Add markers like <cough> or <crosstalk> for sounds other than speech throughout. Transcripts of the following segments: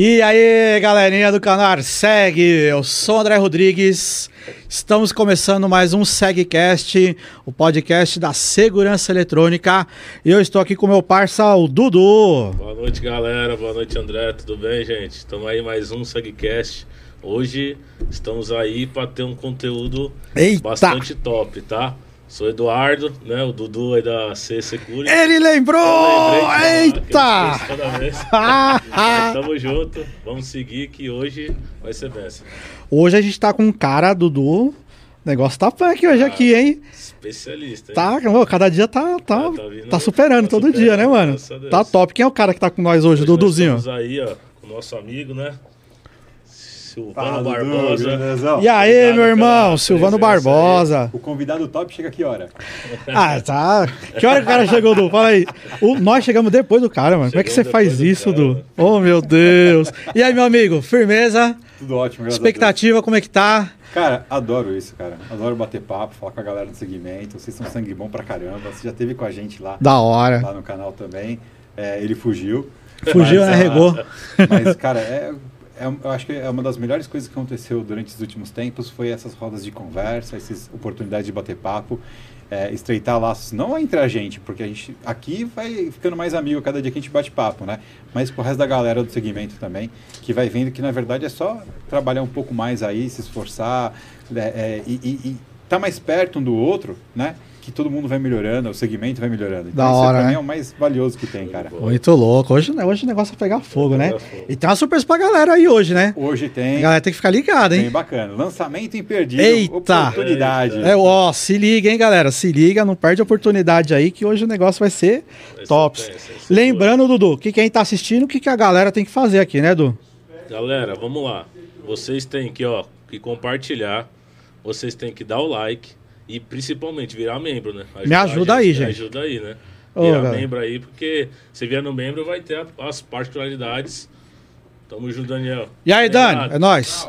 E aí, galerinha do canal Segue, eu sou o André Rodrigues. Estamos começando mais um SegCast, o podcast da segurança eletrônica. E eu estou aqui com meu parça, o Dudu. Boa noite, galera. Boa noite, André. Tudo bem, gente? Estamos aí mais um SegCast. Hoje estamos aí para ter um conteúdo Eita. bastante top, tá? Sou Eduardo, né? O Dudu aí da C Security. Ele lembrou! Lembrei Eita! Ah, <laughs> Tamo junto. Vamos seguir que hoje vai ser benção. Hoje a gente tá com um cara, Dudu. O negócio tá punk hoje aqui, hein? Especialista, hein? Tá, cada dia tá, tá, Ah, tá vindo- tá superando tá todo superando, dia, né, mano? Tá top. Quem é o cara que tá com nós hoje, Hoje nós Duduzinho? Estamos aí, ó, com o nosso amigo, né? Silvano Fala, Barbosa. E aí, Obrigado meu irmão, Silvano aí. Barbosa. O convidado top chega aqui, hora. <laughs> Ah, tá. Que hora que o cara chegou, Du? Fala aí. O- nós chegamos depois do cara, mano. Como é que você faz isso, cara, Du? Oh, meu Deus. E aí, meu amigo, firmeza? Tudo ótimo, graças a Expectativa, como é que tá? Cara, adoro isso, cara. Adoro bater papo, falar com a galera do segmento. Vocês são sangue bom pra caramba. Você já teve com a gente lá, Da hora. lá no canal também. É, ele fugiu. Fugiu, Mas, né? ah, Regou. Mas, cara, é, é- eu acho que é uma das melhores coisas que aconteceu durante os últimos tempos foi essas rodas de conversa, essas oportunidades de bater papo, é, estreitar laços, não entre a gente, porque a gente aqui vai ficando mais amigo cada dia que a gente bate papo, né? Mas com o resto da galera do segmento também, que vai vendo que na verdade é só trabalhar um pouco mais aí, se esforçar é, é, e, e, e tá mais perto um do outro, né? Que todo mundo vai melhorando, o segmento vai melhorando. Da isso hora, pra né? mim é o mais valioso que tem, cara. Muito louco. Hoje, né, hoje o negócio vai pegar fogo, né? fogo. E tem uma surpresa pra galera aí hoje, né? Hoje A tem. galera tem que ficar ligada, Bem hein? bacana. Lançamento imperdível. Eita! Oportunidade. É, ó, se liga, hein, galera? Se liga, não perde a oportunidade aí que hoje o negócio vai ser Vai ser tops. ser Lembrando, Dudu, que quem tá assistindo, o que, que a galera tem que fazer aqui, né, Du? Galera, vamos lá. Vocês têm que, ó, que compartilhar. Vocês têm que dar o like e principalmente virar membro, né? Me ajuda a aí, Me gente. ajuda aí, né? Ô, Virar galera. membro aí, porque se vier no membro vai ter as particularidades. Tamo junto, Daniel. E aí, Dani? Renato. É nóis.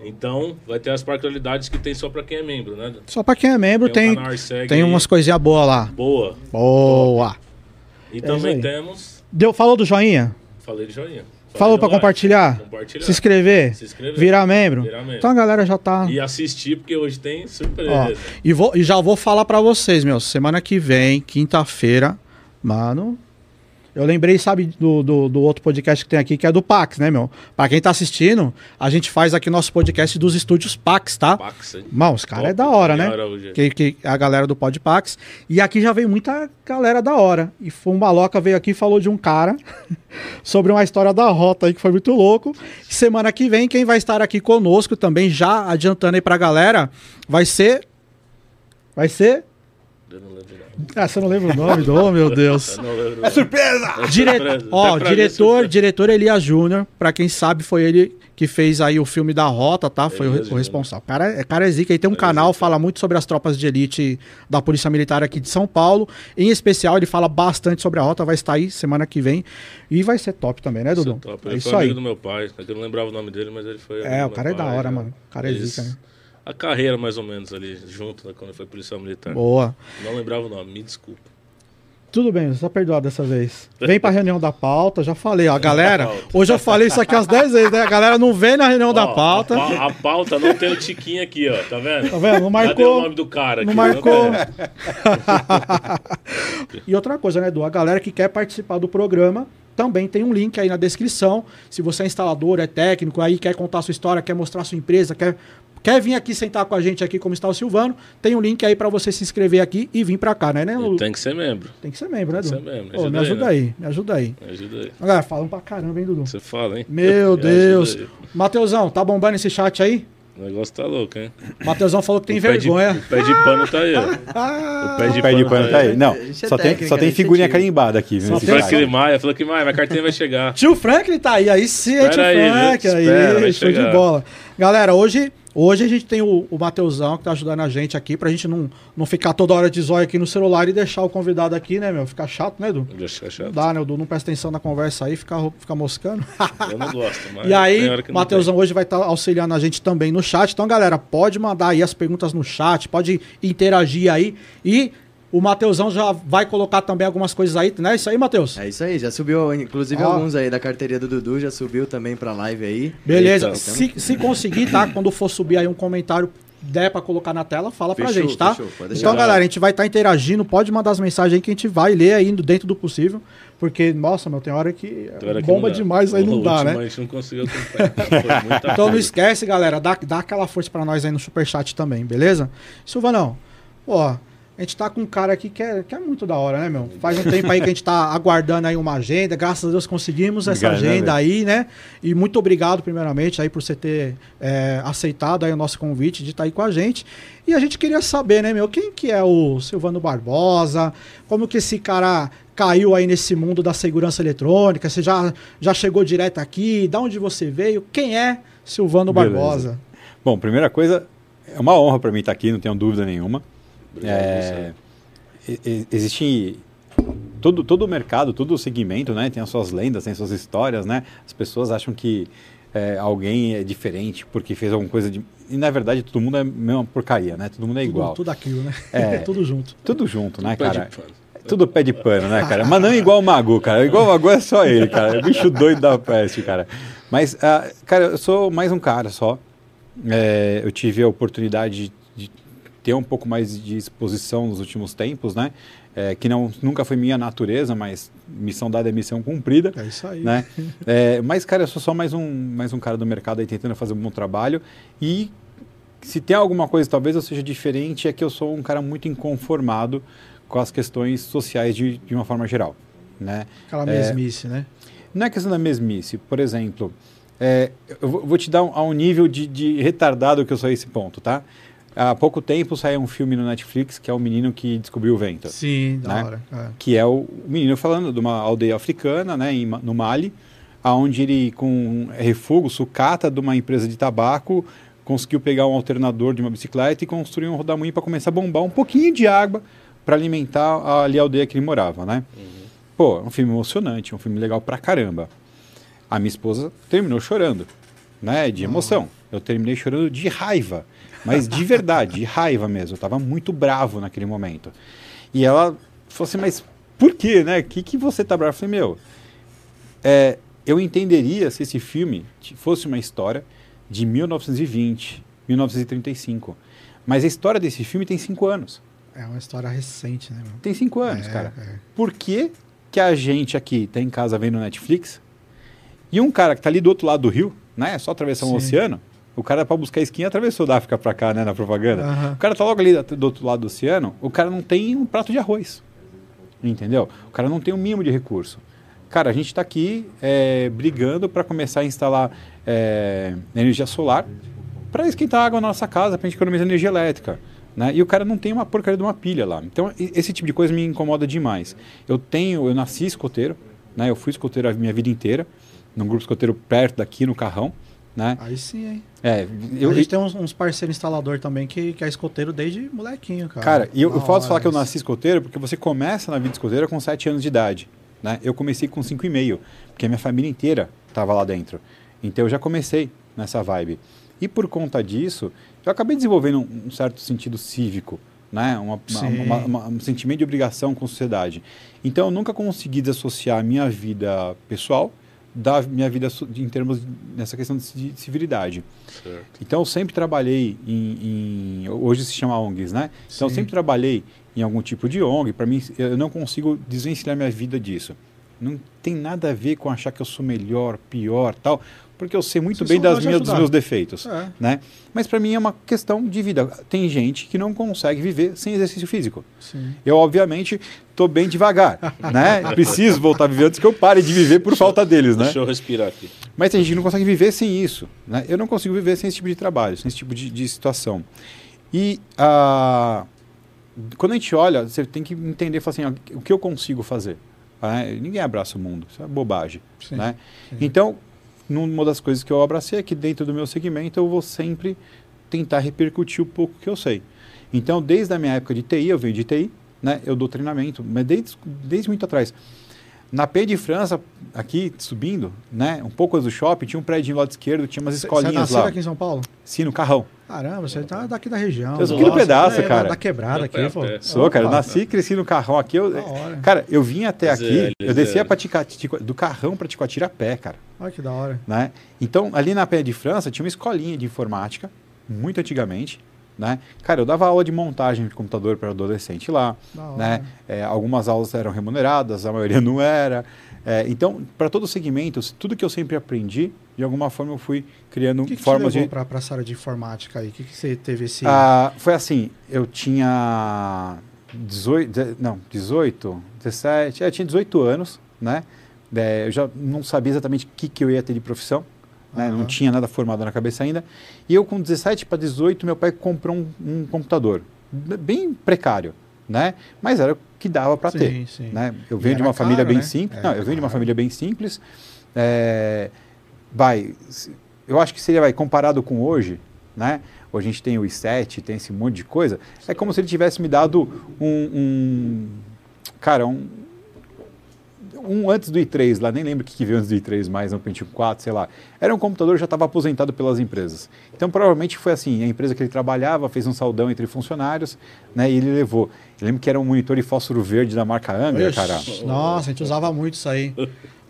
Então, vai ter as particularidades que tem só pra quem é membro, né? Só pra quem é membro Tem tem, tem umas coisinhas boas lá. Boa. Boa. E É também temos. Deu, falou do joinha? Falei de joinha. Falou like. compartilhar? Compartilhar. Se inscrever? Se inscrever. Virar membro? Virar membro. Então a galera já tá. E assistir, porque hoje tem surpresa. Ó, e, vou, e já vou falar pra vocês, meu. Semana que vem, quinta-feira, mano. Eu lembrei, sabe, do, do, do outro podcast que tem aqui, que é do Pax, né, meu? Pra quem tá assistindo, a gente faz aqui nosso podcast dos estúdios Pax, tá? Pax, hein? Mano, os caras é da hora, né? hora. Que, que a galera do Podpax. E aqui já veio muita galera da hora. E foi um maloca veio aqui e falou de um cara <laughs> sobre uma história da rota aí que foi muito louco. Semana que vem, quem vai estar aqui conosco também, já adiantando aí pra galera, vai ser. Vai ser. Eu não lembro. Ah, você não lembra o nome? do oh, meu Deus. Eu não lembro É surpresa! É Dire... surpresa. Ó, é diretor, diretor Elias Júnior, pra quem sabe, foi ele que fez aí o filme da Rota, tá? Foi o, Elias o responsável. Cara, é cara é zica, aí tem um canal, fala muito sobre as tropas de elite da Polícia Militar aqui de São Paulo. Em especial, ele fala bastante sobre a Rota, vai estar aí semana que vem. E vai ser top também, né, Isso Dudu? é top. É Ele isso foi aí. amigo do meu pai. É que Eu não lembrava o nome dele, mas ele foi. É, o cara é da hora, né? mano. O cara é Fez zica, né? A carreira, mais ou menos, ali, junto, né, quando foi policial militar. Boa. Não lembrava o nome, me desculpa. Tudo bem, você tá perdoado dessa vez. Vem pra reunião da pauta, já falei, ó, galera. Hoje eu falei isso aqui umas 10 vezes, né? A galera não vem na reunião da Ó, pauta. A, pa- a pauta não tem o tiquinho aqui, ó. Tá vendo? Tá vendo? Não Cadê o marcou. nome do cara Não aqui? marcou. tem. <laughs> e outra coisa, né, Edu? A galera que quer participar do programa também tem um link aí na descrição. Se você é instalador, é técnico, aí quer contar sua história, quer mostrar sua empresa, quer, quer vir aqui sentar com a gente aqui como está o Silvano, tem um link aí para você se inscrever aqui e vir para cá, né, né? Lu? Tem que ser membro. Tem que ser membro, né, Tem Edu? que ser membro. Ô, me Ajuda aí, né? aí, me ajuda aí. Me ajuda aí. Galera, falam pra caramba, hein, Dudu? Você fala, hein? Meu <laughs> Deus. aí. Mateusão, tá bombando esse chat aí? O negócio tá louco, hein? Mateusão falou que tem O pé de- vergonha. o pé de pano tá aí, ó. O pé de O pé de pano pano tá aí. Não, Isso é só tem, só tem é figurinha tiro. carimbada aqui. Só tem-. Franklin Maia falou que Maia, minha carteira vai chegar. Tio Franklin tá aí, aí sim, hein, tio Espera aí, aí, Espera, show de chegar. bola. Galera, hoje, hoje a gente tem o, o Mateusão que tá ajudando a gente aqui, pra gente não, não ficar toda hora de zóio aqui no celular e deixar o convidado aqui, né, meu? Ficar chato, né, Edu? Deixa Não chato. dá, né, Edu? Não presta atenção na conversa aí, fica, fica moscando. Eu não gosto, <laughs> mas E aí, o Mateusão hoje vai estar auxiliando a gente também no chat. Então, galera, pode mandar aí as perguntas no chat, pode interagir aí. E O Mateusão já vai colocar também algumas coisas aí, né? Isso aí, Mateus? É isso aí, já subiu, inclusive alguns aí da carteirinha do Dudu, já subiu também pra live aí. Beleza. Eita. Se, se conseguir, tá? Quando for subir aí um comentário, der pra colocar na tela, fala pra Fechou, gente, tá? fechou. Então, galera, a gente vai estar interagindo. Pode mandar as mensagens aí que a gente vai ler aí dentro do possível. Porque, nossa, meu, tem hora que Tem hora que bomba não dá. demais aí O não dá, né? A gente não conseguiu <laughs> Então não coisa. esquece, galera, dá, dá aquela força pra nós aí no superchat também, beleza? Silvanão, ó, a gente tá com um cara aqui que é, que é muito da hora, né, meu? Faz um tempo aí que a gente tá aguardando aí uma agenda, graças a Deus conseguimos essa Obrigado, né, agenda aí, né? E muito obrigado, primeiramente, aí por você ter é, aceitado aí o nosso convite de estar aí com a gente. E a gente queria saber, né, meu, quem que é o Silvano Barbosa, como que esse cara caiu aí nesse mundo da segurança eletrônica, você já, já chegou direto aqui, da onde você veio, quem é Silvano Beleza. Barbosa? Bom, primeira coisa, é uma honra para mim estar aqui, não tenho dúvida nenhuma. Obrigado, É, existe todo, todo o mercado, todo o segmento, né? Tem as suas lendas, tem as suas histórias, né? As pessoas acham que é, alguém é diferente porque fez alguma coisa de... E na verdade todo mundo é a mesma porcaria, né? Todo mundo é igual. Tudo, tudo aquilo, né? É. <laughs> tudo junto. Tudo junto, né, Pé de cara? pano. Tudo pé de pano, né, cara? Mas não igual o Magu, cara. Igual o Magu é só ele, cara. É o bicho doido da peste, cara. Mas, ah, cara, eu sou mais um cara só. É, eu tive a oportunidade de ter um pouco mais de exposição nos últimos tempos, né? É, que não, nunca foi minha natureza, mas missão dada é missão cumprida É isso aí. né? É, mas, cara, eu sou só mais um, mais um cara do mercado aí tentando fazer um bom trabalho. E se tem alguma coisa, talvez eu seja diferente, é que eu sou um cara muito inconformado com as questões sociais de, de uma forma geral, né? Aquela É. mesmice, né? Não é questão da mesmice. Por exemplo, é, eu vou vou te dar um, a um nível de, de retardado que eu sou a esse ponto, tá? Há pouco tempo saiu um filme no Netflix que é o menino que descobriu o vento Sim, da Né? hora. É. que é o menino falando de uma aldeia africana, né, em no Mali, aonde ele com refúgio, sucata de uma empresa de tabaco, conseguiu pegar um alternador de uma bicicleta e construir um rodamuinho para começar a bombar um pouquinho de água para alimentar a- ali a aldeia que ele morava, né? Pô, é um filme emocionante, um filme legal pra caramba. A minha esposa terminou chorando, né, de emoção. Eu terminei chorando de raiva, mas de verdade, de raiva mesmo. Eu tava muito bravo naquele momento. E ela falou assim, mas por quê, né? Que que você tá bravo? Eu falei, meu, é, eu entenderia se esse filme fosse uma história de 1920, 1935. Mas a história desse filme tem cinco anos. É uma história recente, né? meu? Tem cinco anos, É, cara. é. Por que, que a gente aqui tá em casa vendo Netflix e um cara que tá ali do outro lado do rio, né? É só atravessar um oceano. O cara para buscar esquinha atravessou da África para cá, né, na propaganda. Aham. O cara tá logo ali do outro lado do oceano, o cara não tem um prato de arroz. Entendeu? O cara não tem um mínimo de recurso. Cara, a gente está aqui é, brigando para começar a instalar é, energia solar para esquentar água na nossa casa, para a gente economizar energia elétrica. Né? E o cara não tem uma porcaria de uma pilha lá. Então, esse tipo de coisa me incomoda demais. Eu tenho, eu nasci escoteiro, né? eu fui escoteiro a minha vida inteira, num grupo escoteiro perto daqui, no Carrão. Né? Aí sim, hein? É, eu, a gente tem uns, uns parceiros instalador também que, que é escoteiro desde molequinho, cara. Cara, e eu, eu posso falar que eu nasci escoteiro porque você começa na vida escoteira com 7 anos de idade. Né? Eu comecei com 5,5, porque a minha família inteira estava lá dentro. Então eu já comecei nessa vibe. E por conta disso, eu acabei desenvolvendo um, um certo sentido cívico, né? Uma- uma- uma- um sentimento de obrigação com a sociedade. Então eu nunca consegui desassociar a minha vida pessoal da minha vida em termos nessa questão de ci- de civilidade. Certo. Então eu sempre trabalhei em, em- hoje se chama ONGs, né? Então eu sempre trabalhei em algum tipo de ONG. Para mim eu não consigo desvencilhar minha vida disso. Não tem nada a ver com achar que eu sou melhor, pior, tal, porque eu sei muito Vocês bem das minhas, dos meus defeitos, É. né? Mas para mim é uma questão de vida. Tem gente que não consegue viver sem exercício físico. Sim. Eu, obviamente, estou bem devagar, <laughs> né? Preciso voltar a viver antes que eu pare de viver por falta deles, né? Deixa eu respirar aqui. Mas tem gente que não consegue viver sem isso. Né? Eu não consigo viver sem esse tipo de trabalho, sem esse tipo de, de situação. E ah, quando a gente olha, você tem que entender falar assim, ó, o que eu consigo fazer. Né? Ninguém abraça o mundo, isso é bobagem. Sim. Né? Sim. Então, numa das coisas que eu abracei é que dentro do meu segmento eu vou sempre tentar repercutir o pouco que eu sei. Então, desde a minha época de TI, eu venho de TI, né? eu dou treinamento, mas desde, desde muito atrás. Na P de França, aqui subindo, né? Um pouco do shopping, tinha um prédio do lado esquerdo, tinha umas Você escolinhas nasceu lá. aqui em São Paulo? Sim, no carrão. Caramba, você tá daqui da região. Eu sou aqui no pedaço, é, cara. Da quebrada aqui, É, pô. é. Sou, cara. Eu nasci e cresci no carrão aqui. Eu, Da hora. cara, eu vim até aqui, Zélio, eu descia Zélio. pra Ticati, do carrão pra Ticoatira a pé, cara. Olha que da hora. né? Então, ali na Pé de França, tinha uma escolinha de informática, muito antigamente, né? Cara, eu dava aula de montagem de computador para adolescente lá, né? É, algumas aulas eram remuneradas, a maioria <laughs> não era. É, então, para todos os segmentos, tudo que eu sempre aprendi, de alguma forma eu fui criando que, que te formas levou de... pra essa área de informática aí? O que, que você teve esse... Ah, foi assim, eu tinha 18, de- não, 18, 17, é, eu tinha 18 anos, né? É, eu já não sabia exatamente o que, que eu ia ter de profissão, né? não Aham. tinha nada formado na cabeça ainda. E eu com 17 para 18, meu pai comprou um, um computador, bem precário, né? Mas era o que dava para ter. Sim. Né? Eu venho de uma família caro, bem né? simples. Era Não, eu venho de uma família bem simples. É, vai, eu acho que seria, vai, comparado com hoje, né? Hoje a gente tem o i7, tem esse monte de coisa. É como se ele tivesse me dado um, um- cara, um, um antes do i3 lá, nem lembro o que, que veio antes do i3 mais, um Pentium 4, sei lá. Era um computador que já estava aposentado pelas empresas. Então provavelmente foi assim, a empresa que ele trabalhava fez um saldão entre funcionários, né? E ele levou. Eu lembro que era um monitor de fósforo verde da marca Angra, Ixi, cara. Nossa, a gente usava muito isso aí.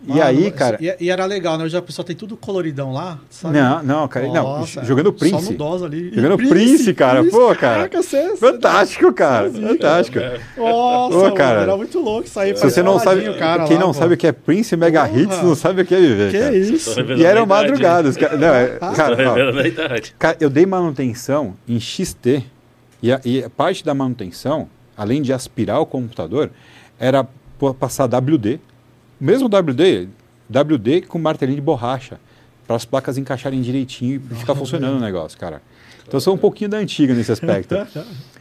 E aí, cara- E, e era legal, né? Hoje a pessoa tem tudo coloridão lá, sabe? Não, não, cara, não, Nossa, jogando Só Prince. no DOS ali. Jogando E Prince, cara, pô, cara. Caraca, você, Fantástico, cara. Fantástico. Nossa, Ô, mano, cara. era muito louco isso aí. Se você não sabe, cara quem lá, não pô. sabe o que é Prince Mega Porra. Hits, não sabe o que é viver. Que cara. isso? E eram madrugadas. Cara, não, é- Tô cara, ó, cara, eu dei manutenção em XT e, a, e a parte da manutenção, além de aspirar o computador, era pô- passar WD, mesmo WD, WD com martelinho de borracha, para as placas encaixarem direitinho e ficar funcionando o negócio, cara. Então eu sou um pouquinho da antiga nesse aspecto. <laughs>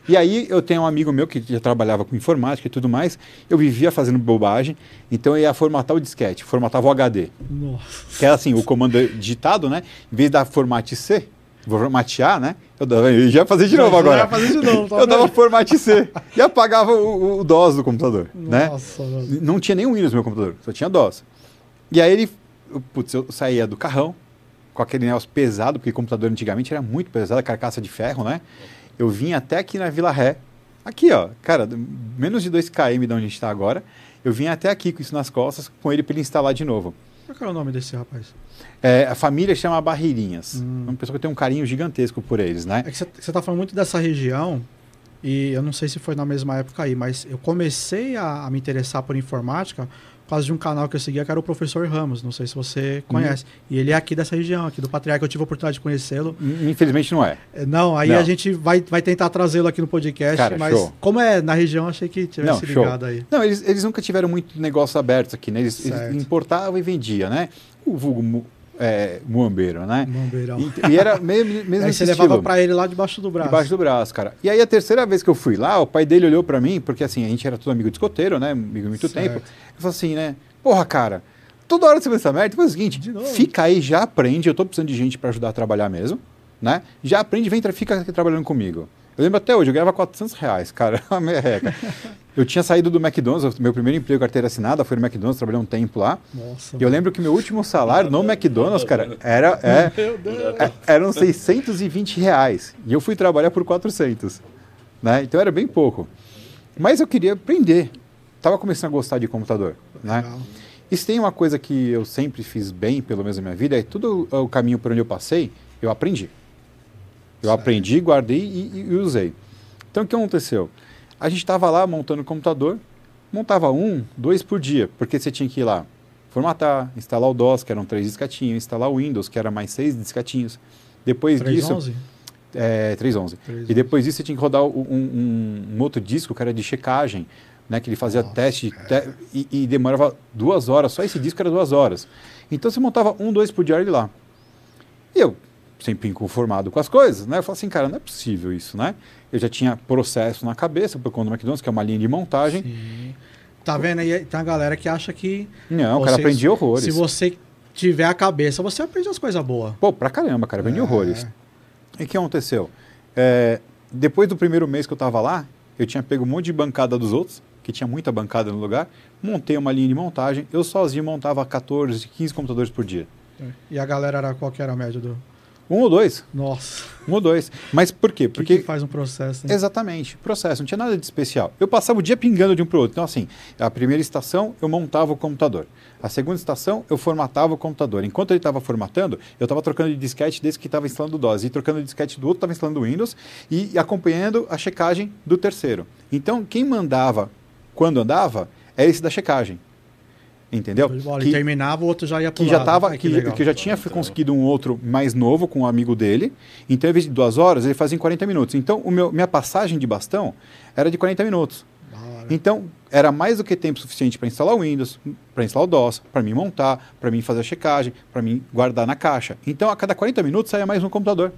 E aí eu tenho um amigo meu que já trabalhava com informática e tudo mais, eu vivia fazendo bobagem, então eu ia formatar o disquete, formatava o HD. Nossa. Que era assim, o comando digitado, né? Em vez da formate C, vou formatear, né? Eu, dava, eu já ia fazer de novo Já agora. ia fazer de novo, <laughs> tá eu dava vendo? formate C <laughs> e apagava o, o, o DOS do computador, né? Nossa, mano. Não tinha nenhum Windows no meu computador, só tinha DOS. E aí ele, eu- putz, eu saía do carrão com aquele negócio pesado, porque o computador antigamente era muito pesado, a carcaça de ferro, né? Eu vim até aqui na Vila Ré, aqui ó, cara, menos de 2 km de onde a gente está agora, eu vim até aqui com isso nas costas, com ele para ele instalar de novo. Qual que é o nome desse rapaz? É, a família chama Barreirinhas. Hum. Uma pessoa que tem um carinho gigantesco por eles, né? É que você tá falando muito dessa região, e eu não sei se foi na mesma época aí, mas eu comecei a, a me interessar por informática causa de um canal que eu seguia, que era o Professor Ramos. Não sei se você conhece. E ele é aqui dessa região, aqui do Patriarca. Eu tive a oportunidade de conhecê-lo. Infelizmente não é. É, Não, aí Não. a gente vai, vai tentar trazê-lo aqui no podcast, Cara, mas show. como é na região, achei que tivesse Não, show. ligado aí. Não, eles, eles nunca tiveram muito negócios abertos aqui, né? Eles, eles importavam e vendiam, né? O vulgo é, muambeiro, né? Mambeirão. E, e era mesmo, mesmo <laughs> Aí você levava estilo. pra ele lá debaixo do braço. Debaixo do braço, cara. E aí a terceira vez que eu fui lá, o pai dele olhou pra mim, porque assim, a gente era todo amigo de escoteiro, né? Amigo há muito Certo. tempo. Ele falou assim, né? Porra, cara, toda hora você vê essa merda, faz o seguinte, fica aí, já aprende, eu tô precisando de gente pra ajudar a trabalhar mesmo, né? Já aprende, vem, fica aqui trabalhando comigo. Eu lembro até hoje, eu ganhava 400 reais, cara, <laughs> uma merreca. eu tinha saído do McDonald's, meu primeiro emprego, carteira assinada, foi no McDonald's, trabalhei um tempo lá. Nossa. E eu lembro que meu último salário no McDonald's, cara, era, é, é, eram 620 reais. E eu fui trabalhar por 400. Né? Então era bem pouco. Mas eu queria aprender. Tava começando a gostar de computador. Né? Legal. E se tem uma coisa que eu sempre fiz bem, pelo menos na minha vida, é tudo o caminho por onde eu passei, eu aprendi. Eu Certo. aprendi, guardei e, e- e usei. Então o que aconteceu? A gente estava lá montando o computador, montava um, dois por dia, porque você tinha que ir lá formatar, instalar o DOS, que eram três discatinhos, instalar o Windows, que era mais seis discatinhos. Depois disso, 311? é, 311. 311. E depois disso você tinha que rodar um, um- um outro disco que era de checagem, né, que ele fazia Nossa, teste te- e, e demorava duas horas, só esse disco era duas horas. Então você montava um, dois por dia lá. E eu, sempre inconformado com as coisas, né, eu falei assim, cara, não é possível isso, né? Eu já tinha processo na cabeça por conta do McDonald's, que é uma linha de montagem. Sim. Tá vendo aí? Tem a galera que acha que. Não, o cara aprendia horrores. Se você tiver a cabeça, você aprende as coisas boas. Pô, pra caramba, cara, aprendi É. horrores. E o que aconteceu? É, depois do primeiro mês que eu tava lá, eu tinha pego um monte de bancada dos outros, porque tinha muita bancada no lugar. Montei uma linha de montagem. Eu sozinho montava 14, 15 computadores por dia. E a galera era qual que era a média do. Um ou dois. Nossa. Um ou dois. Mas por quê? O que, Porque que faz um processo, hein? Exatamente, processo, não tinha nada de especial. Eu passava o dia pingando de um para o outro. Então, assim, a primeira estação eu montava o computador. A segunda estação eu formatava o computador. Enquanto ele estava formatando, eu estava trocando de disquete desse que estava instalando o DOS, e trocando de disquete do outro estava instalando o Windows, e, acompanhando a checagem do terceiro. Então, quem mandava quando andava é esse da checagem. Entendeu? Bola. Que- E terminava, o outro já ia pro que já tava, Ai, que, legal. que já tinha conseguido um outro mais novo com um amigo dele. Então, em vez de duas horas, ele fazia em 40 minutos. Então, o meu, minha passagem de bastão era de 40 minutos. Então, era mais do que tempo suficiente para instalar o Windows, para instalar o DOS, para mim montar, para mim fazer a checagem, para mim guardar na caixa. Então, a cada 40 minutos saía mais um computador.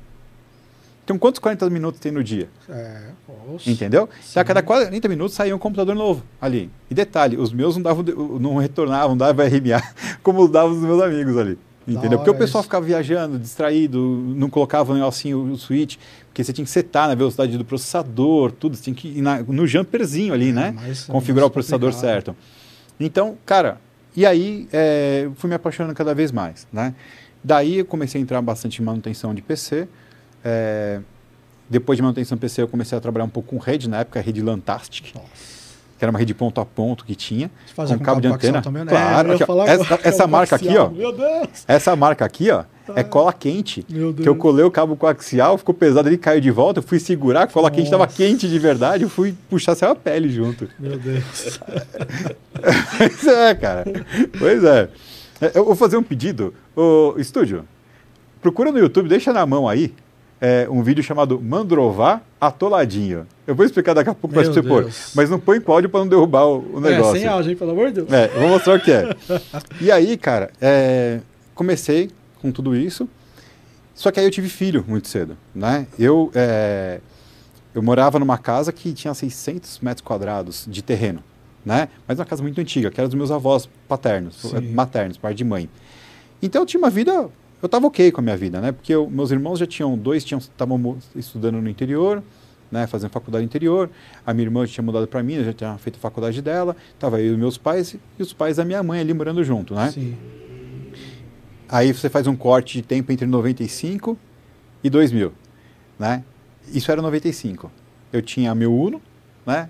Então, quantos 40 minutos tem no dia? É, poxa. Entendeu? Então, a Sim. cada 40 minutos saía um computador novo ali. E detalhe, os meus não davam, não retornavam, não davam RMA, <laughs> como davam os meus amigos ali. Entendeu? Porque o pessoal isso. ficava viajando, distraído, não colocava o negocinho, o switch, porque você tinha que setar na velocidade do processador, tudo, você tinha que ir na- no jumperzinho ali, É, né? é Configurar o mais processador complicado. certo. Então, cara, e aí é, fui me apaixonando cada vez mais, né? Daí eu comecei a entrar bastante em manutenção de PC. É, depois de manutenção de PC, eu comecei a trabalhar um pouco com rede, na época a rede Lantastic, Nossa. que era uma rede ponto a ponto que tinha, fazia com cabo de coaxial antena. também, né? Claro, É, aqui, ó, essa, agora, essa cabo marca aqui, coaxial. ó, Meu Deus! essa marca aqui, ó, é Ah. cola quente. Meu Deus. Que eu colei o cabo coaxial, ficou pesado, ele caiu de volta, eu fui segurar, a cola quente estava Nossa. quente de verdade, eu fui puxar, saiu a pele junto. Meu Deus. <laughs> Pois é, cara. Pois é. É, Eu vou fazer um pedido. Ô, estúdio, procura no YouTube, deixa na mão aí é, um vídeo chamado Mandrovar Atoladinho. Eu vou explicar daqui a pouco Meu você pôr. Mas não põe com áudio pra não derrubar o, o negócio. É, sem áudio, hein, pelo amor de Deus. É, vou mostrar o que é. <laughs> E aí, cara, é, comecei com tudo isso. Só que aí eu tive filho muito cedo, né? Eu, é, eu morava numa casa que tinha 600 metros quadrados de terreno, né? Mas uma casa muito antiga, que era dos meus avós paternos, Sim. maternos, pai de mãe. Então eu tinha uma vida, eu estava ok com a minha vida, né? Porque eu- meus irmãos já tinham, dois tinham estavam estudando no interior, né? Fazendo faculdade interior. A minha irmã tinha mudado para Minas, já tinha feito a faculdade dela. Tava eu e meus pais e os pais da minha mãe ali morando junto, né? Sim. Aí você faz um corte de tempo entre 95 e 2000, né? Isso era 95. Eu tinha meu Uno, né?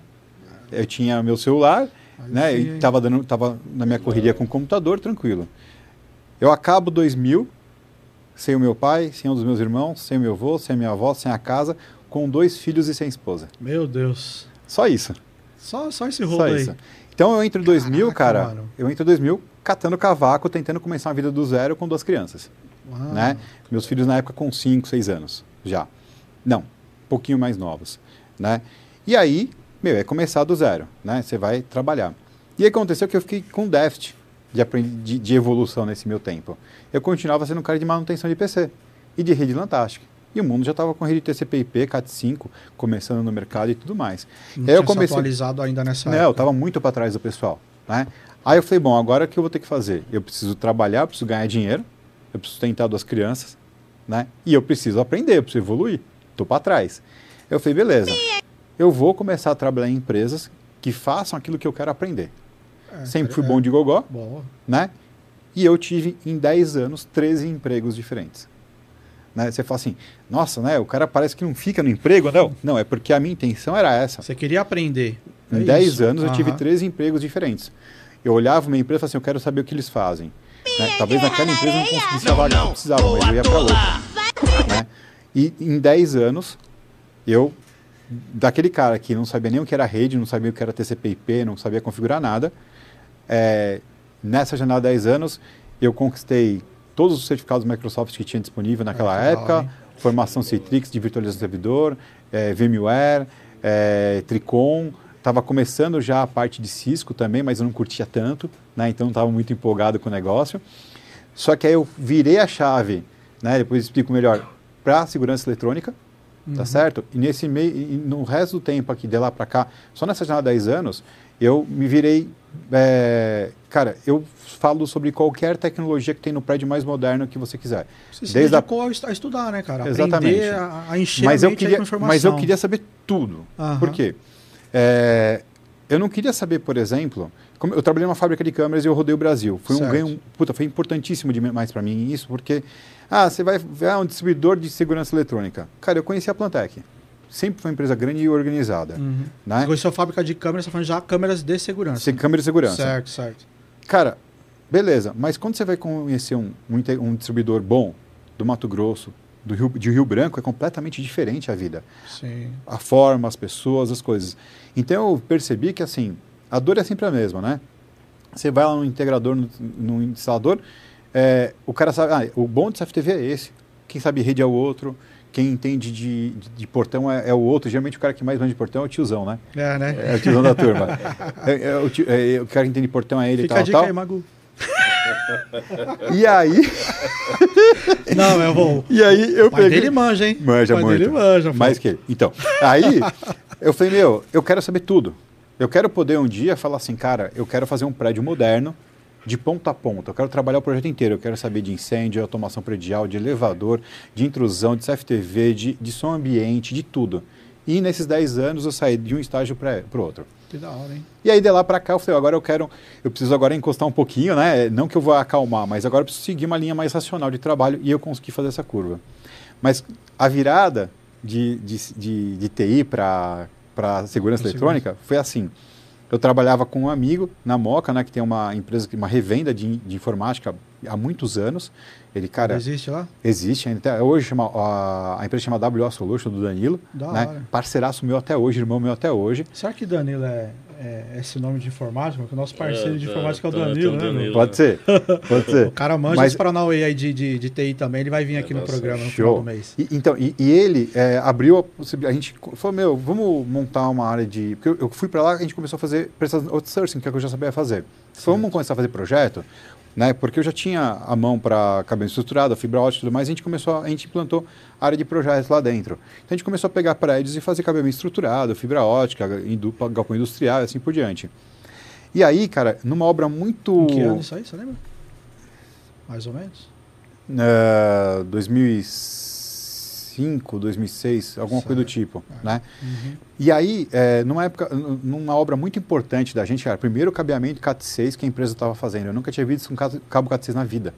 Eu tinha meu celular, Aí né? sim, E tava dando, tava na minha correria com o computador, tranquilo. Eu acabo 2000 sem o meu pai, sem um dos meus irmãos, sem o meu avô, sem a minha avó, sem a casa, com dois filhos e sem esposa. Meu Deus. Só isso. Só, só esse rolo Só aí. isso. Então eu entro em 2000, Caraca, cara. mano. Eu entro em 2000 catando cavaco, tentando começar a vida do zero com duas crianças Uau. né? Meus filhos na época com 5, 6 anos já. Não, um pouquinho mais novos, né? E aí, meu, é começar do zero, né? Você vai trabalhar. E aí aconteceu que eu fiquei com déficit de, de, de evolução nesse meu tempo. Eu continuava sendo um cara de manutenção de PC e de rede Lantastic. E o mundo já estava com rede TCP/IP, Cat5, começando no mercado e tudo mais. Não aí eu comecei- atualizado ainda nessa Não, eu época. estava muito para trás do pessoal, né? Aí eu falei, bom, agora o que eu vou ter que fazer? Eu preciso trabalhar, eu preciso ganhar dinheiro, eu preciso sustentar duas crianças, né? E eu preciso aprender, eu preciso evoluir. Tô para trás. Eu falei, beleza. Eu vou começar a trabalhar em empresas que façam aquilo que eu quero aprender. É, Sempre fui é, bom de gogó, Boa. né? E eu tive em 10 anos 13 empregos diferentes. Né? Você fala assim, nossa, né? O cara parece que não fica no emprego, não. Não, é porque a minha intenção era essa. Você queria aprender. É Em 10 isso. anos eu tive Aham. três empregos diferentes. Eu olhava uma empresa e falava assim, eu quero saber o que eles fazem. Né? Talvez naquela empresa eu não conseguisse a vaga que eu precisava, mas eu ia para outra. Né? E em 10 anos, eu, daquele cara que não sabia nem o que era rede, não sabia o que era TCP/IP, não sabia configurar nada, é, nessa janela de 10 anos, eu conquistei todos os certificados Microsoft que tinha disponível naquela Ah, época, hein? formação Citrix de virtualização de servidor, é, VMware, é, Tricom, estava começando já a parte de Cisco também, mas eu não curtia tanto, né? então não estava muito empolgado com o negócio. Só que aí eu virei a chave, né? depois explico melhor, para segurança eletrônica, tá Uhum. certo? E nesse meio, no resto do tempo aqui, de lá para cá, só nessa janela de 10 anos, eu me virei. é, cara, eu falo sobre qualquer tecnologia que tem no prédio mais moderno que você quiser. Você se Desde a- dedicou a a estudar, né, cara? Exatamente. Aprender a, a encher mas eu queria, informação. mas eu queria saber tudo. Aham. Por quê? É, eu não queria saber, por exemplo, como eu trabalhei numa fábrica de câmeras e eu rodei o Brasil. Foi Certo. um ganho, puta, foi importantíssimo demais para mim isso, porque ah, você vai ver um distribuidor de segurança eletrônica. Cara, eu conheci a Plantec. Sempre foi uma empresa grande e organizada, Uhum. né? Conheceu a fábrica de câmeras, você tá falando já câmeras de segurança. Sem câmera de segurança. Certo, certo. Cara, beleza, mas quando você vai conhecer um, um, um distribuidor bom do Mato Grosso, do Rio, de Rio Branco, é completamente diferente a vida. Sim. A forma, as pessoas, as coisas. Então eu percebi que assim, a dor é sempre a mesma, né? Você vai lá no integrador, no, no instalador, é, o cara sabe, ah, o bom de CFTV é esse. Quem sabe rede é o outro, quem entende de, de, de portão é, é o outro. Geralmente o cara que mais manda de portão é o tiozão, né? É, né? É o tiozão da turma. <laughs> É, é o, tio- é, o cara que entende de portão é ele e a tal, dica tal. aí, Magu. E aí, <laughs> Não, eu vou. e aí eu peguei... dele manja, hein? Manja pai muito. dele manja. Mais que ele. Então, aí eu falei, meu, eu quero saber tudo. Eu quero poder um dia falar assim, cara, eu quero fazer um prédio moderno de ponta a ponta. Eu quero trabalhar o projeto inteiro. Eu quero saber de incêndio, automação predial, de elevador, de intrusão, de CFTV, de, de som ambiente, de tudo. E nesses 10 anos eu saí de um estágio para o outro. Que da hora, hein? E aí de lá para cá eu falei, agora eu quero, eu preciso agora encostar um pouquinho, né? Não que eu vou acalmar, mas agora eu preciso seguir uma linha mais racional de trabalho e eu consegui fazer essa curva. Mas a virada de, de, de, de TI para segurança eletrônica foi assim. Eu trabalhava com um amigo na Moca, né, que tem uma empresa, uma revenda de, de informática há muitos anos. Ele, cara, Existe lá? existe ainda. Hoje chama, a, a empresa chama WO Solution, do Danilo. Da né? Parceiraço meu até hoje, irmão meu até hoje. Será que Danilo é, é esse nome de informática? Porque o nosso parceiro É, de tá, informática é o tá, Danilo, o né? meu? Danilo. Pode ser, pode ser. <laughs> O cara manja Mas- esse Paranauê aí de, de, de TI também, ele vai vir aqui no Nossa, programa no final Show. do mês. E, então, e, e ele é, abriu a possibilidade. A gente falou, meu, vamos montar uma área de. Porque eu, eu fui para lá e a gente começou a fazer prestação outsourcing, que é o que eu já sabia fazer. Falou, vamos começar a fazer projeto, né? Porque eu já tinha a mão para cabelo estruturado, fibra ótica e tudo mais, a gente começou, a, gente implantou a área de projetos lá dentro. Então a gente começou a pegar prédios e fazer cabelo estruturado, fibra ótica, em dupla, galpão industrial e assim por diante. E aí, cara, numa obra muito. Em que ano isso aí, você lembra? Mais ou menos? Uh, 2005, 2006, alguma coisa do Certo. tipo, né? Uhum. E aí, é, numa época, numa obra muito importante da gente, cara, primeiro o cabeamento CAT6 que a empresa estava fazendo. Eu nunca tinha visto um ca- cabo CAT6 na vida.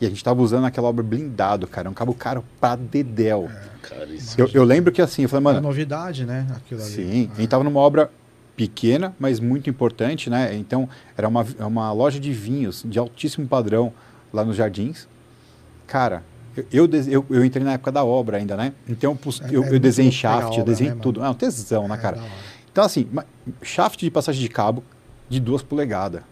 E a gente estava usando aquela obra blindado, cara, um cabo caro pra dedéu. Cara, isso. Eu, eu lembro que assim, eu falei, É mano, novidade, né? Aquilo ali. sim, a Ah. gente estava numa obra pequena, mas muito importante, né? Então, era uma, é uma loja de vinhos de altíssimo padrão lá nos Jardins. Cara, eu, eu, eu, entrei na época da obra ainda, né? Então, eu, É- eu, é eu desenhei shaft, eu desenhei né, tudo. mano? É um tesão, né, É, cara? Então, assim, shaft de passagem de cabo de duas polegadas.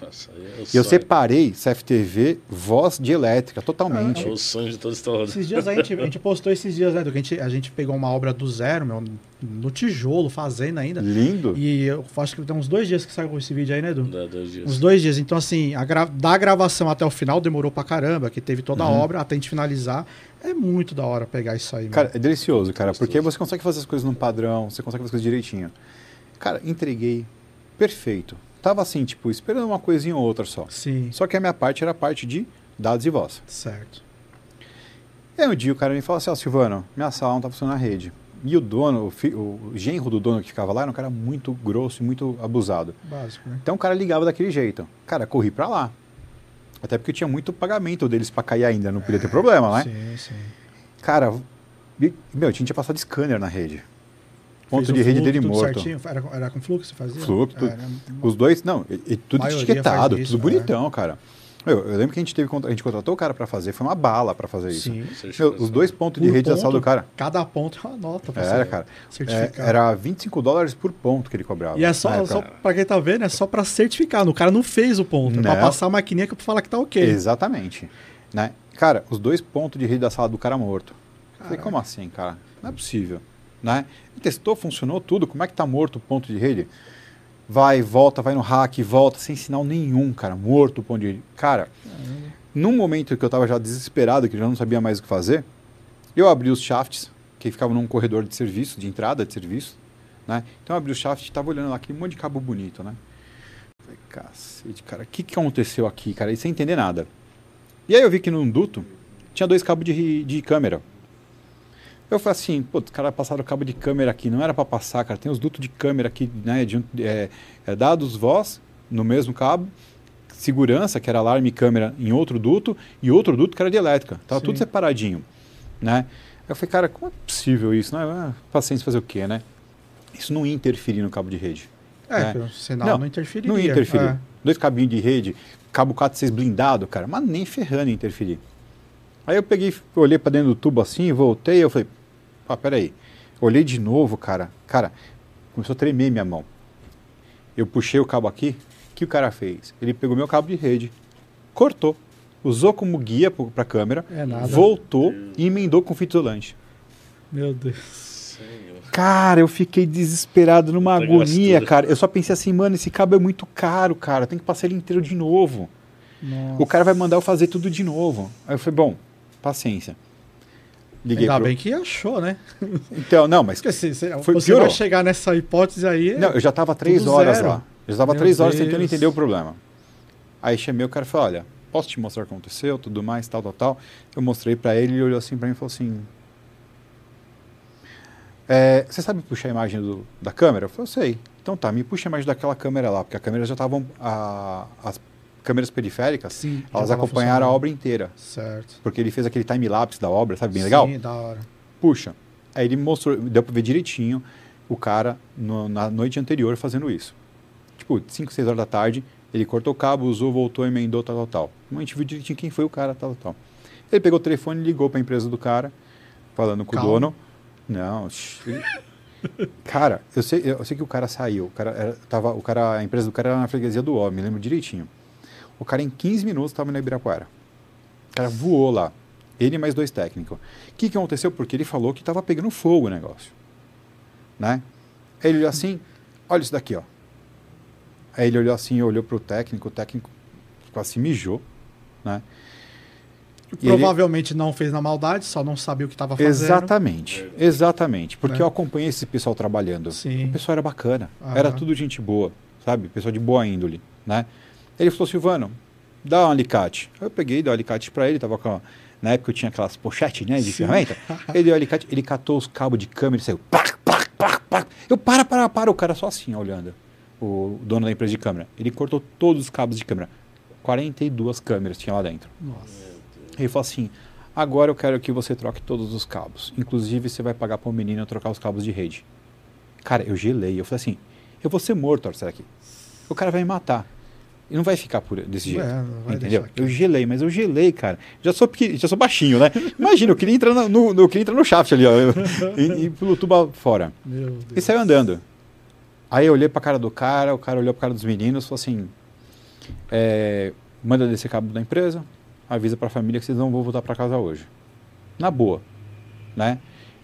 Nossa, é E eu sonho. separei CFTV, voz de elétrica, totalmente. É o sonho de todo instalador. Esses dias a gente, a gente postou esses dias, né? Do que a gente, a gente pegou uma obra do zero, meu, no tijolo, fazendo ainda. Lindo. E eu acho que tem uns dois dias que saiu esse vídeo aí, né, Edu? Dá dois dias. Uns dois dias. Então, assim, a gra- da gravação até o final demorou pra caramba, que teve toda a Uhum. obra até a gente finalizar. É muito da hora pegar isso aí, Cara, mano. é delicioso, cara, porque você consegue fazer as coisas num padrão, você consegue fazer as coisas direitinho. Cara, entreguei. Perfeito. Tava assim, tipo, esperando uma coisinha ou outra só. Sim, Só que a minha parte era a parte de dados e voz. certo. E aí um dia o cara me falou assim, ó, Silvano, minha sala não tá funcionando a rede. E o dono, o, fi- o genro do dono que ficava lá era um cara muito grosso e muito abusado. Básico, né? Então o cara ligava daquele jeito. Cara, corri pra lá. Até porque tinha muito pagamento deles pra cair ainda, não podia ter problema, né? Sim, sim. Cara, meu, a gente tinha passado scanner na rede. Ponto Fez de rede fluxo, dele tudo morto. Certinho? Era, era com fluxo que você fazia? Fluxo, tudo. Era- Os dois, não, e, e tudo etiquetado, isso, tudo bonitão, cara. Meu, eu lembro que a gente teve a gente contratou o cara pra fazer, foi uma bala pra fazer isso. Sim. Meu, os dois pontos de rede da sala ponto, do cara. Cada ponto é uma nota. pra Era, cara. É, era 25 dólares por ponto que ele cobrava. E é só, só pra quem tá vendo, é só pra certificar. O cara não fez o ponto. É Não. passar a maquininha que fala que tá ok. Exatamente. Né? Cara, os dois pontos de rede da sala do cara morto. Falei, como assim, cara? Não é possível. Né? Testou, funcionou tudo. Como é que tá morto o ponto de rede? Vai, volta, vai no hack, volta, sem sinal nenhum, cara. Morto o ponto de rede. Cara, num momento que eu tava já desesperado, que eu já não sabia mais o que fazer, eu abri os shafts, que ficavam num corredor de serviço, de entrada de serviço. Né? Então eu abri o shaft e tava olhando lá aquele monte de cabo bonito, né? Falei, cacete, cara, o que, que aconteceu aqui, cara? E sem entender nada. E aí eu vi que num duto tinha dois cabos de, de câmera. Eu falei assim, pô, os caras passaram o cabo de câmera aqui, não era para passar, cara. Tem os dutos de câmera aqui, né? De, é, é, dados voz no mesmo cabo, segurança, que era alarme e câmera em outro duto, e outro duto que era de elétrica. Tava Sim. tudo separadinho, né? Eu falei, cara, como é possível isso? Né? Ah, paciência fazer o quê, né? Isso não ia interferir no cabo de rede. É, É. o sinal Não, não, interferiria. Não ia interferir. É. Dois cabinhos de rede, cabo 4, 6 blindado, cara, mas nem ferrando ia interferir. Aí eu peguei, olhei pra dentro do tubo assim, voltei, eu falei, ah, peraí. Olhei de novo, cara. Cara, começou a tremer minha mão. Eu puxei o cabo aqui, o que o cara fez? Ele pegou meu cabo de rede, cortou, usou como guia pro- pra câmera, É nada. voltou e emendou com fita isolante. Meu Deus. Cara, eu fiquei desesperado numa Puta agonia, gastura. cara. Eu só pensei assim, mano, esse cabo é muito caro, cara. Tem que passar ele inteiro de novo. Nossa. O cara vai mandar eu fazer tudo de novo. Aí eu falei, bom, paciência. Liguei Ainda pro... bem que achou, né? Então, não, mas... Porque se, se Foi- você piorou. vai chegar nessa hipótese aí. Não, eu já tava três horas zero. lá. Eu já tava Meu três horas Deus. tentando entender o problema. Aí chamei o cara e falei, olha, posso te mostrar o que aconteceu, tudo mais, tal, tal, tal. Eu mostrei pra ele, ele olhou assim pra mim e falou assim... "É, você sabe puxar a imagem do- da câmera? Eu falei, eu sei. Então tá, me puxa a imagem daquela câmera lá, porque a câmera já estavam... As câmeras periféricas, Sim, elas acompanharam a obra inteira. Certo. Porque ele fez aquele time-lapse da obra, sabe? Bem legal. Sim, da hora. Puxa. Aí ele mostrou, deu pra ver direitinho o cara no- na noite anterior fazendo isso. Tipo, 5, 6 horas da tarde, ele cortou o cabo, usou, voltou, emendou, tal, tal, tal. A gente viu direitinho quem foi o cara, tal, tal, tal. Ele pegou o telefone e ligou pra empresa do cara, falando com Calma. o dono. Não, <laughs> Cara, eu sei, eu sei que o cara saiu. O cara era, tava, o cara, a empresa do cara era na freguesia do O, me lembro direitinho. O cara em 15 minutos estava no Ibirapuera. O cara voou lá. Ele mais dois técnicos. O que, que aconteceu? Porque ele falou que estava pegando fogo o negócio. Né? Aí ele olhou assim, olha isso daqui, ó. Aí ele olhou assim, olhou pro técnico, o técnico quase se mijou, né? E ele- Provavelmente não fez na maldade, só não sabia o que estava fazendo. Exatamente, exatamente. Porque É. eu acompanhei esse pessoal trabalhando. Sim. O pessoal era bacana, era tudo gente boa, sabe? Pessoal de boa índole, né? Ele falou, Silvano, dá um alicate. Eu peguei, dei um alicate pra ele, tava com... Na época eu tinha aquelas pochetes, né, de Sim. ferramenta. <laughs> Ele deu o alicate, ele catou os cabos de câmera e saiu... Plac, plac, plac, plac. Eu, para, para, para. O cara só assim, olhando. O dono da empresa de câmera. Ele cortou todos os cabos de câmera. 42 câmeras tinha lá dentro. Nossa. Ele falou assim: agora eu quero que você troque todos os cabos. Inclusive, você vai pagar para o menino trocar os cabos de rede. Cara, eu gelei. Eu falei assim: eu vou ser morto, Arthur, aqui. O cara vai me matar. E não vai ficar por, desse jeito. É, não vai entendeu? Eu gelei, mas eu gelei, cara. Já sou, pequen- já sou baixinho, né? <laughs> Imagina, eu queria entrar no, no, eu queria entrar no shaft ali, ó. e, e pelo tubo fora. <laughs> Meu Deus. E saiu andando. Aí eu olhei pra cara do cara, o cara olhou pra cara dos meninos e falou assim: é, manda descer cabo da empresa, avisa pra família que vocês não vão voltar pra casa hoje. Na boa, né?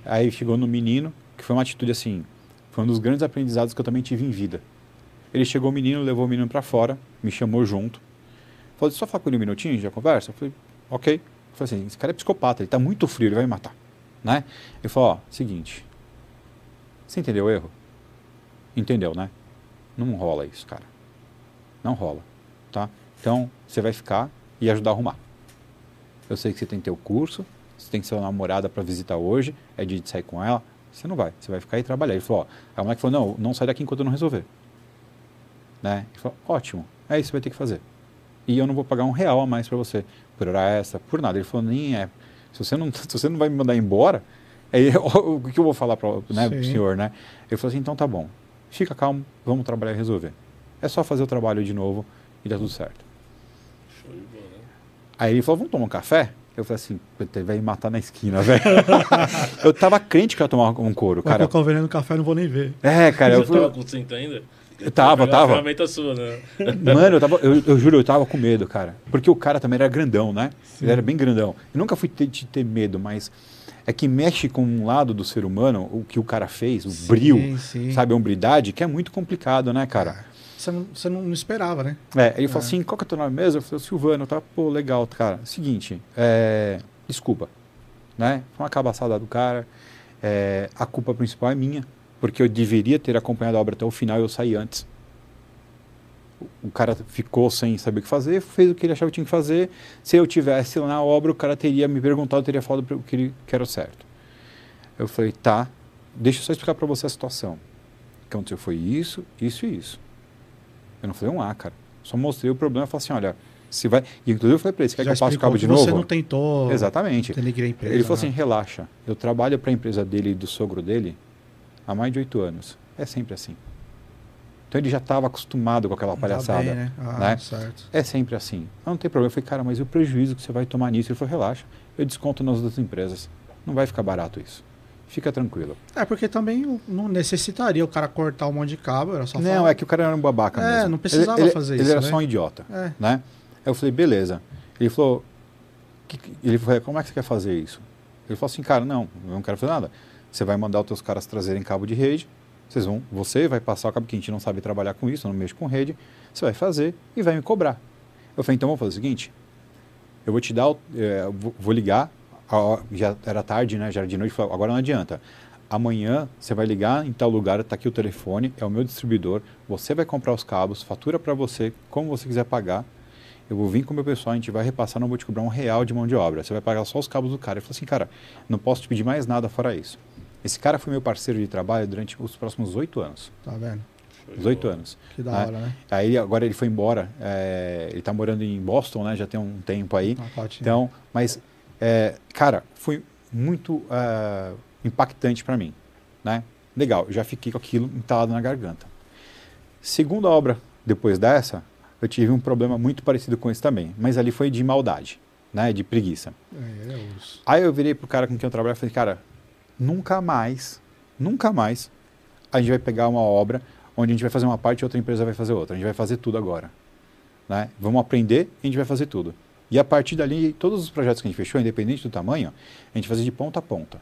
Aí chegou no menino, que foi uma atitude assim, foi um dos grandes aprendizados que eu também tive em vida. Ele chegou o menino, levou o menino pra fora, me chamou junto. Falou, só falar com ele um minutinho, já conversa? Eu falei, ok. Eu falei assim, esse cara é psicopata, ele tá muito frio, ele vai me matar, né? Ele falou, ó, seguinte, você entendeu o erro? Entendeu, né? Não rola isso, cara. Não rola, tá? Então, você vai ficar e ajudar a arrumar. Eu sei que você tem teu curso, você tem sua namorada para visitar hoje, é dia de sair com ela. Você não vai, você vai ficar e trabalhar. Ele falou, ó, a moleque falou, não, não sai daqui enquanto eu não resolver. Né? Ele falou, ótimo, é isso que você vai ter que fazer. E eu não vou pagar um real a mais para você, por hora extra, por nada. Ele falou, nem é. Se você não, <laughs> se você não vai me mandar embora, aí, <laughs> o que eu vou falar para né, pro Sim. senhor, né? Ele falou assim, então tá bom, fica calmo, vamos trabalhar e resolver. É só fazer o trabalho de novo e dá tudo certo. Show de bola. né? Aí ele falou, vamos tomar um café? Eu falei assim, "Puta, ele vai me matar na esquina, <laughs> velho. eu tava crente que eu ia tomar um couro, Cara, eu tô vendendo café, não vou nem ver. É, cara, eu Você fui... tava com cinta ainda? Eu tava, a tava. ferramenta sua, né? Mano, eu, tava, eu, eu juro, eu tava com medo, cara. Porque o cara também era grandão, né? Ele era bem grandão. Eu nunca fui ter, de ter medo, mas é que mexe com um lado do ser humano, o que o cara fez, o Sim, bril, sim. sabe, a hombridade, que é muito complicado, né, cara? Você não, você não, esperava, né? É, ele falou assim, qual que é o teu nome mesmo? Eu falei, Silvano, tá, pô, legal, cara. Seguinte, é, desculpa, né? Foi uma cabaçada do cara, é, a culpa principal é minha, porque eu deveria ter acompanhado a obra até o final e eu saí antes. O- cara ficou sem saber o que fazer, fez o que ele achava que tinha que fazer. Se eu tivesse lá na obra, o cara teria me perguntado, teria falado o que, ele, que era o certo. Eu falei, tá, deixa eu só explicar para você a situação. O que aconteceu foi isso, isso e isso. Eu não falei um A, cara. Só mostrei o problema e falei assim, olha, se vai... E inclusive eu falei para ele, você quer Já que eu passe o cabo de novo? Você não tentou Exatamente. empresa. Ele falou né? assim, relaxa, eu trabalho para a empresa dele e do sogro dele há mais de oito anos. É sempre assim. Então ele já estava acostumado com aquela palhaçada. bem, né? Ah, né? certo. É sempre assim. Ah, não tem problema. Eu falei, cara, mas e o prejuízo que você vai tomar nisso? Ele falou, relaxa, eu desconto nas outras empresas. Não vai ficar barato isso. Fica tranquilo. É, porque também não necessitaria o cara cortar um monte de cabo, era só não, falar. é que o cara era um babaca É, mesmo. não precisava ele, ele- fazer ele isso, era né? só um idiota, É. né? Aí eu falei, beleza. Ele falou, que- ele falou, como é que você quer fazer isso? Ele falou assim, cara, não, eu não quero fazer nada. Você vai mandar os teus caras trazerem cabo de rede, vocês vão, você vai passar o cabo que a gente não sabe trabalhar com isso, eu não mexo com rede, você vai fazer e vai me cobrar. Eu falei, então vamos fazer o seguinte, eu vou te dar, é, eu vou, ligar, já era tarde, né, já era de noite, falei, agora não adianta. Amanhã você vai ligar em tal lugar, está aqui o telefone, é o meu distribuidor, você vai comprar os cabos, fatura para você, como você quiser pagar, eu vou vir com o meu pessoal, a gente vai repassar, não vou te cobrar um real de mão de obra. Você vai pagar só os cabos do cara. Ele falou assim, cara, não posso te pedir mais nada fora isso. Esse cara foi meu parceiro de trabalho durante os próximos oito anos. Tá vendo? Show de Os oito bola. anos. Que da né? hora, né? Aí agora ele foi embora. é, ele está morando em Boston, né? Já tem um tempo aí. Uma patinha. Então, mas, é, cara, foi muito é, impactante para mim, né? Legal, já fiquei com aquilo entalado na garganta. Segunda obra depois dessa, eu tive um problema muito parecido com esse também, mas ali foi de maldade, né? De preguiça. É, é. Aí eu virei pro cara com quem eu trabalho e falei, cara, nunca mais, nunca mais a gente vai pegar uma obra onde a gente vai fazer uma parte e outra empresa vai fazer outra. A gente vai fazer tudo agora. Né? Vamos aprender e a gente vai fazer tudo. E a partir dali, todos os projetos que a gente fechou, independente do tamanho, a gente fazia de ponta a ponta.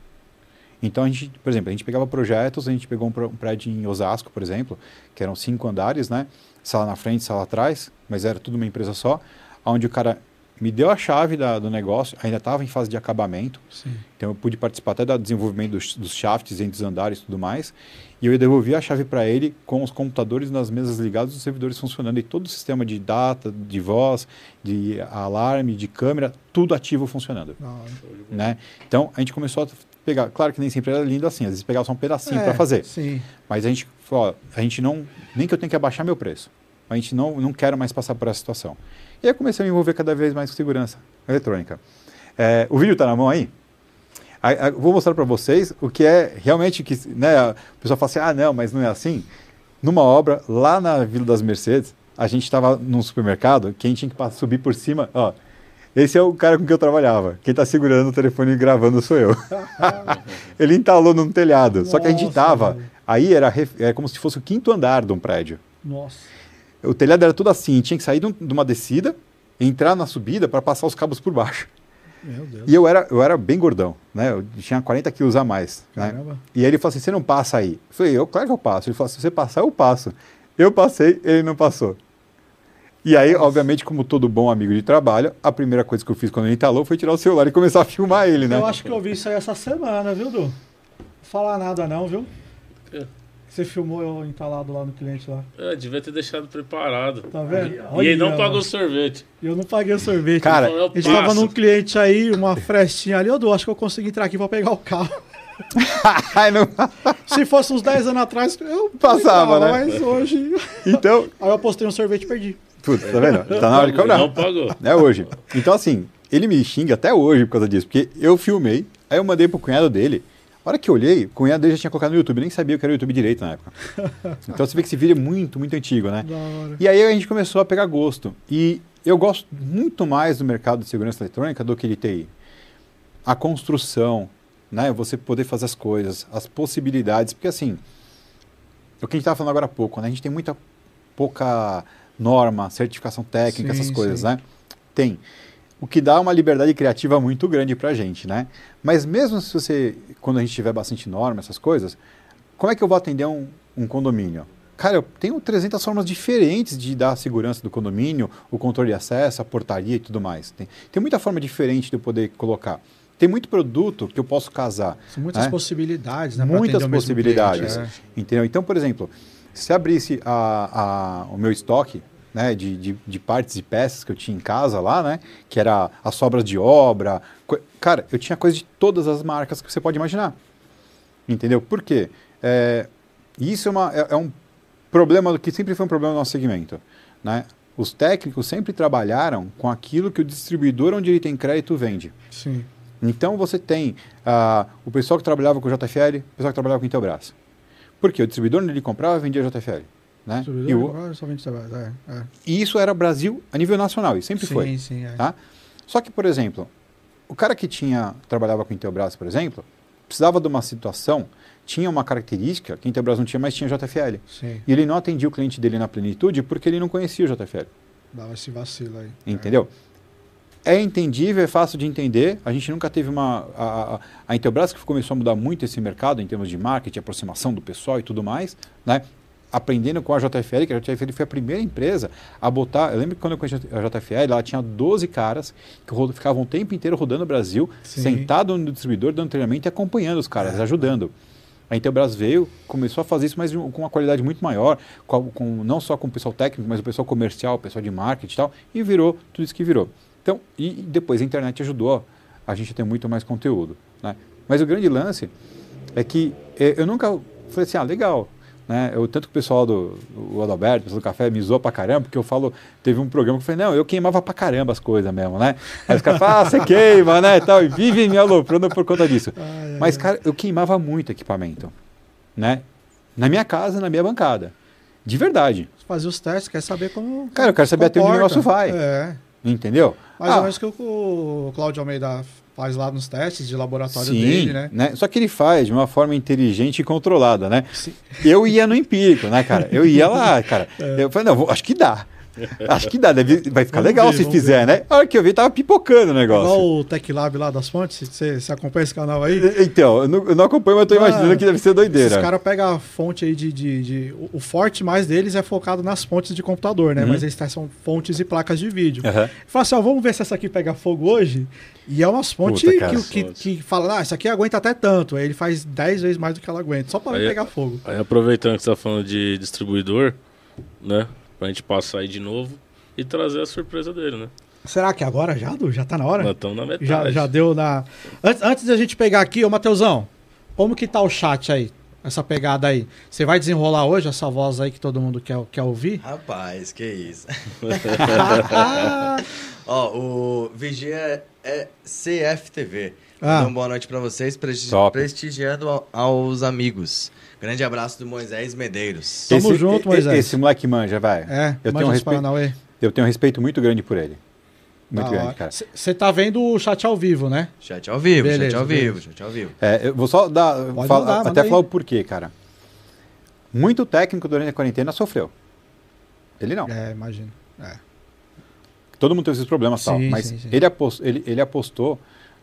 Então a gente, por exemplo, a gente pegava projetos, a gente pegou um, prédio em Osasco, por exemplo, que eram cinco andares, né? Sala na frente, sala atrás, mas era tudo uma empresa só, onde o cara me deu a chave da- do negócio, ainda estava em fase de acabamento, Sim. então eu pude participar até do desenvolvimento dos, dos shafts entre os andares e tudo mais. E eu devolvi a chave para ele com os computadores nas mesas ligados e os servidores funcionando. E todo o sistema de data, de voz, de alarme, de câmera, tudo ativo funcionando. Né? Então a gente começou a pegar. Claro que nem sempre era lindo assim, às vezes pegava só um pedacinho É, para fazer. Sim. Mas a gente falou: a gente não. Nem que eu tenha que abaixar meu preço. A gente não, não quero mais passar por essa situação. E aí comecei a me envolver cada vez mais com segurança eletrônica. É, o vídeo está na mão aí? Aí, eu vou mostrar para vocês o que é realmente que, né, a pessoa fala assim: "Ah, não, mas não é assim". Numa obra lá na Vila das Mercedes, a gente estava num supermercado, quem tinha que subir por cima, ó, esse é o cara com quem eu trabalhava. Quem está segurando o telefone e gravando sou eu. <laughs> Ele entalou num telhado. Só que a gente Nossa, tava. velho. Aí era, era como se fosse o quinto andar de um prédio. Nossa. O telhado era tudo assim, tinha que sair de um- uma descida, entrar na subida para passar os cabos por baixo. Meu Deus. E eu era, eu era bem gordão, né? Eu tinha 40 quilos a mais. Né? Caramba. E aí ele falou assim: você não passa aí? Eu falei, eu, claro que eu passo. Ele falou: se você passar, eu passo. Eu passei, ele não passou. E aí, obviamente, como todo bom amigo de trabalho, a primeira coisa que eu fiz quando ele entalou foi tirar o celular e começar a filmar ele, né? Eu acho que eu vi isso aí essa semana, viu, Du? Não falar nada não, viu? É. Você filmou eu entalado lá no cliente lá. É, devia ter deixado preparado. Tá vendo? E ele não Olha, pagou mano. sorvete. Eu não paguei o sorvete. Cara, Então, eu a gente tava passo. num cliente aí, uma frestinha ali. Ô, Du, acho que eu consegui entrar aqui pra pegar o carro. <laughs> Se fosse uns 10 anos atrás, eu Passava, né? Mas hoje... Então, Aí eu postei um sorvete e perdi. Putz, tá vendo? Tá na hora de cobrar. não pagou. É hoje. Então, assim, ele me xinga até hoje por causa disso, porque eu filmei, aí eu mandei pro cunhado dele. A hora que eu olhei, o cunhado dele já tinha colocado no YouTube, nem sabia que era o YouTube direito na época. <laughs> Então você vê que esse vídeo é muito, muito antigo, né? E aí a gente começou a pegar gosto. E eu gosto muito mais do mercado de segurança eletrônica do que de TI. A construção, né? Você poder fazer as coisas, as possibilidades, porque assim, o que a gente estava falando agora há pouco, né? A gente tem muita pouca norma, certificação técnica, Sim, essas coisas, sim. né? Tem. O que dá uma liberdade criativa muito grande pra gente, né? Mas mesmo se você, quando a gente tiver bastante norma, essas coisas, como é que eu vou atender um, um condomínio? Cara, eu tenho 300 formas diferentes de dar a segurança do condomínio, o controle de acesso, a portaria e tudo mais. Tem, tem muita forma diferente de eu poder colocar. Tem muito produto que eu posso casar. São muitas né? possibilidades, né? Muitas possibilidades. cliente, é. Entendeu? Então, por exemplo, se abrisse a, a- o meu estoque né, de, de, de partes e peças que eu tinha em casa lá, né? Que era as sobras de obra. co- Cara, eu tinha coisa de todas as marcas que você pode imaginar. Entendeu? Por quê? É, isso é, uma, é, é um problema do que sempre foi um problema no nosso segmento. Né? Os técnicos sempre trabalharam com aquilo que o distribuidor onde ele tem crédito vende. Sim. Então você tem ah, o pessoal que trabalhava com JFL, o pessoal que trabalhava com Intelbras. Por quê? O distribuidor onde ele comprava vendia JFL. Né? E, o- é, é. isso era Brasil a nível nacional, e sempre sim, foi. Sim, é. Tá? Só que, por exemplo, o cara que tinha trabalhava com Intelbras, por exemplo, precisava de uma situação, tinha uma característica que Intelbras não tinha, mas tinha JFL. Sim, E ele não atendia o cliente dele na plenitude porque ele não conhecia o JFL. dava esse vacilo aí. Entendeu? É entendível, é fácil de entender. A gente nunca teve uma. A, a, a Intelbras que começou a mudar muito esse mercado em termos de marketing, aproximação do pessoal e tudo mais, né? Aprendendo com a JFL, que a JFL foi a primeira empresa a botar. Eu lembro que quando eu conheci a JFL, ela tinha 12 caras que ficavam o tempo inteiro rodando o Brasil, Sim. sentado no distribuidor, dando treinamento e acompanhando os caras, ajudando. A Intelbras veio, começou a fazer isso, mas com uma qualidade muito maior, com, com- não só com o pessoal técnico, mas o pessoal comercial, o pessoal de marketing e tal, e virou tudo isso que virou. Então, e, depois a internet ajudou a gente a ter muito mais conteúdo. Né? Mas o grande lance é que eh, eu nunca falei assim, ah, legal. Né? Eu, tanto que o pessoal do o Adalberto, o pessoal do café, me zoou pra caramba, porque eu falo, teve um programa que eu falei, não, eu queimava pra caramba as coisas mesmo, né? Aí os caras falam, ah, você queima, né? e Tal, e vivem me aloprando por conta disso. Ai, Mas, cara, eu queimava muito equipamento, né? Na minha casa, na minha bancada. De verdade. Fazer os testes, quer saber como. Cara, eu quero saber até onde o comporta. negócio vai. É. Entendeu? Mais Ah, ou menos que o Cláudio Almeida faz lá nos testes de laboratório Sim, dele, né? Só que ele faz de uma forma inteligente e controlada, né? Sim. Eu ia no empírico, né, cara? Eu ia lá, cara. <laughs> Eu falei, não, vou- acho que dá. Acho que dá, deve- vai ficar Vamos legal ver, se fizer, né? A hora que eu vi, tava pipocando o negócio. Igual o Tech Lab lá das fontes, você, você acompanha esse canal aí? Então, eu não, eu não acompanho, mas eu tô Ah, imaginando que deve ser doideira. caras pegam a fonte aí de, de, de- o- forte mais deles é focado nas fontes de computador, né? Uhum. Mas eles testam fontes e placas de vídeo. Aham. Fala assim, ó, vamos ver se essa aqui pega fogo hoje. E é umas fontes Puta, cara, que, que, que fala, ah, isso aqui aguenta até tanto. Aí ele faz 10 vezes mais do que ela aguenta, só para pegar fogo. Aí aproveitando que você tá falando de distribuidor, né? Pra gente passar aí de novo e trazer a surpresa dele, né? Será que agora já, Du? Já tá na hora? Nós estamos na metade. Já, já deu na. Antes, antes da gente pegar aqui, ô Mateusão, como que tá o chat aí? Essa pegada aí. Você vai desenrolar hoje essa voz aí que todo mundo quer, quer ouvir? Rapaz, que isso. <laughs> <laughs> Ó, o Vigia é CFTV. Ah. Então, boa noite pra vocês, presti- Top. prestigiando ao- aos amigos. Grande abraço do Moisés Medeiros. Tamo Esse- junto, Moisés. Esse moleque manja, vai. é, eu, tenho um respeito, Paranauê. eu tenho um respeito muito grande por ele. Muito grande, cara. Você tá vendo o chat ao vivo, né? Chat ao vivo, Beleza, chat ao vivo, beleza. chat ao vivo. É, eu vou só dar, fala- mandar, manda até aí. falar o porquê, cara. Muito técnico durante a quarentena sofreu. Ele não. É, imagino. É. Todo mundo teve esses problemas, tal, Sim, mas sim, sim. Ele, ele- ele apostou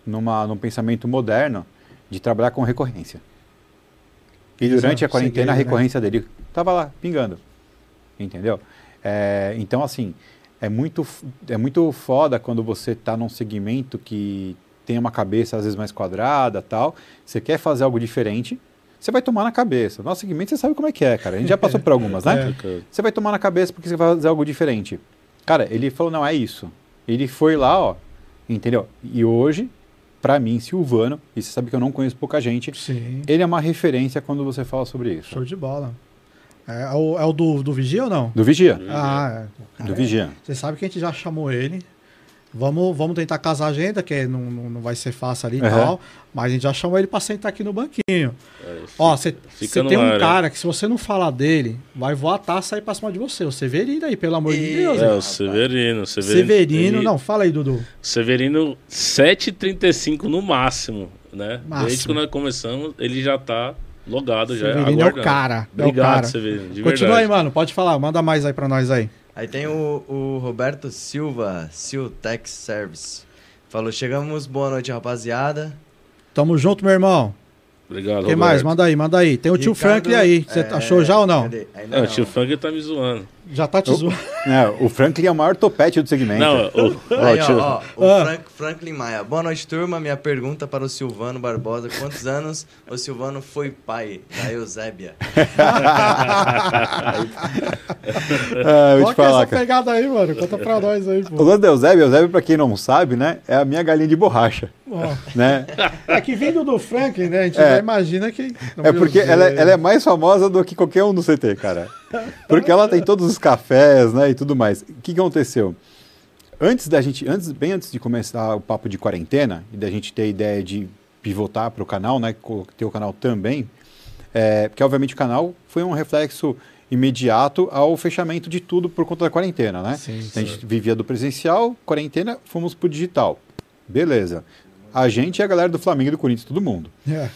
numa, num pensamento moderno de trabalhar com recorrência. E durante é a quarentena, a né? recorrência dele tava lá, pingando. Entendeu? É, então, assim, é muito, é muito foda quando você está num segmento que tem uma cabeça às vezes mais quadrada tal. Você quer fazer algo diferente, você vai tomar na cabeça. Nosso segmento você sabe como é que é, cara. A gente já passou por algumas, né? <laughs> É. Você vai tomar na cabeça porque você vai fazer algo diferente. Cara, ele falou, não, é isso. Ele foi lá, ó, entendeu? E hoje, pra mim, Silvano, e você sabe que eu não conheço pouca gente, Sim. ele é uma referência quando você fala sobre isso. Show de bola. É, é o, é o do, do Vigia ou não? Do Vigia. Ah, é. Do Vigia. Você sabe que a gente já chamou ele. Vamos, vamos tentar casar a agenda, que não, não, não vai ser fácil ali e Aham. tal. Mas a gente já chamou ele pra sentar aqui no banquinho. É, Ó, você tem um ar, cara que se você não falar dele, vai voar a taça aí pra cima de você. O Severino aí, pelo amor de E- Deus. É, hein? o Severino. Severino, Severino, não, fala aí, Dudu. Severino 7h35 no máximo, né? Máximo. Desde que nós começamos, ele já tá logado, já Severino é o cara. é o Obrigado, cara. Severino, de Continua aí, verdade. mano. Pode falar, manda mais aí pra nós aí. Aí tem o, o Roberto Silva, Siltex Service. Falou, chegamos, boa noite, rapaziada. Tamo junto, meu irmão. Obrigado, Quem mais? Roberto. Manda aí, manda aí. Tem o tio Ricardo, Franklin aí. Você é, achou já ou não? Ainda É, não. o tio Frank tá me zoando. Já tá te zoando. É, o Franklin é o maior topete do segmento. Não, o, <laughs> Aí, o ó, ó, o Ah. Frank- Franklin Maia. Boa noite, turma. Minha pergunta para o Silvano Barbosa. Quantos anos o Silvano foi pai da Eusébia? <laughs> Ah, Qual que é falar, essa cara. pegada aí, mano? Conta pra nós aí, O pô. lance da Eusébio, Eusébio, pra quem não sabe, né, é a minha galinha de borracha. né? É que vindo do Frank, né? A gente É. já imagina que. É porque ela, ela é mais famosa do que qualquer um do CT, cara. Porque ela tem todos os cafés, né, e tudo mais. O que, que aconteceu? Antes da gente, antes, bem antes de começar o papo de quarentena e da gente ter a ideia de pivotar para o canal, né, ter o canal também, é, porque obviamente o canal foi um reflexo imediato ao fechamento de tudo por conta da quarentena, né? Sim, A gente vivia do presencial, quarentena, fomos pro digital. Beleza. A gente e a galera do Flamengo e do Corinthians, todo mundo. É.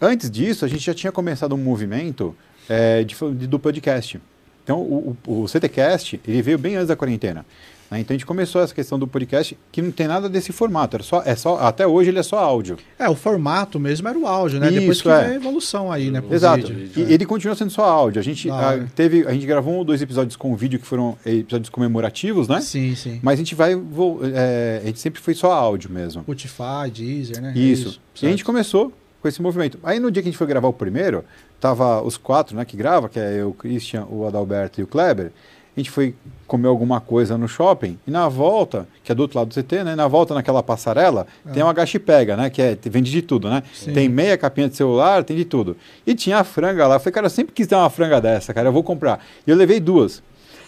Antes disso, a gente já tinha começado um movimento é, de, de- do podcast. Então, o, o, o CTcast, ele veio bem antes da quarentena. né? Então, a gente começou essa questão do podcast, que não tem nada desse formato. Era só, é só, até hoje, ele é só áudio. É, o formato mesmo era o áudio, né? Depois Isso, que é. a evolução aí, né? Exato. vídeo. E ele continua sendo só áudio. A gente, Da a, teve, a gente gravou um ou dois episódios com vídeo, que foram episódios comemorativos, né? Sim, sim. Mas a gente vai... vo- é, a gente sempre foi só áudio mesmo. Spotify, Deezer, né? É Isso. E a gente começou com esse movimento. Aí no dia que a gente foi gravar o primeiro, tava os quatro, né, que grava, que é eu, o Christian, o Adalberto e o Kleber. A gente foi comer alguma coisa no shopping e na volta, que é do outro lado do CT, né, na volta naquela passarela, tem um agache pega, né, que é, vende de tudo, né? Sim. Tem meia capinha de celular, tem de tudo. E tinha a franga lá. Eu falei, cara, eu sempre quis ter uma franga dessa, cara, eu vou comprar. E eu levei duas.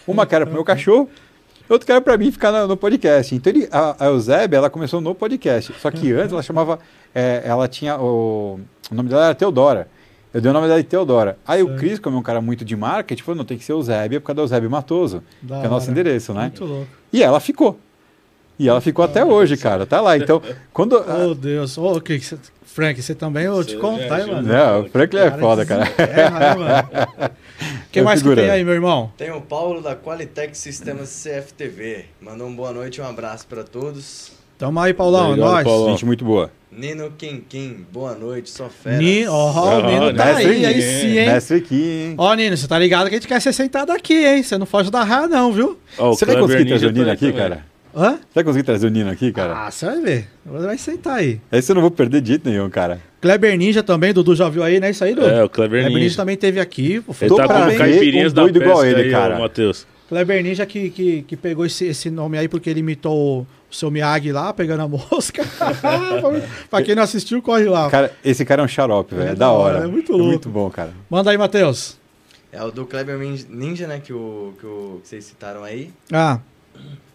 Uma que era pro meu <laughs> cachorro, outro que era pra mim ficar no, no podcast. Então ele, a, a Eusébia, ela começou no podcast. Só que antes ela chamava, é, ela tinha, o, o nome dela era Teodora. Eu dei o nome dela de Teodora. Aí o. Cris, como é um cara muito de marketing, falou, não, tem que ser Eusébia por causa da Eusébio Matoso, Da que é o nosso hora. endereço, né? Muito louco. E ela ficou. E ela ficou até hoje, cara. Tá lá. Então, quando... Oh, Deus. Ô, que que cê- Frank, você também, eu vou te contar, hein, mano. Não, o Franklin é foda, cara. mano? Quem É <laughs> mais que tem aí, meu irmão? Tem o Paulo da Qualitec Sistemas CFTV. Mandou um boa noite um abraço pra todos. Tamo aí, Paulão, é Obrigado, nóis. Paulão. Gente muito boa. Nino Quinquim, boa noite, só fera. Ni, ó, Ah, o Nino tá aí, aí Nino. sim, hein? Mestre aqui, hein? Ó, Nino, você tá ligado que a gente quer ser sentado aqui, hein? Você não foge da raia, não, viu? Ó, o Você vai conseguir trazer o Nino aí aqui, também. cara? Hã? Você vai conseguir trazer o Nino aqui, cara? Ah, você vai ver. Vai sentar aí. Esse eu não vou perder de jeito nenhum, cara. Kleber Ninja também, Dudu já viu aí, né? Isso aí, Dudu? É, o Kleber Kleber Ninja Ninja. também teve aqui. Ele tá pra com caipirinhas um da doido igual ele, aí, cara. Matheus. Kleber Ninja que, que, que pegou esse, esse nome aí porque ele imitou o seu Miyagi lá, pegando a <laughs> mosca. <laughs> pra quem não assistiu, corre lá. Cara, esse cara é um xarope, velho. É, É da hora. hora, é muito louco. muito bom, cara. Manda aí, Matheus. É o do Kleber Ninja, né, que, o, que, o, que vocês citaram aí. Ah,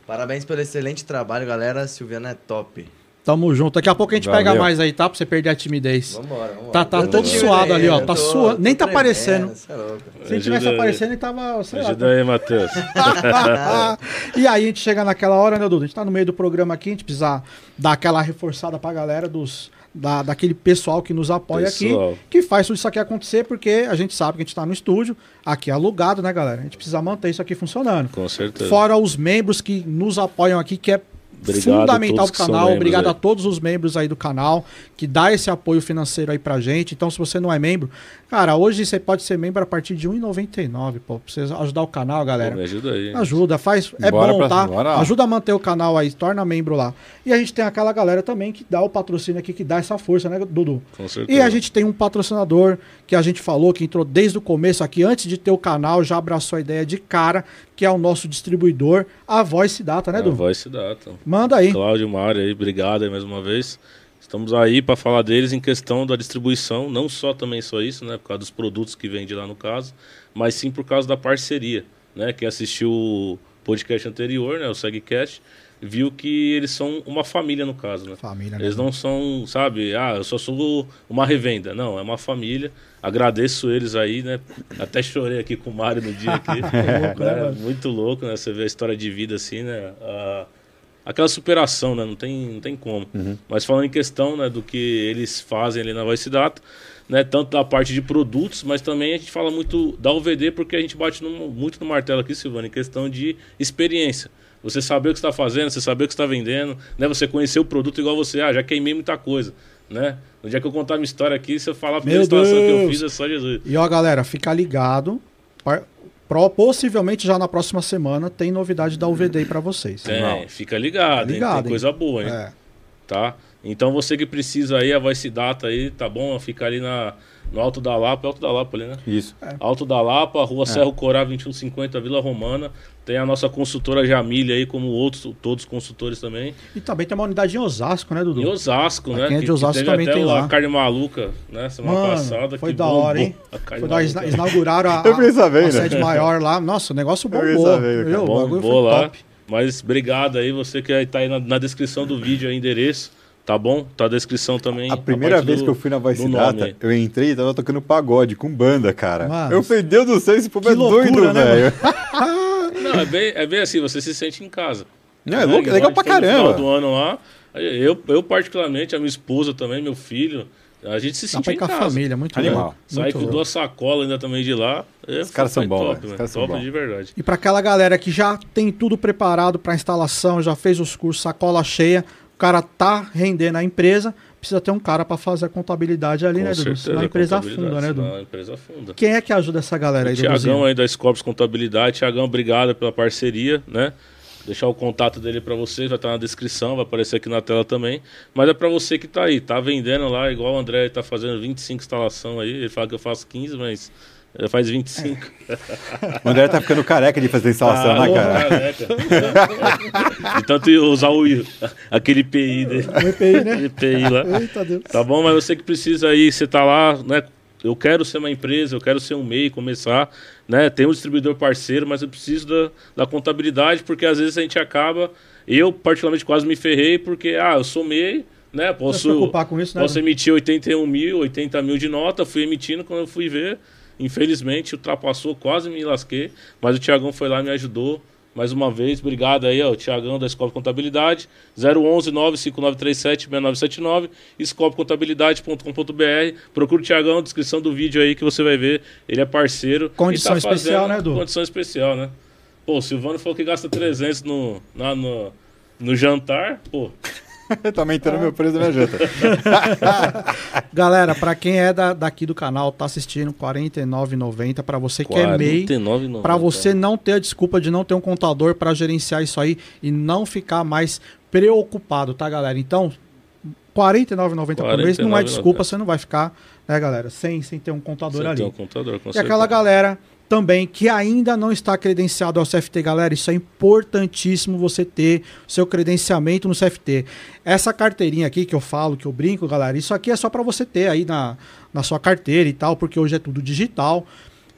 Parabéns pelo excelente trabalho, galera. Silviana é top. Tamo junto. Daqui a pouco a gente Valeu. pega mais aí, tá? Pra você perder a timidez. Vambora, vambora. Tá- tá tô todo suado ali, ó, tá suando, nem tá tremendo, aparecendo. é. Se ele tivesse aí. aparecendo, ele tava, sei lá. Ajuda aí, Matheus. <laughs> e aí a gente chega naquela hora, né, Dudu? A gente tá no meio do programa aqui, a gente precisa dar aquela reforçada pra galera dos, da, daquele pessoal que nos apoia Pessoal. aqui, que faz tudo isso aqui acontecer, porque a gente sabe que a gente tá no estúdio, aqui é alugado, né, galera? A gente precisa manter isso aqui funcionando. Com certeza. Fora os membros que nos apoiam aqui, que é Obrigado fundamental são canal. Obrigado aí. a todos os membros aí do canal que dá esse apoio financeiro aí pra gente. Então, se você não é membro, cara, hoje você pode ser membro a partir de R$1,99, pô, pra você ajudar o canal, galera. Pô, me ajuda aí. Ajuda, faz. É Bora bom, pra- tá? bora. Ajuda a manter o canal aí, torna membro lá. E a gente tem aquela galera também que dá o patrocínio aqui, que dá essa força, né, Dudu? Com certeza. E a gente tem um patrocinador que a gente falou, que entrou desde o começo aqui, antes de ter o canal, já abraçou a ideia de cara, que é o nosso distribuidor, a Voice Data, né, A Dudu? voz se data. Manda aí. Cláudio Mário aí, obrigado aí mais uma vez. Estamos aí para falar deles em questão da distribuição, não só também só isso, né, por causa dos produtos que vende lá no caso, mas sim por causa da parceria, né? Quem assistiu o podcast anterior, né, o Segcast, viu que eles são uma família no caso, né? Família, né? Eles não são, sabe, ah, eu só sou uma revenda. Não, é uma família. Agradeço eles aí, né? Até chorei aqui com o Mário no dia aqui. <laughs> mano? Muito louco, né? Você vê a história de vida assim, né? Ah, aquela superação, né? Não tem, não tem como. Mas falando em questão, né, do que eles fazem ali na Voice Data, né, tanto da parte de produtos, mas também a gente fala muito da UVD porque a gente bate no- muito no martelo aqui, Silvano, em questão de experiência. Você saber o que está fazendo, você saber o que está vendendo, né? Você conhecer o produto igual você, ah, já queimei muita coisa, né? No dia que eu contar minha história aqui, se eu falar a primeira Meu situação que eu Deus! fiz, é só Jesus. E ó, galera, fica ligado. Par- pro- possivelmente já na próxima semana tem novidade da UVD aí pra vocês. Tem, Não. fica ligado, hein? Ligado, Tem hein? coisa boa, hein? É. tá? Então você que precisa aí, a Voice Data aí, tá bom? Fica ali na, no Alto da Lapa, é Alto da Lapa ali, né? Isso. Alto da Lapa, Rua Serro Corá 2150, Vila Romana. Tem a nossa consultora Jamília aí, como outros, todos consultores também. E também tem uma unidade em Osasco, né, Dudu? Em Osasco, né? quem é de Osasco teve também até tem lá. A carne maluca, né? Semana Mano, passada. foi que da hora, bombou hein? A carne Foi da, inauguraram <laughs> a, Eu fiquei sabendo. a sede maior lá. Nossa, o negócio bombou. cara. viu? O bagulho Bombou foi lá. top. Mas obrigado aí, você que tá aí na, na descrição do vídeo aí, endereço. Tá bom? Tá a descrição também. A primeira parte vez do- que eu fui na nome Data, eu entrei e tava tocando pagode com banda, cara. Mano, eu falei, Deus do céu, esse povo é doido, loucura, né, velho. <laughs> Não, é bem, é bem assim, você se sente em casa. Não, é Né? louco, é legal a pra foi no final caramba. do ano lá. Eu, eu, particularmente, a minha esposa também, meu filho, a gente se sentiu em com a casa. família, muito Animal. louco. Saí Muito com louco. duas sacolas ainda também de lá. É, Os caras são bons, top, mano. caras são Top bons. de verdade. E para aquela galera que já tem tudo preparado para instalação, já fez os cursos, sacola cheia, o cara tá rendendo a empresa, precisa ter um cara para fazer a contabilidade ali, Com né, Dudu? certeza, Senão a empresa afunda, né, Dudu? A empresa afunda. Quem é que ajuda essa galera aí, O Tiagão aí da Scopus Contabilidade. Tiagão, obrigado pela parceria, né? Deixar o contato dele para vocês, vai estar na descrição, vai aparecer aqui na tela também. Mas é para você que tá aí, tá vendendo lá, igual o André tá fazendo 25 instalação aí. Ele fala que eu faço 15, mas ele faz 25. O André tá ficando careca de fazer instalação, Ah, né, cara? caraca. De tanto usar o, aquele IPI dele. O EPI, né? IPI lá. Eita Deus. Tá bom, mas você que precisa aí, você tá lá, né? Eu quero ser uma empresa, eu quero ser um MEI, começar, né? Tem um distribuidor parceiro, mas eu preciso da, da contabilidade, porque às vezes a gente acaba. Eu, particularmente, quase me ferrei, porque, ah, eu sou MEI, né? Posso, preocupar com isso, né? posso emitir 81 mil, 80 mil de nota, fui emitindo quando eu fui ver. Infelizmente, ultrapassou, quase me lasquei, mas o Tiagão foi lá e me ajudou. Mais uma vez, obrigado aí, ó, Tiagão da Escola de Contabilidade, 011 95937 6979, escopocontabilidade.com.br. Procura o Tiagão, descrição do vídeo aí que você vai ver. Ele é parceiro. Condição tá especial, né, Edu? Condição especial, né? Pô, o Silvano falou que gasta 300 no, na- no, no jantar. Pô, <laughs> tá aumentando meu preço da minha janta. <laughs> Galera, pra quem é da, daqui do canal, tá assistindo, R$ 49,90. Pra você que é MEI, 49,90. Pra você não ter a desculpa de não ter um contador pra gerenciar isso aí e não ficar mais preocupado, tá, galera? Então, R$ 49,90 por mês não é 49,90. desculpa, você não vai ficar, né, galera, sem, sem ter um contador Você ali. tem um contador, com E aquela certeza. galera também que ainda não está credenciado ao CFT, galera, isso é importantíssimo você ter seu credenciamento no CFT. Essa carteirinha aqui que eu falo, que eu brinco, galera, isso aqui é só para você ter aí na, na sua carteira e tal, porque hoje é tudo digital.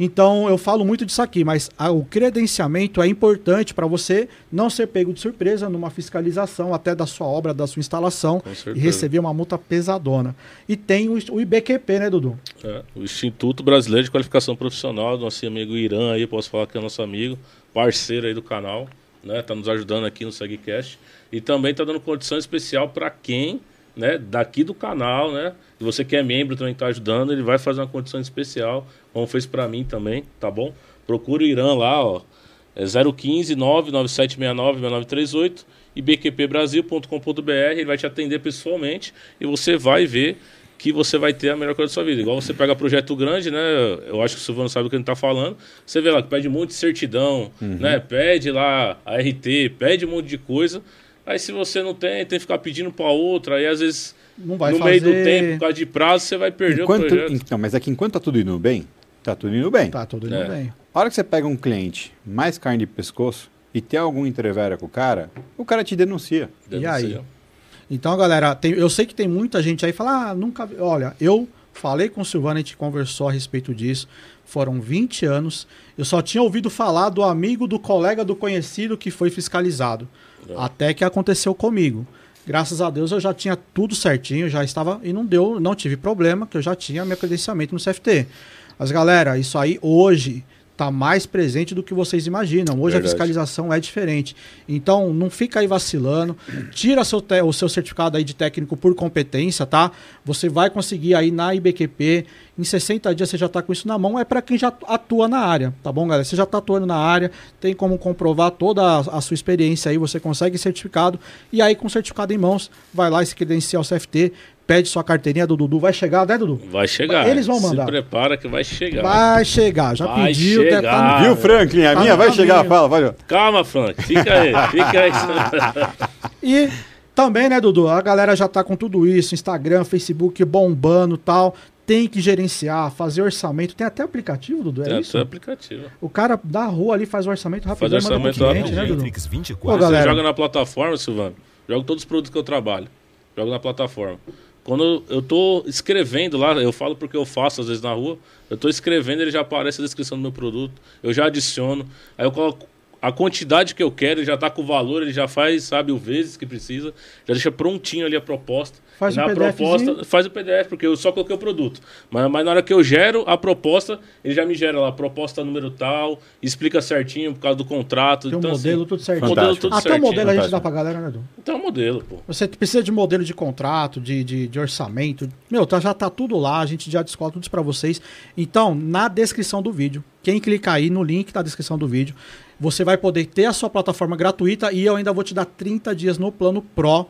Então eu falo muito disso aqui, mas a- o credenciamento é importante para você não ser pego de surpresa numa fiscalização até da sua obra, da sua instalação e receber uma multa pesadona. E tem o, o IBQP, né, Dudu? É, o Instituto Brasileiro de Qualificação Profissional, nosso amigo Irã aí, posso falar que é nosso amigo, parceiro aí do canal, né? Tá nos ajudando aqui no SegCast. E também tá dando condição especial para quem, né, daqui do canal, né? E você que é membro também tá ajudando, ele vai fazer uma condição especial, como fez para mim também, tá bom? Procura o Irã lá, ó. É 015 99769 6938 e bqpbrasil.com.br, ele vai te atender pessoalmente e você vai ver que você vai ter a melhor coisa da sua vida. Igual você pega projeto grande, né? Eu acho que o Silvano sabe o que ele está falando. Você vê lá que pede um monte de certidão, né? Pede lá a RT, pede um monte de coisa. Aí se você não tem, tem que ficar pedindo para outra. Aí às vezes, no fazer... meio do tempo, por causa de prazo, você vai perder Enquanto, o projeto. então, mas é que enquanto tá tudo indo bem, tá tudo indo bem. Tá, tudo indo É. bem. A hora que você pega um cliente mais carne de pescoço e tem algum entrevera com o cara, o cara te denuncia. Deve E aí? Então, galera, tem- eu sei que tem muita gente aí que fala, ah, nunca vi. Olha, eu falei com o Silvano, a gente conversou a respeito disso. Foram 20 anos. Eu só tinha ouvido falar do amigo, do colega, do conhecido que foi fiscalizado. É. Até que aconteceu comigo. Graças a Deus eu já tinha tudo certinho, já estava. E não deu, não tive problema, que eu já tinha meu credenciamento no CFT. Mas, galera, isso aí hoje tá mais presente do que vocês imaginam. Hoje a Verdade. fiscalização é diferente. Então, não fica aí vacilando. Tira seu o seu certificado aí de técnico por competência, tá? Você vai conseguir aí na IBQP. Em 60 dias você já tá com isso na mão. É para quem já atua na área, tá bom, galera? Você já tá atuando na área, tem como comprovar toda a, a sua experiência aí. Você consegue certificado. E aí, com certificado em mãos, vai lá e se credencia ao CFT. Pede sua carteirinha do Dudu. Vai chegar, né, Dudu? Vai chegar. Eles vão mandar. Se prepara que vai chegar. Vai chegar. Já Vai pediu. deve chegar. tá no- Viu, Franklin? A tá minha vai chegar, caminho. fala, valeu. Calma, Frank. Fica aí. Fica aí. <laughs> E Também, né, Dudu? A galera já tá com tudo isso, Instagram, Facebook bombando tal. Tem que gerenciar, fazer orçamento. Tem até aplicativo, Dudu, é Tem isso? até aplicativo. O cara da rua ali faz o orçamento rapidão Faz orçamento cliente, né, rapidinho. Dudu? Matrix Pô, 24. galera. Você joga na plataforma, Silvano. Jogo todos os produtos que eu trabalho. Jogo na plataforma. Quando eu tô escrevendo lá, eu falo porque eu faço às vezes na rua, eu tô escrevendo, ele já aparece a descrição do meu produto, eu já adiciono, aí eu coloco a quantidade que eu quero, ele já tá com o valor, ele já faz, sabe, o vezes que precisa, já deixa prontinho ali a proposta. Faz um na PDFzinho. proposta, faz o PDF, porque eu só coloquei o produto. Mas, mas na hora que eu gero a proposta, ele já me gera lá, proposta número tal, explica certinho por causa do contrato. Tem um então, modelo assim, tudo certinho. modelo Fantástico. tudo Até o modelo a gente fantástico. dá pra galera, né, Dudu? Então é um modelo, pô. Você precisa de modelo de contrato, de, de, de orçamento. Meu, tá, já tá tudo lá, a gente já descola tudo isso pra vocês. Então, na descrição do vídeo, quem clicar aí no link da descrição do vídeo, você vai poder ter a sua plataforma gratuita e eu ainda vou te dar 30 dias no plano Pro.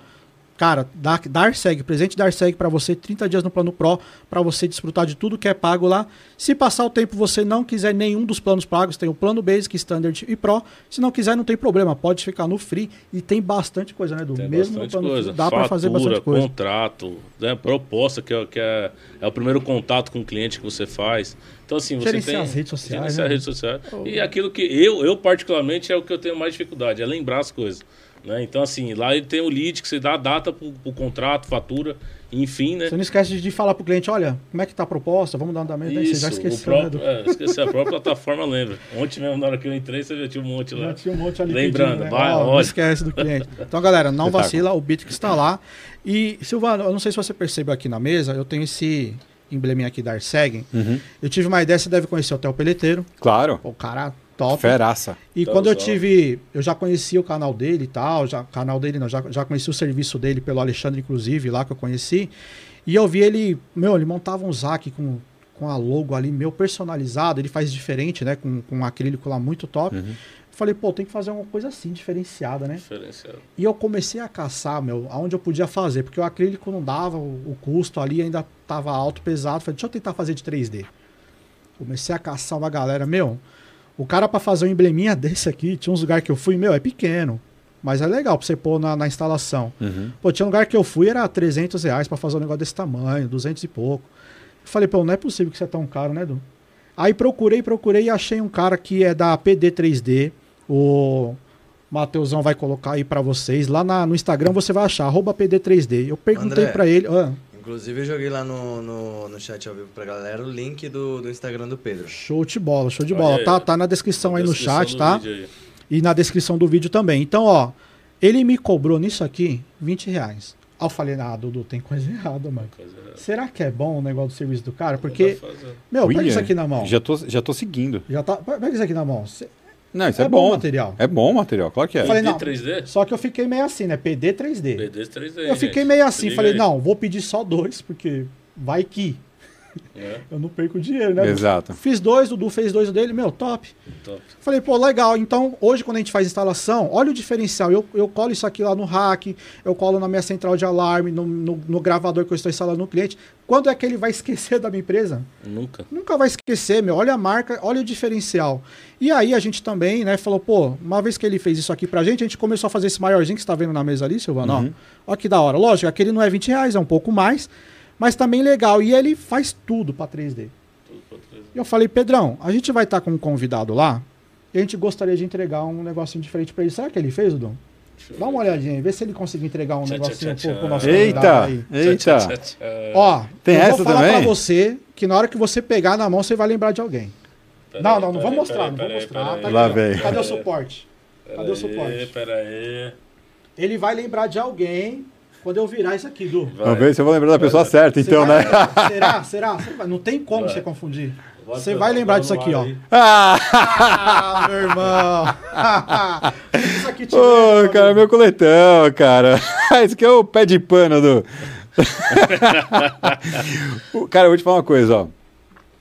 Cara, dá, dar segue, presente dar segue pra você, 30 dias no plano Pro, pra você desfrutar de tudo que é pago lá. Se passar o tempo você não quiser nenhum dos planos pagos, tem o plano Basic, Standard e Pro. Se não quiser, não tem problema, pode ficar no free e tem bastante coisa, né, do Tem mesmo bastante plano coisa. dá pra fazer bastante coisa. contrato, né, proposta, que, é, que é, é o primeiro contato com o cliente que você faz. Então, assim, você Gerenciar tem... as redes sociais, Gerenciar né? as redes sociais. E aquilo que eu, eu, particularmente, é o que eu tenho mais dificuldade, é lembrar as coisas. Né? Então, assim, lá ele tem o lead que você dá a data pro, pro contrato, fatura, enfim, né? Você não esquece de falar pro cliente, olha, como é que tá a proposta, vamos dar um andamento aí, você já Isso, esqueceu, o né, próprio, Edu? é, esqueci, a própria plataforma lembra. Ontem mesmo, na hora que eu entrei, você já tinha um monte lá. Já tinha um monte ali Lembrando, pedindo, né? vai, Ó, não esquece do cliente. <laughs> Então, galera, não vacila, o Bitrix está lá. E, Silvano, eu não sei se você percebeu aqui na mesa, eu tenho esse embleminha aqui da Arsegen. Uhum. Eu tive uma ideia, você deve conhecer o Hotel Peleteiro. Claro. O cara top. Feraça. E Então, quando eu só. tive, eu já conhecia o canal dele e tal, já canal dele não, já, já conheci o serviço dele pelo Alexandre inclusive, lá que eu conheci. E eu vi ele, meu, ele montava um zac com com a logo ali meu personalizado, ele faz diferente, né, com, com um acrílico lá muito top. Uhum. Falei, pô, tem que fazer uma coisa assim, diferenciada, né? Diferenciado. E eu comecei a caçar, meu, aonde eu podia fazer, porque o acrílico não dava, o, o custo ali ainda tava alto, pesado. Falei, deixa eu tentar fazer de 3D. Comecei a caçar uma galera, meu, o cara pra fazer um embleminha desse aqui, tinha uns lugares que eu fui, meu, é pequeno, mas é legal pra você pôr na, na instalação. Uhum. Pô, tinha um lugar que eu fui, era 300 reais pra fazer um negócio desse tamanho, 200 e pouco. Eu falei, pô, não é possível que isso é tão caro, né, Edu? Aí procurei, procurei e achei um cara que é da PD3D. O Mateusão vai colocar aí pra vocês. Lá na- no Instagram você vai achar, arroba PD3D. Eu perguntei pra ele. ah, Inclusive, eu joguei lá no, no, no chat ao vivo pra galera o link do, do Instagram do Pedro. show de bola, show de bola. aí, Tá, tá na descrição aí no Descrição chat, do tá? aí. E na descrição do vídeo também. Então, ó, ele me cobrou nisso aqui 20 reais. Aí eu falei, ah, Dudu, tem coisa errada, mano. Coisa errada. Será que é bom o negócio do serviço do cara? Porque, meu, pega William, isso aqui na mão. Já tô, já tô seguindo. Já tá. Pega isso aqui na mão. Não, isso É é, bom bom. o material. É bom o material, claro que é. Eu falei, não. 3D? Só que eu fiquei meio assim, né? PD 3D. BD 3D. eu fiquei gente. meio Se assim, falei, aí. não, vou pedir só dois, porque vai que É, eu não perco dinheiro, né? Exato. Fiz dois, o Dudu fez dois dele, meu, top. top. Falei, pô, legal. Então, hoje, quando a gente faz instalação, olha o diferencial. Eu, eu colo isso aqui lá no rack, eu colo na minha central de alarme, no, no, no gravador que eu estou instalando no cliente. Quando é que ele vai <laughs> esquecer da minha empresa? Nunca. Nunca vai esquecer, meu. Olha a marca, olha o diferencial. E aí a gente também, né, falou, pô, uma vez que ele fez isso aqui pra gente, a gente começou a fazer esse maiorzinho que você tá vendo na mesa ali, Silvano. Uhum. Ó, ó que da hora. Lógico, aquele não é 20 reais, é um pouco mais, mas também legal. E ele faz tudo pra 3D. Tudo pra 3D. E eu falei, Pedrão, a gente vai estar com um convidado lá e a gente gostaria de entregar um negocinho diferente pra ele. Será que ele fez, Dom? Dá ver. uma olhadinha aí, vê se ele conseguiu entregar um Tchá, negocinho tchá, pro, tchá. pro nosso Eita, convidado aí. eita. Ó, Tem eu essa vou falar também? pra você que na hora que você pegar na mão, você vai lembrar de alguém. Pera não, aí, não, não vou aí, mostrar, não vou mostrar. Tá Lá vem. Cadê o pera suporte? aí, Cadê o suporte? Pera aí. Ele vai lembrar de alguém quando eu virar isso aqui, Du. Vai. Vamos ver se eu vou lembrar da pessoa Vai. certa, Você então, vai né? Será? <laughs> Será? Você vai- Não tem como Vai. você confundir. Você vai lembrar disso aqui, ó. Ah! Ah, meu irmão! <laughs> isso aqui te Ô, lembra, cara, meu coletão, cara. <laughs> Esse aqui é o pé de pano do. Cara, eu vou te falar uma coisa, ó.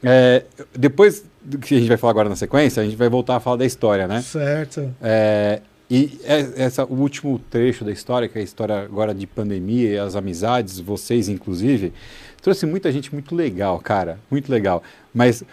É, depois do que a gente vai falar agora na sequência, a gente vai voltar a falar da história, né? Certo. É, e é- essa, o último trecho da história, que é a história agora de pandemia e as amizades, vocês inclusive, trouxe muita gente muito legal, cara, muito legal. Mas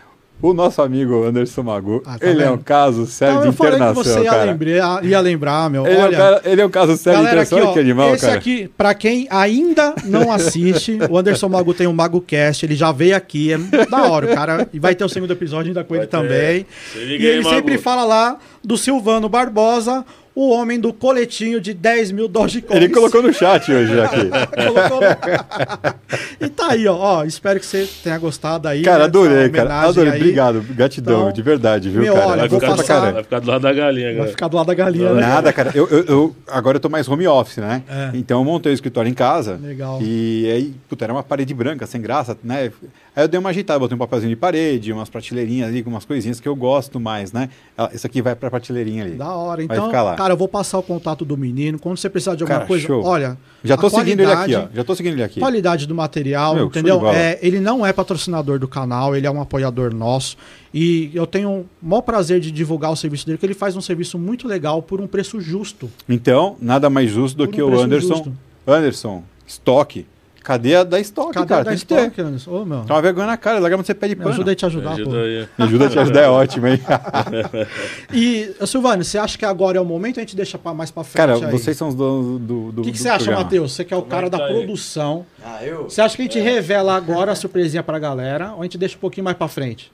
O nosso amigo Anderson Magu, Ah, tá ele é um caso sério Então, de eu falei que internação, você ia cara. lembrar, ia lembrar, meu. Ele, é um Olha, cara- ele é um caso sério de Galera, aqui, internação, olha ó, que animal, esse cara. aqui, pra quem ainda não assiste, o Anderson Magu tem um MagoCast, ele já veio aqui, é da hora, o cara, e vai ter o segundo episódio ainda com Vai ele ter. também. Se liga E aí, ele Magu. sempre fala lá do Silvano Barbosa, o homem do coletinho de 10 mil Dogecoins. Ele colocou no chat hoje <laughs> aqui. Colocou lá. <laughs> e tá aí, ó, ó, espero que você tenha gostado aí. Cara, né, adorei, cara. Adorei. aí. Obrigado. Gratidão, Então, de verdade, viu, meu, cara? olha, Vai ficar, do, vai ficar do lado da galinha, Vai cara. ficar do lado da galinha, né? Nada, cara. Eu, eu, eu- agora eu tô mais home office, né? É. Então eu montei o escritório em casa. Legal. E aí, puta, era uma parede branca, sem graça, né? Aí eu dei uma ajeitada, botei um papelzinho de parede, umas prateleirinhas ali com umas coisinhas que eu gosto mais, né? Isso aqui vai pra prateleira ali. Da hora. Vai Então, ficar lá. cara, eu vou passar o contato do menino. Quando você precisar de alguma Cara, coisa, show. olha. Já tô seguindo ele aqui, ó. Já tô seguindo ele aqui. Qualidade do material, Meu, entendeu? É, ele não é patrocinador do canal, ele é um apoiador nosso. E eu tenho o maior prazer de divulgar o serviço dele, porque ele faz um serviço muito legal por um preço justo. Então, nada mais justo do Por um que o Anderson. justo. Anderson, estoque. Cadê a da estoque, Cadê cara? da Tem que ter. estoque, Anderson? Ô, meu. Tá uma vergonha na cara, larga você pede Me pano. ajuda aí a te ajudar, Me pô. ajuda aí. Me ajuda a te ajudar, é ótimo, hein? <laughs> E, Silvano, você acha que agora é o momento ou a gente deixa pra, mais pra frente? Cara, aí? vocês são os donos do, do O que, que do você acha. Matheus? Você que é o Como cara é que da tá aí? produção. Ah, eu? Você acha que a gente revela agora a surpresinha pra galera ou a gente deixa um pouquinho mais pra frente?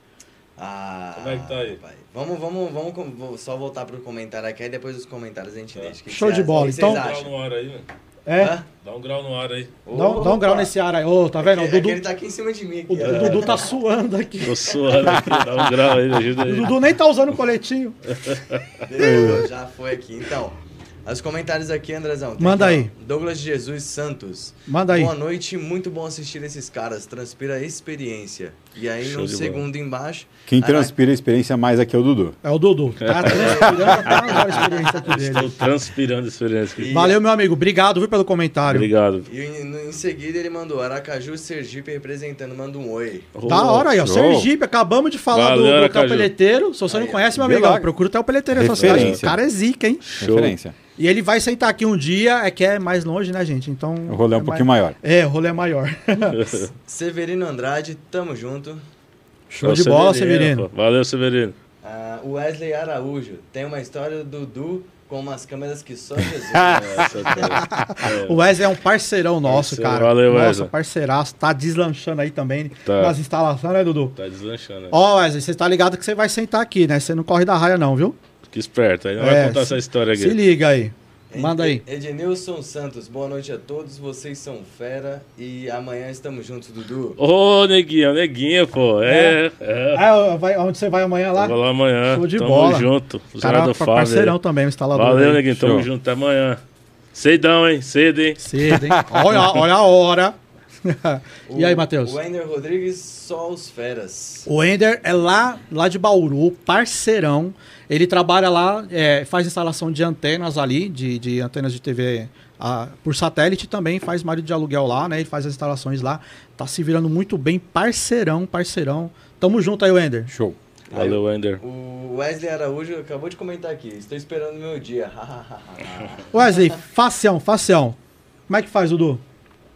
Ah, Como é que tá aí? pai. Vamos, vamos, vamos só voltar pro comentário aqui, aí depois dos comentários a gente deixa. O que Show que de bola. que Então- vocês acham? ar aí, né? É? Hã? Dá um grau no ar aí. Dá, um- dá um grau nesse ar aí. Ô, tá vendo? É O que Dudu, ele tá aqui em cima de mim. Aqui, o ó. Dudu tá suando aqui. Tô suando aqui. Dá um grau aí, ajuda O aí. Dudu nem tá usando o coletinho. Já foi aqui. Então, os comentários aqui, Andrezão. Manda aqui, aí. Douglas Jesus Santos. Manda aí. Boa noite, muito bom assistir esses caras. Transpira experiência. E aí, Show no segundo embaixo. Quem transpira a experiência mais aqui é o Dudu. É o Dudu. Tá <laughs> transpirando até agora a experiência aqui Estou dele. transpirando a experiência aqui. E- Valeu, meu amigo. Obrigado, viu, pelo comentário. Obrigado. E em, em seguida ele mandou Aracaju Sergipe representando, manda um oi. Da hora aí, ó. Sergipe, acabamos de falar Valeu, do, do Hotel. Peleteiro. Se você não Aí, conhece, meu lá. procura o Hotel Peleteiro nessa cidade. Referência. O cara é zica, hein? Show. Referência. E ele vai sentar aqui um dia, é que é mais longe, né, gente? Então. O rolê é um pouquinho maior. É, o rolê é maior. <laughs> Severino Andrade, tamo junto. Show de bola, Severino. pô. Valeu, Severino. Ah, Wesley Araújo, tem uma história do Dudu com umas câmeras que só <laughs> Jesus. É. O Wesley é um parceirão nosso, Parceiro, cara. valeu, Nossa, Wesley. parceiraço. Tá deslanchando aí também Tá. nas instalações, né, Dudu? Tá deslanchando. Ó, Wesley, você tá ligado que você vai sentar aqui, né? Você não corre da raia, não, viu? Que esperto. Aí não É, vai contar se- essa história Se aqui. liga aí. Manda aí. Ednilson Santos, boa noite a todos, vocês são fera e amanhã estamos juntos, Dudu. Ô, neguinho, neguinho, pô. É, é. Ah, vai, onde você vai amanhã lá? Vou lá amanhã. Show de Tamo bola. junto. O Cara, parceirão aí. também, o instalador. Valeu, aí. neguinho. Tamo Show. junto. Até amanhã. Ceidão, hein? Cedo, hein? Cedo, hein? <laughs> Olha, olha a hora. <laughs> e aí, Matheus? O Ender Rodrigues, só os feras. O Ender é lá, lá de Bauru, parceirão. Ele trabalha lá, é, faz instalação de antenas ali, de, de antenas de TV ah, por satélite também, faz marido de aluguel lá, né? Ele faz as instalações lá. Tá se virando muito bem, parceirão, parceirão. Tamo junto aí, Ender. Show. Valeu, Ender. O Wesley Araújo acabou de comentar aqui, estou esperando o meu dia. <laughs> Wesley, facião, facião. Como é que faz, Dudu?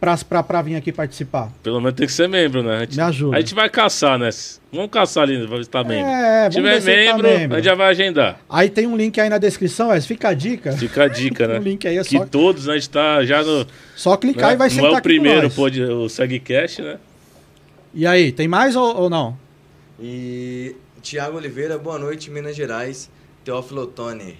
Pra, pra, pra vir aqui participar? Pelo menos tem que ser membro, né? A gente, Me ajuda. A gente vai caçar, né? Vamos caçar ali, vai estar membro. É, Se vamos tiver ele tá membro, membro. a gente já vai agendar. Aí tem um link aí na descrição, Wesley. Fica a dica. Fica a dica, <laughs> né? O link aí é que só, todos, né, a gente tá já no. só clicar né? e vai Não sentar é o primeiro nós. pod, o SegCast, né? E aí, tem mais ou, ou não? E Tiago Oliveira, boa noite, Minas Gerais. Teófilo Tony.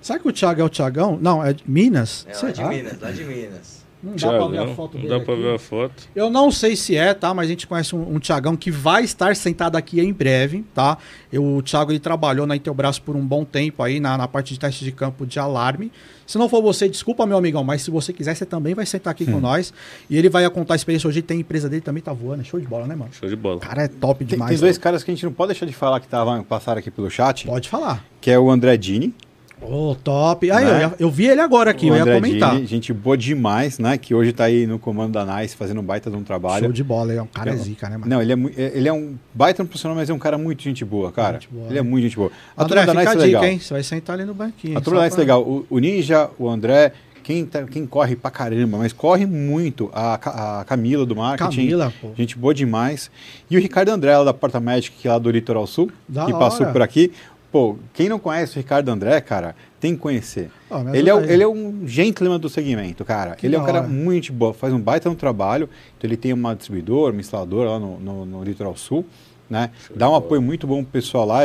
Será que o Thiago é o Thiagão? Não, é de Minas? É lá de Minas, lá de Minas. Não dá pra ver a foto não dele dá pra aqui. ver a foto. Eu não sei se é, tá? Mas a gente conhece um, um Thiagão que vai estar sentado aqui em breve, tá? Eu, o Thiago ele trabalhou na Intelbras por um bom tempo aí na, na parte de teste de campo de alarme. Se não for você, desculpa, meu amigão, mas se você quiser, você também vai sentar aqui Hum. com nós. E ele vai contar a experiência. Hoje tem a empresa dele também tá voando. É show de bola, né, mano? Show de bola. O cara é top Tem, demais. tem dois né? caras que a gente não pode deixar de falar que tavam, passaram aqui pelo chat, Pode falar. que é o André Dini. Ô, top. Aí, Né? eu, eu vi ele agora aqui, o eu ia comentar. Dini, gente boa demais, né? Que hoje tá aí no comando da NICE fazendo um baita de um trabalho. Show de bola. Ele é um cara é zica, né, mano? Não, ele é, é- ele é um baita no profissional, mas é um cara muito gente boa, cara. Gente boa, ele né? é muito gente boa. A André, turma da NICE é dica, legal. hein? Você vai sentar ali no banquinho. A turma da NICE é pra- legal. O, o Ninja, o André, quem, tá- quem corre pra caramba, mas corre muito, a, a Camila do marketing. Camila, pô. Gente boa demais. E o Ricardo André, lá da Porta Magic, que é lá do Litoral Sul, Da que passou hora. por aqui. Pô, quem não conhece o Ricardo André, cara, tem que conhecer. Me Ele é, aí. ele é um gentleman do segmento, cara. Que ele é um cara hora. muito boa, faz um baita no trabalho. Então ele tem uma distribuidora, uma instaladora lá no, no, no Litoral Sul, né? Dá um apoio muito bom pro pessoal lá.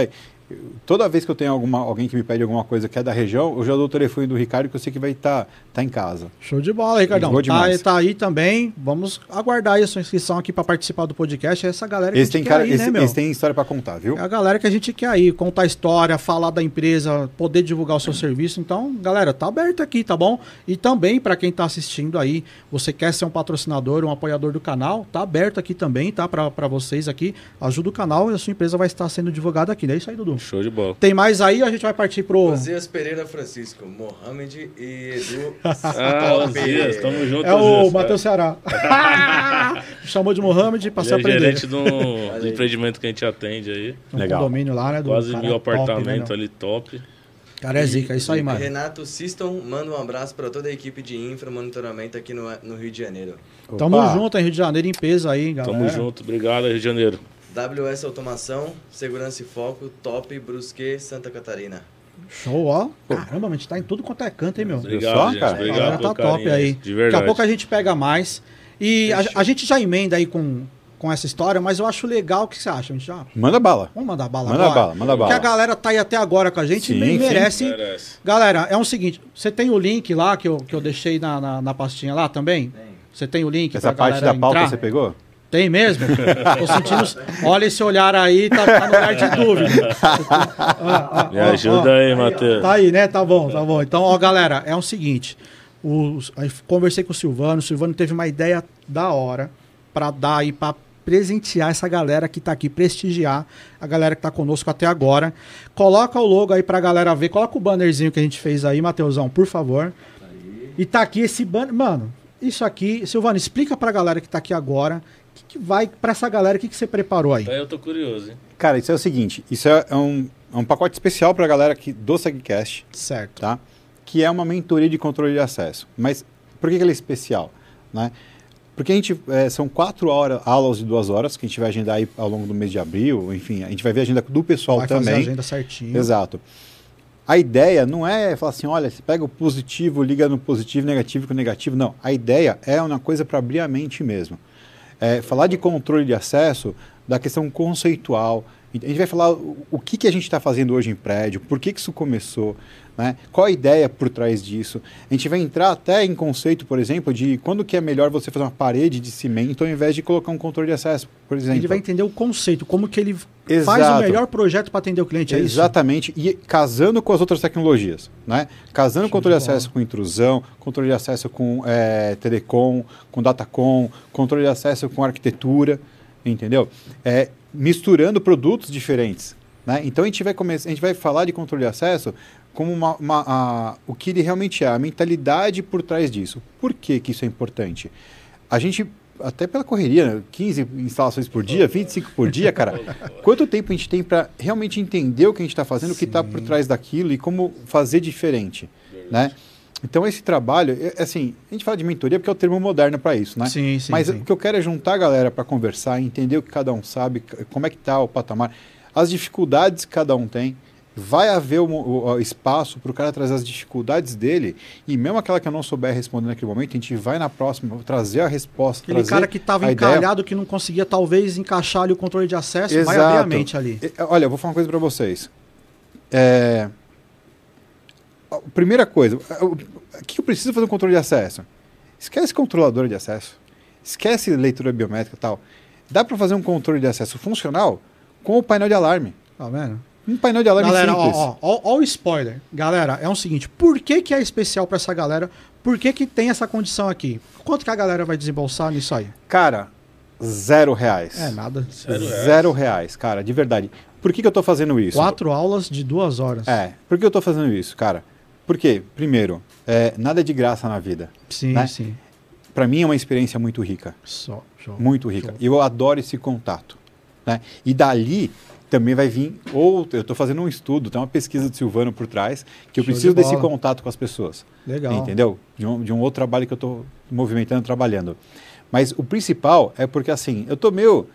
Toda vez que eu tenho alguma, alguém que me pede alguma coisa que é da região, eu já dou o telefone do Ricardo que eu sei que vai estar tá em casa. Show de bola, Ricardão. Tá, tá aí também. Vamos aguardar aí a sua inscrição aqui para participar do podcast. É essa galera que Eles a gente cara, quer aí, eles, né, meu? eles têm história para contar, viu? É a galera que a gente quer aí, contar a história, falar da empresa, poder divulgar o seu serviço. Então, galera, tá aberto aqui, tá bom? E também, para quem tá assistindo aí, você quer ser um patrocinador, um apoiador do canal, tá aberto aqui também, tá? Para vocês aqui. Ajuda o canal e a sua empresa vai estar sendo divulgada aqui. É isso aí, Dudu. Show de bola. Tem mais aí ou a gente vai partir pro. Osias Pereira Francisco, Mohamed e Edu. <laughs> Ah, Top. Osias, tamo junto, É o. Matheus Ceará. <laughs> Chamou de Mohamed, passei a Ele é aprender. gerente do, <laughs> do empreendimento que a gente atende aí. Um Legal. condomínio lá, né? do Quase mil top, né, apartamentos ali top. Cara, é zica, é isso aí, mano. Renato Siston manda um abraço para toda a equipe de infra monitoramento aqui no, no Rio de Janeiro. Tamo Opa. junto em Rio de Janeiro, em peso aí, galera. Tamo junto. Obrigado, Rio de Janeiro. WS Automação, Segurança e Foco, Top, Brusque, Santa Catarina. Show, ó. Caramba, a gente tá em tudo quanto é canto, hein, meu? Obrigado, só, gente. cara? A Obrigado tá top carinho, aí. De Daqui verdade. a pouco a gente pega mais. E a, a gente já emenda aí com, com essa história, mas eu acho legal. O que você acha? A gente já. Manda bala. Vamos mandar bala Manda agora? bala, manda bala. Porque a galera tá aí até agora com a gente Sim, e sim. merece. Merece. Galera, é o seguinte: você tem o link lá que eu, que eu deixei na, na, na pastinha lá também? Você tem o link Essa pra parte da pauta entrar? você pegou? Tem mesmo? Tô sentindo. Olha esse olhar aí, tá, tá no olhar de dúvida. Ó, ó, Me ó, ajuda ó. aí, Matheus. Tá aí, né? Tá bom, tá bom. Então, ó, galera, é o seguinte. Os, aí conversei com o Silvano. O Silvano teve uma ideia da hora pra dar aí, pra presentear essa galera que tá aqui, prestigiar a galera que tá conosco até agora. Coloca o logo aí pra galera ver. Coloca o bannerzinho que a gente fez aí, Matheusão, por favor. E tá aqui esse banner. Mano, isso aqui. Silvano, explica pra galera que tá aqui agora. O que, que vai pra essa galera? O que, que você preparou aí? Eu tô curioso, hein? Cara, isso é o seguinte, isso é, é um, é um pacote especial para a galera aqui do SegCast, Certo. tá? Que é uma mentoria de controle de acesso. Mas por que, que ele é especial? Né? Porque a gente, é, são quatro hora, aulas de duas horas que a gente vai agendar aí ao longo do mês de abril, enfim, a gente vai ver a agenda do pessoal vai fazer a também. agenda certinho. Exato. A ideia não é falar assim, olha, você pega o positivo, liga no positivo, negativo com negativo. Não. A ideia é uma coisa para abrir a mente mesmo. É, falar de controle de acesso, da questão conceitual. A gente vai falar o, que, que a gente está fazendo hoje em prédio, por que, que isso começou, né? qual a ideia por trás disso. A gente vai entrar até em conceito, por exemplo, de quando que é melhor você fazer uma parede de cimento ao invés de colocar um controle de acesso, por exemplo. Ele vai entender o conceito, como que ele faz o Exato. melhor projeto para atender o cliente, é isso? Exatamente, e casando com as outras tecnologias, né? Casando controle de acesso com intrusão, controle de acesso com eh, telecom, com datacom, controle de acesso com arquitetura, entendeu? É, misturando produtos diferentes, né? Então a gente vai começar, a gente vai falar de controle de acesso como uma, uma- a- o que ele realmente é, a mentalidade por trás disso. Por que, que isso é importante? A gente até pela correria, né? 15 instalações por dia, 25 por dia, cara. <laughs> Quanto tempo a gente tem para realmente entender o que a gente está fazendo, o que está por trás daquilo e como fazer diferente, né? Então esse trabalho, é- assim, a gente fala de mentoria porque é o termo moderno para isso, né? Sim, sim, Mas sim. o que eu quero é juntar a galera para conversar, entender o que cada um sabe, como é que tá o patamar, as dificuldades que cada um tem. Vai haver o- o espaço para o cara trazer as dificuldades dele e mesmo aquela que eu não souber responder naquele momento, a gente vai na próxima trazer a resposta, Aquele cara que estava a ideia. encalhado, que não conseguia talvez encaixar ali o controle de acesso, vai Exato. abrir a mente ali. Olha, eu vou falar uma coisa para vocês. É, Primeira coisa, o que eu preciso fazer um controle de acesso? Esquece controlador de acesso. Esquece leitura biométrica e tal. Dá para fazer um controle de acesso funcional com o painel de alarme. Tá vendo? Um painel de alarme Galera, simples. ó, ó, ó, ó o spoiler. Galera, é o seguinte, por que que é especial para essa galera? Por que que tem essa condição aqui? Quanto que a galera vai desembolsar nisso aí? Cara, zero reais. É, nada. É? Zero reais, cara, de verdade. Por que, que eu tô fazendo isso? Quatro aulas de duas horas. É, por que eu tô fazendo isso, cara? Porque, primeiro, é, nada é de graça na vida. Sim, né? sim. Para mim é uma experiência muito rica. Só, show, Muito rica. show. E eu adoro esse contato. Né? E dali também vai vir ou eu estou fazendo um estudo, tem uma pesquisa do Silvano por trás, que eu Show preciso de desse contato com as pessoas. Legal. Entendeu? De um, de um outro trabalho que eu estou movimentando, trabalhando. Mas o principal é porque assim, eu tô meio.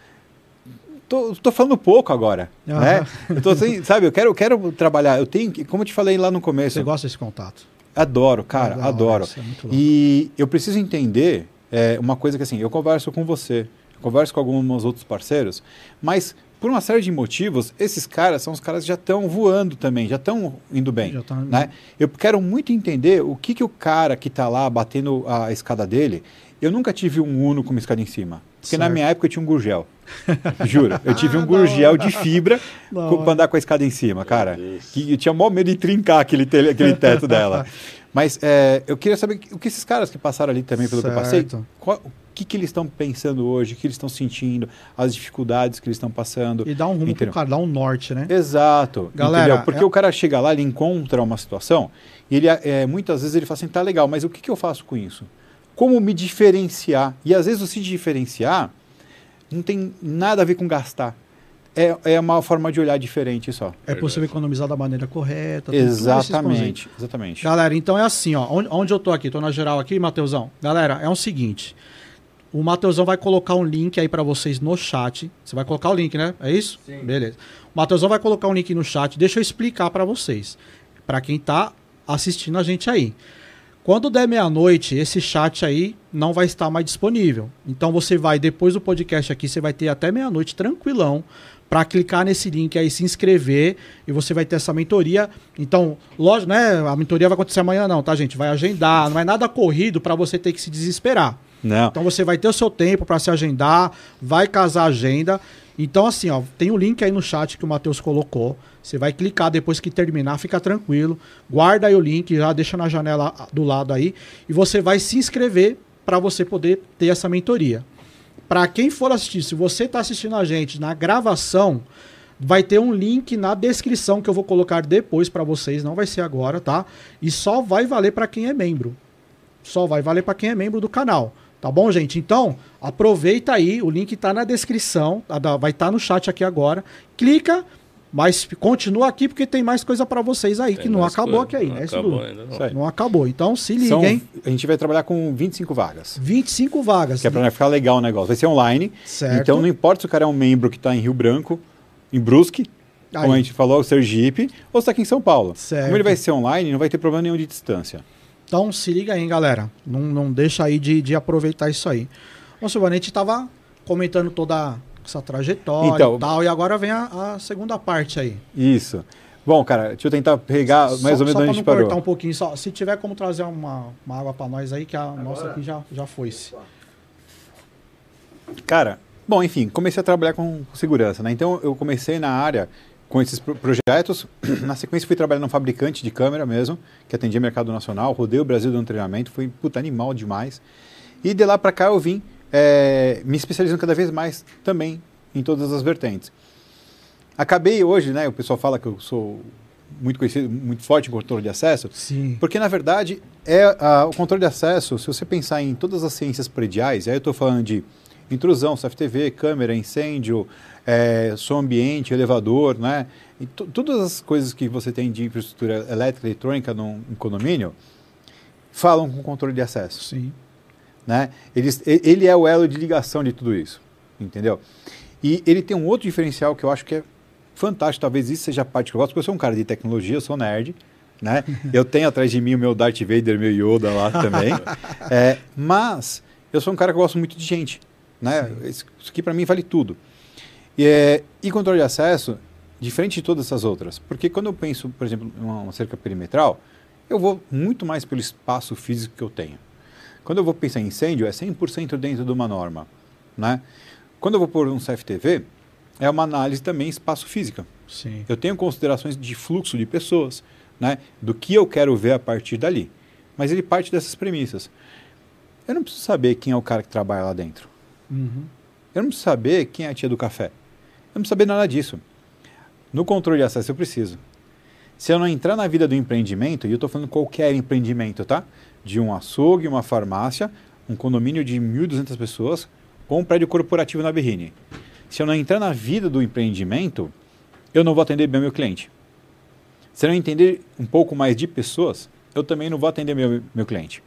Tô, tô falando pouco agora, Aham. né? Eu tô sem, sabe, eu quero, eu quero trabalhar. Eu tenho que, como eu te falei lá no começo, Você gosta desse contato? adoro, cara, É hora, adoro. isso é. E eu preciso entender é, uma coisa que assim, eu converso com você, converso com alguns outros parceiros, mas por uma série de motivos, esses caras são os caras que já estão voando também, já estão indo bem. Já tá- né? Eu quero muito entender o que, que o cara que está lá batendo a escada dele. Eu nunca tive um Uno com uma escada em cima. Porque na Certo. minha época eu tinha um Gurgel. <laughs> Juro. Eu tive Ah, um da Gurgel de fibra pra andar com a escada em cima, cara. Que eu tinha maior medo de trincar aquele, tele- aquele <laughs> teto dela. Mas é, eu queria saber o que esses caras que passaram ali também pelo que eu passei, Certo. qual- o que, que eles estão pensando hoje, o que eles estão sentindo, as dificuldades que eles estão passando. E dá um rumo pro cara, dá um norte, né? Exato. Galera, entendeu? Porque é- o cara chega lá, ele encontra uma situação e ele, é, muitas vezes ele fala assim, tá legal, mas o que, que eu faço com isso? Como me diferenciar? E às vezes o se diferenciar não tem nada a ver com gastar. É, é uma forma de olhar diferente só. É possível economizar da maneira correta. Exatamente. Exatamente. Galera, então é assim, ó. Onde, onde eu tô aqui? Tô na geral aqui, Mateusão. Galera, é o seguinte. O Mateusão vai colocar um link aí pra vocês no chat. Você vai colocar o link, né? É isso? Sim. Beleza. O Mateusão vai colocar um link no chat. Deixa eu explicar pra vocês. Pra quem tá assistindo a gente aí. Quando der meia-noite, esse chat aí não vai estar mais disponível. Então você vai, depois do podcast aqui, você vai ter até meia-noite tranquilão para clicar nesse link aí, se inscrever e você vai ter essa mentoria. Então, lógico, né? A mentoria vai acontecer amanhã, não, tá, gente? Vai agendar, não é nada corrido para você ter que se desesperar. Não. Então você vai ter o seu tempo para se agendar, vai casar a agenda. Então, assim, ó, tem o link aí no chat que o Matheus colocou. Você vai clicar depois que terminar, fica tranquilo. Guarda aí o link, já deixa na janela do lado aí. E você vai se inscrever para você poder ter essa mentoria. Para quem for assistir, se você está assistindo a gente na gravação, vai ter um link na descrição que eu vou colocar depois para vocês, não vai ser agora, tá? E só vai valer para quem é membro. Só vai valer para quem é membro do canal. Tá bom, gente? Então, aproveita aí, o link tá na descrição, tá? Vai estar no chat aqui agora. Clica, mas continua aqui porque tem mais coisa para vocês aí, Tem que não acabou coisa. aqui aí, Não né? Isso acabou ainda não. Não acabou. Então, se liga, São- hein? a gente vai trabalhar com 25 vagas. 25 vagas. Que é para ficar legal o negócio. Vai ser online. Certo. Então não importa se o cara é um membro que está em Rio Branco, em Brusque, como Aí. a gente falou, Sergipe, ou está aqui em São Paulo. Certo. Como ele vai ser online, não vai ter problema nenhum de distância. Então se liga aí, hein, galera. Não, não deixa aí de, de aproveitar isso aí. Bom, Silvana, a gente tava comentando toda essa trajetória Então- e tal, e agora vem a, a segunda parte aí. Isso. Bom, cara, deixa eu tentar pegar mais só, ou menos só onde a pra gente não parou. cortar um pouquinho, só, se tiver como trazer uma, uma água pra nós aí, que a nossa aqui já, já foi-se. Cara, bom, enfim, comecei a trabalhar com segurança, né? Então eu comecei na área com esses pro- projetos. <clears throat> Na sequência fui trabalhar num fabricante de câmera mesmo, que atendia mercado nacional, rodei o Brasil dando treinamento, foi puta animal demais. E de lá pra cá eu vim eh, me especializando cada vez mais também em todas as vertentes. Acabei hoje, né? O pessoal fala que eu sou muito conhecido, muito forte em controle de acesso, Sim. porque, na verdade, é ah, o controle de acesso, se você pensar em todas as ciências prediais, aí eu estou falando de intrusão, CFTV, câmera, incêndio, eh, som ambiente, elevador, né? E to- todas as coisas que você tem de infraestrutura elétrica, eletrônica num, num condomínio, falam com controle de acesso Sim. né? Eles, e- ele é o elo de ligação de tudo isso, entendeu? E ele tem um outro diferencial que eu acho que é fantástico, talvez isso seja a parte que eu gosto, porque eu sou um cara de tecnologia, eu sou nerd, né? <laughs> eu tenho atrás de mim o meu Darth Vader, meu Yoda lá também, <laughs> É, mas eu sou um cara que gosto muito de gente, né? Isso aqui para mim vale tudo. E, é, e controle de acesso, diferente de todas essas outras, porque quando eu penso, por exemplo, em uma, cerca perimetral, eu vou muito mais pelo espaço físico que eu tenho. Quando eu vou pensar em incêndio, é 100% dentro de uma norma. Né? Quando eu vou pôr um CFTV, é uma análise também espaço-física. Sim. Eu tenho considerações de fluxo de pessoas, né? do que eu quero ver a partir dali. Mas ele parte dessas premissas. Eu não preciso saber quem é o cara que trabalha lá dentro. Uhum. Eu não preciso saber quem é a tia do café. Não preciso saber nada disso. No controle de acesso eu preciso. Se eu não entrar na vida do empreendimento, e eu estou falando qualquer empreendimento, tá? De um açougue, uma farmácia, um condomínio de 1.200 pessoas ou um prédio corporativo na Berrine. Se eu não entrar na vida do empreendimento, eu não vou atender bem o meu cliente. Se eu não entender um pouco mais de pessoas, eu também não vou atender meu, meu cliente.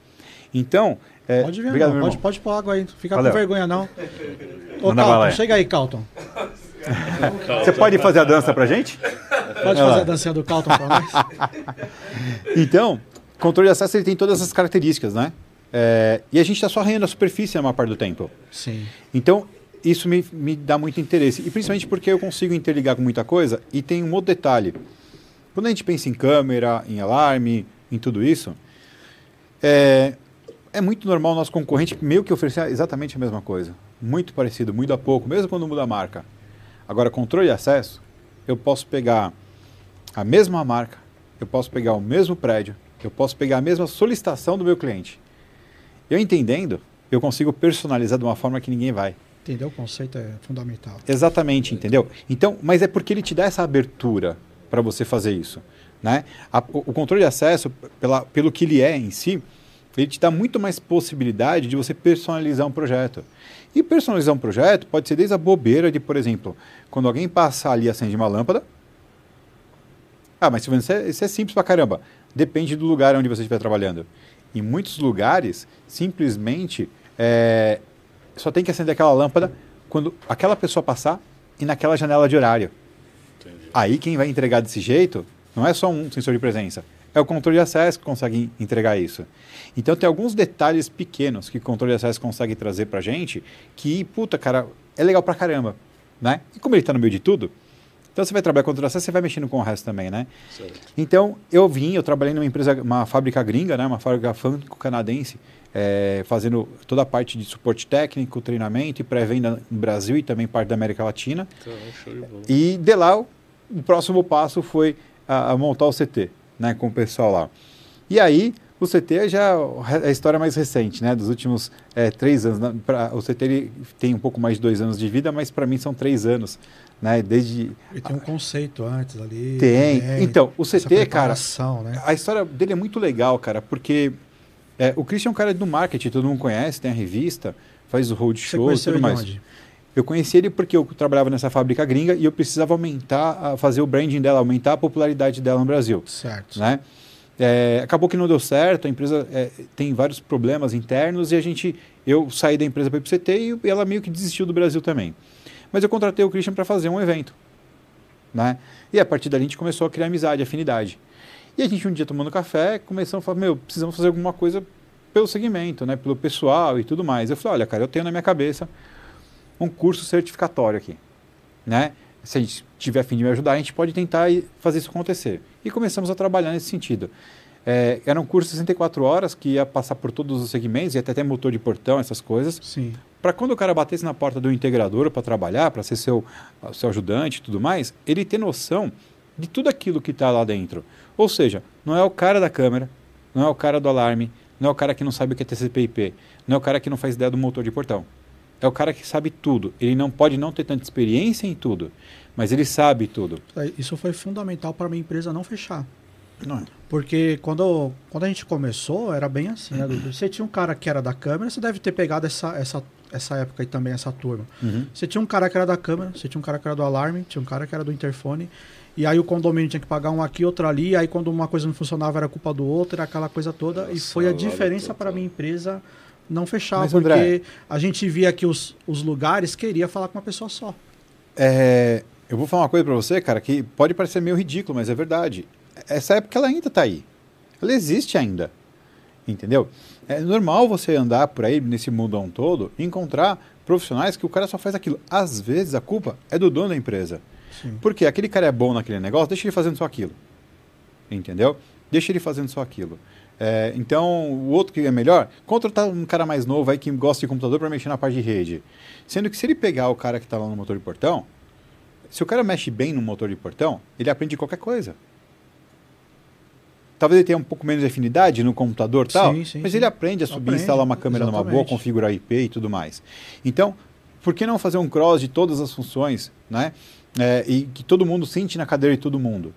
Então, é, Pode vir, obrigado, não. Pode, pode pôr água aí. Fica Valeu. com vergonha, não. Ô, Calton, chega aí, Calton. Você pode fazer a dança pra gente? Pode fazer a dancinha do Calton pra nós? <laughs> Então, controle de acesso ele tem todas essas características, né? É, e a gente está só arranhando a superfície a maior parte do tempo. Sim. Então, isso me, me dá muito interesse. E principalmente porque eu consigo interligar com muita coisa. E tem um outro detalhe. Quando a gente pensa em câmera, em alarme, em tudo isso, é, é muito normal o nosso concorrente meio que oferecer exatamente a mesma coisa. Muito parecido, muda pouco, mesmo quando muda a marca. Agora, controle de acesso, eu posso pegar a mesma marca, eu posso pegar o mesmo prédio, eu posso pegar a mesma solicitação do meu cliente. Eu entendendo, eu consigo personalizar de uma forma que ninguém vai. Entendeu? O conceito é fundamental. Exatamente, entendeu? Então, mas é porque ele te dá essa abertura para você fazer isso, né? A- o, o controle de acesso, pela, pelo que ele é em si, ele te dá muito mais possibilidade de você personalizar um projeto. E personalizar um projeto pode ser desde a bobeira de, por exemplo, quando alguém passa ali e acende uma lâmpada. Ah, mas Silvano, isso é, isso é simples pra caramba. Depende do lugar onde você estiver trabalhando. Em muitos lugares, simplesmente, é, só tem que acender aquela lâmpada quando aquela pessoa passar e naquela janela de horário. Entendi. Aí quem vai entregar desse jeito não é só um sensor de presença, é o controle de acesso que consegue entregar isso. Então tem alguns detalhes pequenos que o controle de acesso consegue trazer pra gente que, puta, cara, é legal pra caramba, né? E como ele tá no meio de tudo, então você vai trabalhar com controle de acesso, você vai mexendo com o resto também, né? Certo. Então, eu vim, eu trabalhei numa empresa, uma fábrica gringa, né, uma fábrica franco-canadense, eh, fazendo toda a parte de suporte técnico, treinamento e pré-venda no Brasil e também parte da América Latina. Então, show de bola. E de lá, o o próximo passo foi a, a montar o CT, né, com o pessoal lá. E aí, o CT já é a história mais recente, né, dos últimos eh, três anos. né, pra- o CT ele tem um pouco mais de dois anos de vida, mas para mim são três anos, né, desde E tem um conceito antes ali. tem. também, Então, o CT, cara, né? a história dele é muito legal, cara, porque é, o Christian é um cara do marketing, todo mundo conhece, tem a revista, faz o e conheceu tudo mais. onde? Eu conheci ele porque eu trabalhava nessa fábrica gringa e eu precisava aumentar, fazer o branding dela, aumentar a popularidade dela no Brasil, Certo. né? É, acabou que não deu certo, a empresa é, tem vários problemas internos e a gente, eu saí da empresa para pro CT e ela meio que desistiu do Brasil também. Mas eu contratei o Christian para fazer um evento, né? E a partir dali a gente começou a criar amizade, afinidade. E a gente um dia tomando café, começamos a falar, meu, precisamos fazer alguma coisa pelo segmento, né, pelo pessoal e tudo mais. Eu falei, olha, cara, eu tenho na minha cabeça um curso certificatório aqui, né? Se a gente tiver fim de me ajudar, a gente pode tentar e fazer isso acontecer. E começamos a trabalhar nesse sentido. É, era um curso de 64 horas que ia passar por todos os segmentos, ia ter até motor de portão, essas coisas Sim. para quando o cara batesse na porta do integrador para trabalhar, para ser seu, seu ajudante e tudo mais, ele ter noção de tudo aquilo que está lá dentro. Ou seja, não é o cara da câmera, não é o cara do alarme, não é o cara que não sabe o que é TCP/IP, não é o cara que não faz ideia do motor de portão. É o cara que sabe tudo. Ele não pode não ter tanta experiência em tudo, mas ele sabe tudo. É, Isso foi fundamental para minha empresa não fechar. Não? Porque quando, quando a gente começou, era bem assim, né? Dudu? Você tinha um cara que era da câmera, você deve ter pegado essa, essa, essa época aí também, essa turma. Uhum. Você tinha um cara que era da câmera, você tinha um cara que era do alarme, tinha um cara que era do interfone. E aí o condomínio tinha que pagar um aqui, outro ali. Aí quando uma coisa não funcionava era culpa do outro, era aquela coisa toda. e Nossa, foi a diferença para minha empresa não fechar, Mas, porque André- a gente via que os, os lugares queria falar com uma pessoa só. É, eu vou falar uma coisa para você, cara, que pode parecer meio ridículo, mas é verdade. Essa época ela ainda está aí. Ela existe ainda. Entendeu? É normal você andar por aí nesse mundão todo e encontrar profissionais que o cara só faz aquilo. Às vezes a culpa é do dono da empresa. Sim. Porque aquele cara é bom naquele negócio, deixa ele fazendo só aquilo. Entendeu? Deixa ele fazendo só aquilo. É, então, o outro que é melhor, contratar um cara mais novo aí que gosta de computador para mexer na parte de rede. Sendo que se ele pegar o cara que está lá no motor de portão, se o cara mexe bem no motor de portão, ele aprende qualquer coisa. Talvez ele tenha um pouco menos de afinidade no computador e tal, Sim, sim, mas sim. ele aprende a subir, Aprende, instalar uma câmera numa boa, exatamente. configurar IP e tudo mais. Então, por que não fazer um cross de todas as funções, né? É, e que todo mundo sente na cadeira de todo mundo.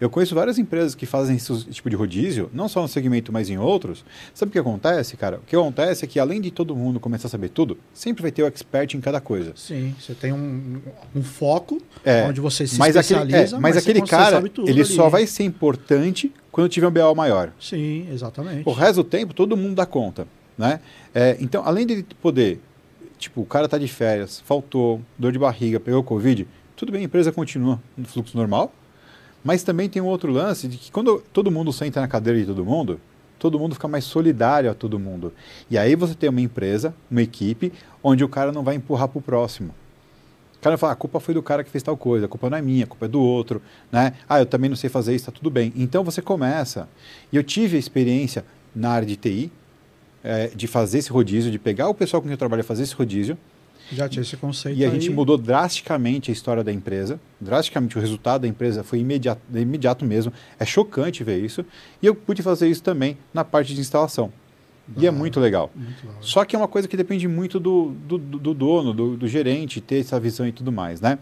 Eu conheço várias empresas que fazem esse tipo de rodízio, não só no segmento, mas em outros. Sabe o que acontece, cara? O que acontece é que além de todo mundo começar a saber tudo, sempre vai ter o expert em cada coisa. Sim, você tem um, um foco É, onde você se mas aquele, especializa, é, mas você aquele cara, ele ali. só vai ser importante quando tiver um BO maior. Sim, exatamente. O resto do tempo, todo mundo dá conta, né? É, então, além de poder, tipo, o cara tá de férias, faltou, dor de barriga, pegou Covid, tudo bem, a empresa continua no fluxo normal, mas também tem um outro lance de que quando todo mundo senta na cadeira de todo mundo, todo mundo fica mais solidário a todo mundo. E aí você tem uma empresa, uma equipe, onde o cara não vai empurrar pro próximo. O cara fala, a culpa foi do cara que fez tal coisa, a culpa não é minha, a culpa é do outro, né? Ah, eu também não sei fazer isso, tá tudo bem. Então você começa. E eu tive a experiência na área de TI, eh, de fazer esse rodízio, de pegar o pessoal com quem eu trabalho e fazer esse rodízio. Já tinha esse conceito E a aí. gente mudou drasticamente a história da empresa. Drasticamente o resultado da empresa foi imediato, imediato mesmo. É chocante ver isso. E eu pude fazer isso também na parte de instalação. E é Da muito legal. Muito hora. Só que é uma coisa que depende muito do, do, do- do dono, do, do gerente, ter essa visão e tudo mais, né?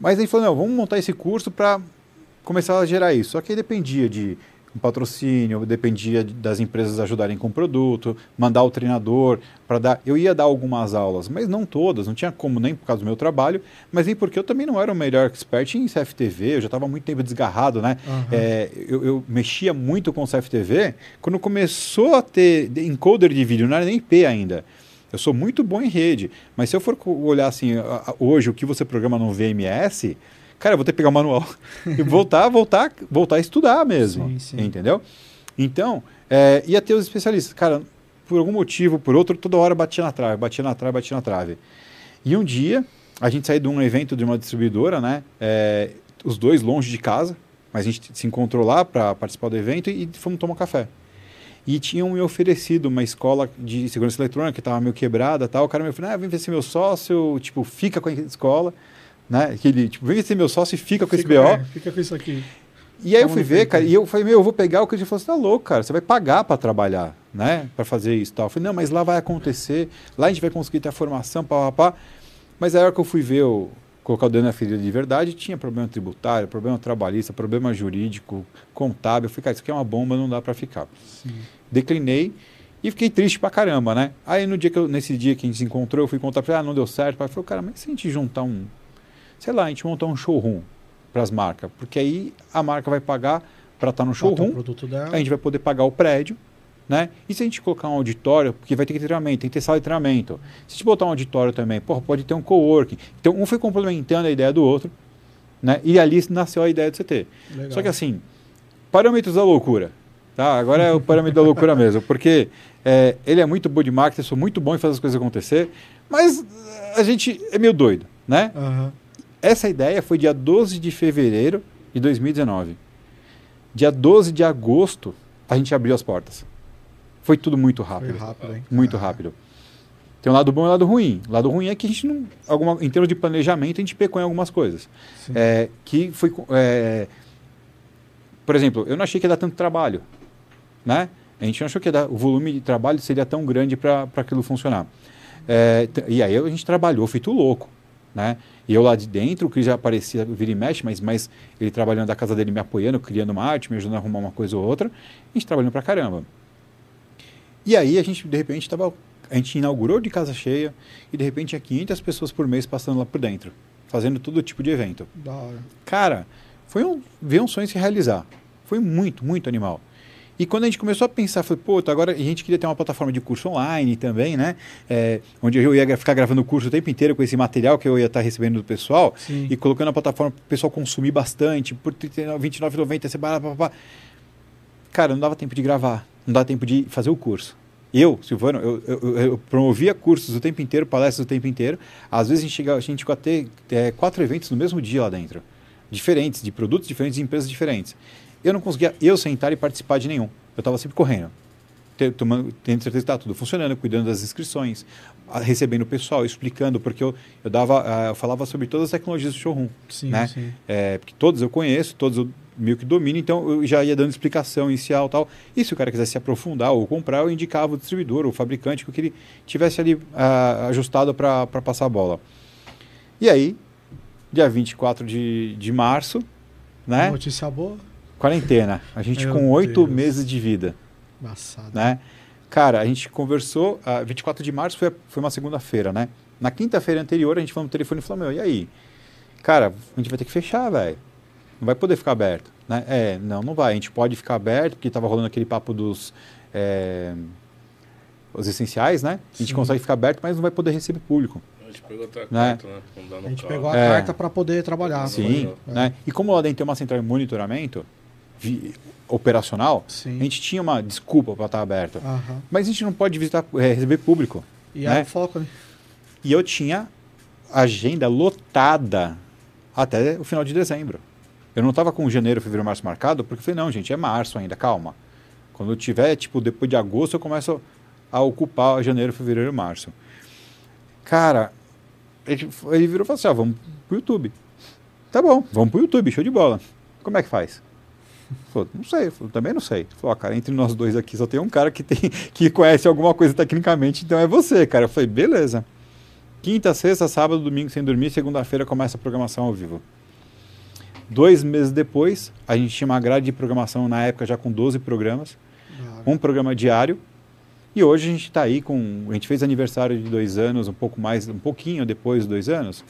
Mas aí falou, não, vamos montar esse curso para começar a gerar isso. Só que aí dependia de um patrocínio, dependia de- das empresas ajudarem com o produto, mandar o treinador para dar. Eu ia dar algumas aulas, mas não todas, não tinha como nem por causa do meu trabalho, mas nem porque eu também não era o melhor expert em CFTV, eu já estava muito tempo desgarrado, né? Aham. É, eu, eu mexia muito com CFTV quando começou a ter de- encoder de vídeo, não era nem IP ainda. Eu sou muito bom em rede, mas se eu for olhar assim, hoje o que você programa no VMS, cara, eu vou ter que pegar o manual <laughs> e voltar, voltar, voltar a estudar mesmo. Sim, sim. Entendeu? Então, é, ia ter os especialistas. Cara, por algum motivo, por outro, toda hora batia na trave, batia na trave, batia na trave. E um dia, a gente saiu de um evento de uma distribuidora, né? é, os dois longe de casa, mas a gente se encontrou lá para participar do evento e fomos tomar café. E tinham me oferecido uma escola de segurança eletrônica que estava meio quebrada tal. O cara me falou, ah, vem ver ser meu sócio, tipo, fica com a escola, né? Aquele, tipo, vem ser meu sócio e fica com Fica, esse BO. é, fica com isso aqui. E aí eu fui ver, cara, né? e eu falei, meu, eu vou pegar o que ele falou, você tá louco, cara, você vai pagar para trabalhar, né, para fazer isso e tal. Eu falei, não, mas lá vai acontecer, lá a gente vai conseguir ter a formação, pá, pá, pá. Mas aí a hora que eu fui ver, o, colocar o dedo na ferida de verdade, tinha problema tributário, problema trabalhista, problema jurídico, contábil. Eu falei, cara, isso aqui é uma bomba, não dá para ficar. Sim. Declinei e fiquei triste pra caramba, né. Aí no dia que eu, nesse dia que a gente se encontrou, eu fui contar pra ele, ah, não deu certo. Ele falou, cara, mas se a gente juntar um, sei lá, a gente montar um showroom para as marcas, porque aí a marca vai pagar para estar no Bota o showroom, a gente vai poder pagar o prédio, né? E se a gente colocar um auditório, porque vai ter que ter treinamento, tem que ter sala de treinamento. Se a gente botar um auditório também, porra, pode ter um coworking. Então um foi complementando a ideia do outro, né? E ali nasceu a ideia do CT. Legal. Só que assim, parâmetros da loucura. Tá? Agora é o parâmetro da loucura <laughs> mesmo, porque é, ele é muito bom de marketing, eu sou muito bom em fazer as coisas acontecer, mas a gente é meio doido, né? Aham. Essa ideia foi dia 12 de fevereiro de 2019. Dia 12 de agosto, a gente abriu as portas. Foi tudo muito Foi rápido. rápido, hein? Muito Ah, rápido. Tem um lado bom e um lado ruim. O lado ruim é que a gente não. Alguma, em termos de planejamento, a gente pecou em algumas coisas. É, que foi. é, por exemplo, eu não achei que ia dar tanto trabalho. Né? A gente não achou que dar, o volume de trabalho seria tão grande para aquilo funcionar. É, e aí a gente trabalhou feito louco. Né? E eu lá de dentro, o Cris já aparecia vira e mexe, mas, mas ele trabalhando da casa dele, me apoiando, criando uma arte, me ajudando a arrumar uma coisa ou outra. A gente trabalhando pra caramba. E aí a gente, de repente, estava. A gente inaugurou de casa cheia e de repente tinha 500 pessoas por mês passando lá por dentro, fazendo todo tipo de evento. Da hora. Cara, foi um, ver um sonho se realizar. Foi muito, muito animal. E quando a gente começou a pensar, foi, pô, agora a gente queria ter uma plataforma de curso online também, né? É, onde eu ia ficar gravando o curso o tempo inteiro com esse material que eu ia estar recebendo do pessoal Sim. e colocando na plataforma para o pessoal consumir bastante, por R$ 29,90, você blá, blá, blá. Cara, não dava tempo de gravar, não dava tempo de fazer o curso. Eu, Silvano, eu, eu, eu promovia cursos o tempo inteiro, palestras o tempo inteiro. Às vezes a gente, chega, a gente chegou a ter é, quatro eventos no mesmo dia lá dentro. Diferentes, de produtos diferentes, de empresas diferentes. Eu não conseguia eu sentar e participar de nenhum. Eu estava sempre correndo. Tomando, tendo certeza que está tudo funcionando, cuidando das inscrições, recebendo o pessoal, explicando, porque eu, eu, dava, eu falava sobre todas as tecnologias do showroom. Sim, né? sim. É, porque todos eu conheço, todos eu meio que domino, então eu já ia dando explicação inicial e tal. E se o cara quisesse se aprofundar ou comprar, eu indicava o distribuidor, o fabricante, que ele tivesse ali ah, ajustado para passar a bola. E aí, dia 24 de, de março, né? Notícia boa. Quarentena. A gente Meu com oito meses de vida, Embaçado. né? Cara, a gente conversou, a 24 de março foi, foi uma segunda-feira, né? Na quinta-feira anterior, a gente falou no telefone e falou, meu, e aí? Cara, a gente vai ter que fechar, velho. Não vai poder ficar aberto, né? É, não, não vai. A gente pode ficar aberto, porque tava rolando aquele papo dos... é, os essenciais, né? A gente Sim. consegue ficar aberto, mas não vai poder receber público. A gente pegou a Né? carta, né? A gente carro. pegou a É. carta para poder trabalhar. Sim, né? E como lá dentro tem uma central de monitoramento vi- operacional, Sim. a gente tinha uma desculpa para estar aberto. Aham. Mas a gente não pode visitar, é, receber público. E Né? aí o foco, né? E eu tinha agenda lotada até o final de dezembro. Eu não estava com janeiro, fevereiro, março marcado, porque eu falei, não, gente, é março ainda, calma. Quando eu tiver, tipo, depois de agosto, eu começo a ocupar janeiro, fevereiro março. Cara, ele, ele virou e falou assim, ó, vamos pro YouTube. Tá bom, vamos pro YouTube, show de bola. Como é que faz? Falou, não sei, falei, também não sei. Falou, cara, entre nós dois aqui só tem um cara que, tem, <laughs> que conhece alguma coisa tecnicamente, então é você, cara. Eu falei, beleza. Quinta, sexta, sábado, domingo sem dormir, segunda-feira começa a programação ao vivo. Dois meses depois, a gente tinha uma grade de programação na época já com 12 programas, um programa diário. E hoje a gente está aí com. A gente fez aniversário de dois anos, um pouco mais, um pouquinho depois dos dois anos.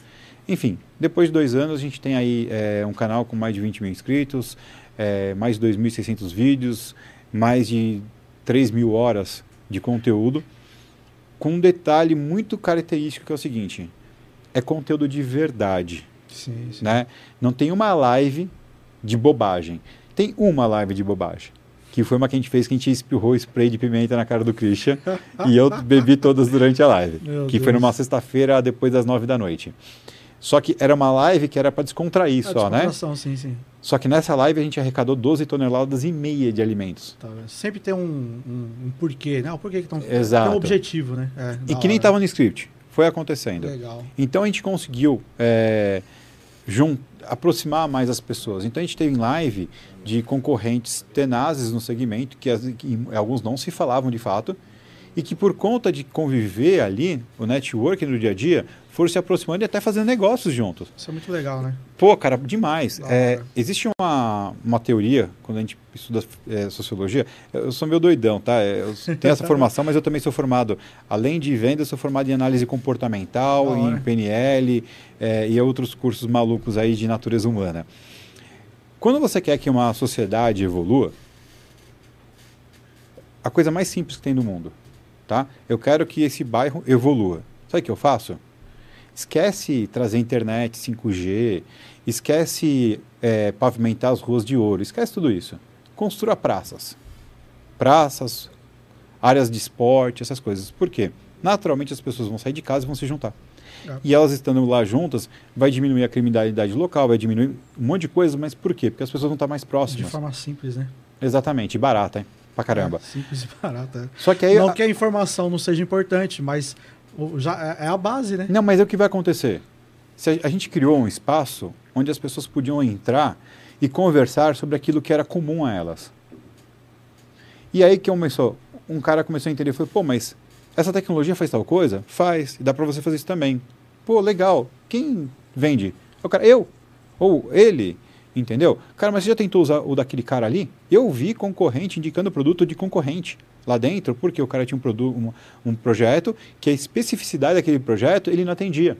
Enfim, depois de dois anos a gente tem aí é, um canal com mais de 20 mil inscritos, é, mais de 2.600 vídeos, mais de 3 mil horas de conteúdo, com um detalhe muito característico que é o seguinte: é conteúdo de verdade Sim, sim. né? Não tem uma live de bobagem. Tem uma live de bobagem. Que foi uma que a gente fez que a gente espirrou spray de pimenta na cara do Christian. <laughs> e eu bebi todas durante a live. Meu que foi Deus. numa sexta-feira depois das nove da noite. Só que era uma live que era para descontrair A só, né? Sim, sim. Só que nessa live a gente arrecadou 12 toneladas e meia de alimentos. Tá vendo? Sempre tem um, um, um porquê, né? O porquê que estão. Exato. Tem um objetivo, né? É, E que nem hora. estava no script. Foi acontecendo. Legal. Então a gente conseguiu é, aproximar mais as pessoas. Então a gente teve em live de concorrentes tenazes no segmento, que, as- que alguns não se falavam de fato, e que por conta de conviver ali, o network no dia a dia, foram se aproximando e até fazendo negócios juntos. Isso é muito legal, né? Pô, cara, demais. É, existe uma, uma teoria, quando a gente estuda é, sociologia, eu sou meio doidão, tá? Eu <laughs> tenho essa formação, mas eu também sou formado, além de venda, sou formado em análise comportamental, em PNL é, e outros cursos malucos aí de natureza humana. Quando você quer que uma sociedade evolua, a coisa mais simples que tem no mundo, tá? Eu quero que esse bairro evolua. Sabe o que eu faço? Esquece trazer internet 5G, esquece é, pavimentar as ruas de ouro, esquece tudo isso. Construa praças. Praças, áreas de esporte, essas coisas. Por quê? Naturalmente as pessoas vão sair de casa e vão se juntar. É. E elas estando lá juntas, vai diminuir a criminalidade local, vai diminuir um monte de coisa, mas por quê? Porque as pessoas vão estar mais De próximas. forma simples, né? Exatamente, barata, hein? Pra caramba. É, simples e barata. Só que aí. não a- que a informação não seja importante, mas já é é a base, né? Não, mas é o que vai acontecer. Se a, a gente criou um espaço onde as pessoas podiam entrar e conversar sobre aquilo que era comum a elas. E aí que começou, um cara começou a entender, falou, pô, mas essa tecnologia faz tal coisa? Faz, e dá para você fazer isso também. Pô, legal. Quem vende? O cara, eu. Ou ele, entendeu? Cara, mas você já tentou usar o daquele cara ali? Eu vi concorrente indicando produto de concorrente lá dentro, porque o cara tinha um, produ um, um projeto que a especificidade daquele projeto ele não atendia.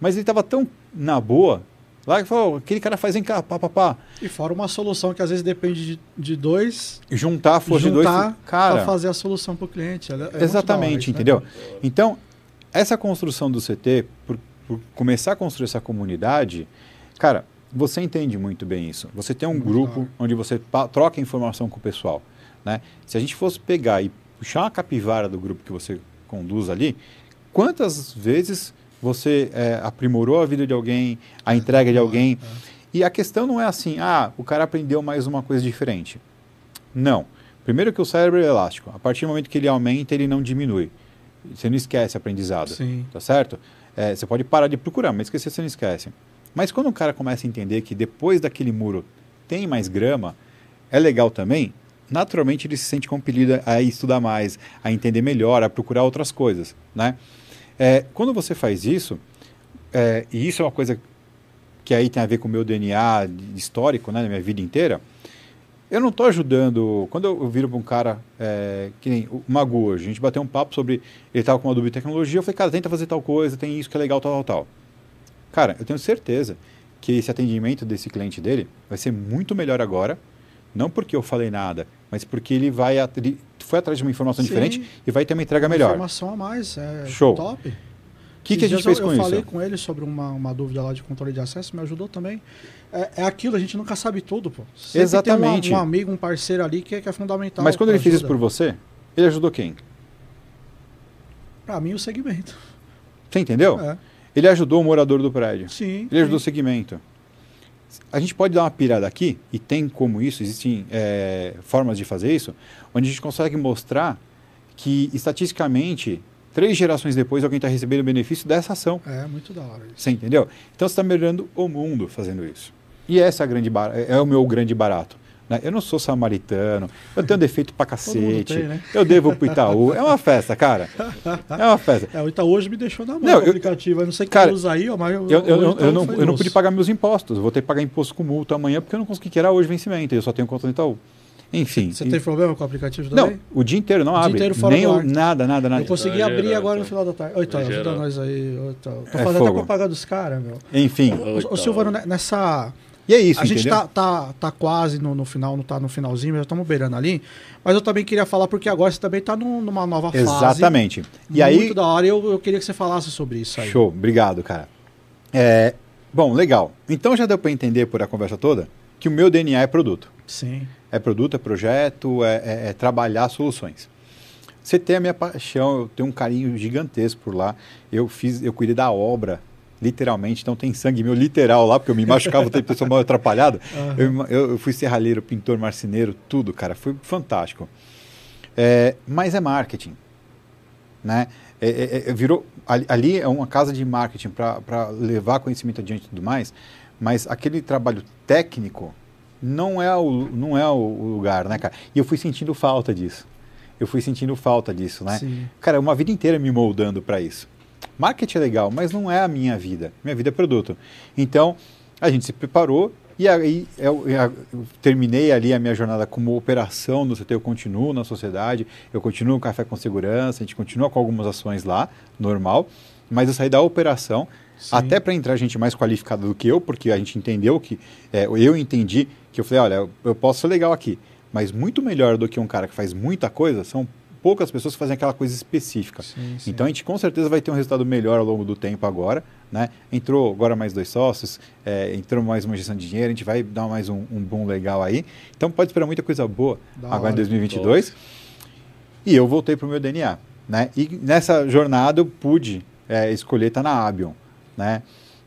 Mas ele estava tão na boa, lá que falou, aquele cara faz em cá, pá, pá, pá. E fora uma solução que às vezes depende de, de dois, juntar a força de juntar dois. Cara, para fazer a solução para o cliente. É- é Exatamente, isso, né? entendeu? Então, essa construção do CT, por, por começar a construir essa comunidade, cara, você entende muito bem isso. Você tem um Muito grupo hora. onde você troca informação com o pessoal. Né? Se a gente fosse pegar e puxar uma capivara do grupo que você conduz ali, quantas vezes você é, aprimorou a vida de alguém, a entrega de hora, alguém? é. E a questão não é assim, ah, o cara aprendeu mais uma coisa diferente. Não. Primeiro que o cérebro é elástico. A partir do momento que ele aumenta, ele não diminui. Você não esquece aprendizado. Sim. Tá certo? É, você pode parar de procurar, mas esquecer você não esquece. Mas quando o cara começa a entender que depois daquele muro tem mais grama, é legal também, naturalmente ele se sente compelido a estudar mais, a entender melhor, a procurar outras coisas. Né? É, quando você faz isso, é, e isso é uma coisa que aí tem a ver com o meu DNA histórico, né, na minha vida inteira, eu não estou ajudando. Quando eu, viro para um cara, é, que nem o Magu hoje, a gente bateu um papo sobre. Ele estava com uma dúvida de tecnologia, eu falei, cara, tenta fazer tal coisa, tem isso que é legal, tal, tal, tal. Cara, eu tenho certeza que esse atendimento desse cliente dele vai ser muito melhor agora, não porque eu falei nada, mas porque ele vai foi atrás de uma informação Sim, diferente e vai ter uma entrega melhor. Informação a mais, é Show. top. O que, que a gente fez eu, com eu isso? Eu falei com ele sobre uma, uma dúvida lá de controle de acesso, me ajudou também. É, é aquilo, a gente nunca sabe tudo, pô. Sempre Exatamente. Tem um, um, amigo, um parceiro ali que é, que é fundamental. Mas quando ele ajuda. fez isso por você, ele ajudou quem? Para mim, o segmento. Você entendeu? É. Ele ajudou o morador do prédio. Sim. Ele ajudou sim. o segmento. A gente pode dar uma pirada aqui, e tem como isso, existem é, formas de fazer isso, onde a gente consegue mostrar que, estatisticamente, três gerações depois, alguém está recebendo o benefício dessa ação. É, muito da hora. Isso. Você entendeu? Então, você está melhorando o mundo fazendo isso. E essa é, a grande bar... é o meu grande barato. Né? Eu não sou samaritano, eu tenho defeito pra cacete. Tem, né? Eu devo pro Itaú. É uma festa, cara. É uma festa. É, o Itaú hoje me deixou na mão não, o aplicativo. Eu não sei quem cara, usa aí, mas eu, eu, eu, eu não, eu não pude pagar meus impostos. vou ter que pagar imposto com multa amanhã porque eu não consegui que era hoje vencimento. Eu só tenho conta no Itaú. Enfim. Você e... tem problema com o aplicativo também? Não, o dia inteiro não o abre. Dia inteiro fora Nem o, nada, nada, nada. Eu consegui abrir agora no final da tarde. Oi, então, ajuda nós aí. Tô é fazendo fogo. até propaganda dos caras, meu. Enfim. Ô, Silvano, nessa e é isso, A gente tá, tá, tá quase no, no final, não tá no finalzinho, já estamos beirando ali. Mas eu também queria falar, porque agora você também tá num, numa nova fase. Exatamente. E muito aí... da hora, eu, eu queria que você falasse sobre isso aí. Show, obrigado, cara. É, bom, legal. Então já deu para entender por a conversa toda que o meu DNA é produto. Sim. É produto, é projeto, é, é, é trabalhar soluções. Você tem a minha paixão, eu tenho um carinho gigantesco por lá. Eu fiz, eu cuidei da obra literalmente, então tem sangue meu literal lá, porque eu me machucava o tempo todo, sou mal atrapalhado. Uhum. Eu, eu, fui serralheiro, pintor, marceneiro, tudo, cara, foi fantástico. É, mas é marketing, né? É, é, é virou, ali, ali, é uma casa de marketing para levar conhecimento adiante e tudo mais, mas aquele trabalho técnico não é o, não é o lugar, né, cara? E eu fui sentindo falta disso. Eu fui sentindo falta disso, né? Sim. Cara, uma vida inteira me moldando para isso. Marketing é legal, mas não é a minha vida. Minha vida é produto. Então, a gente se preparou e aí eu, eu, eu, terminei ali a minha jornada como operação no CT, eu continuo na sociedade, eu continuo no Café com Segurança, a gente continua com algumas ações lá, normal, mas eu saí da operação, Sim. até para entrar gente mais qualificada do que eu, porque a gente entendeu que, é, eu entendi que eu falei, olha, eu, eu posso ser legal aqui, mas muito melhor do que um cara que faz muita coisa são poucas pessoas que fazem aquela coisa específica. Sim, sim. Então a gente com certeza vai ter um resultado melhor ao longo do tempo agora. Né? Entrou agora mais dois sócios, é, entrou mais uma gestão de dinheiro, a gente vai dar mais um, um boom legal aí. Então pode esperar muita coisa boa da agora hora, em 2022. E eu voltei para o meu DNA. Né? E nessa jornada eu pude é, escolher estar tá na Abion. Né?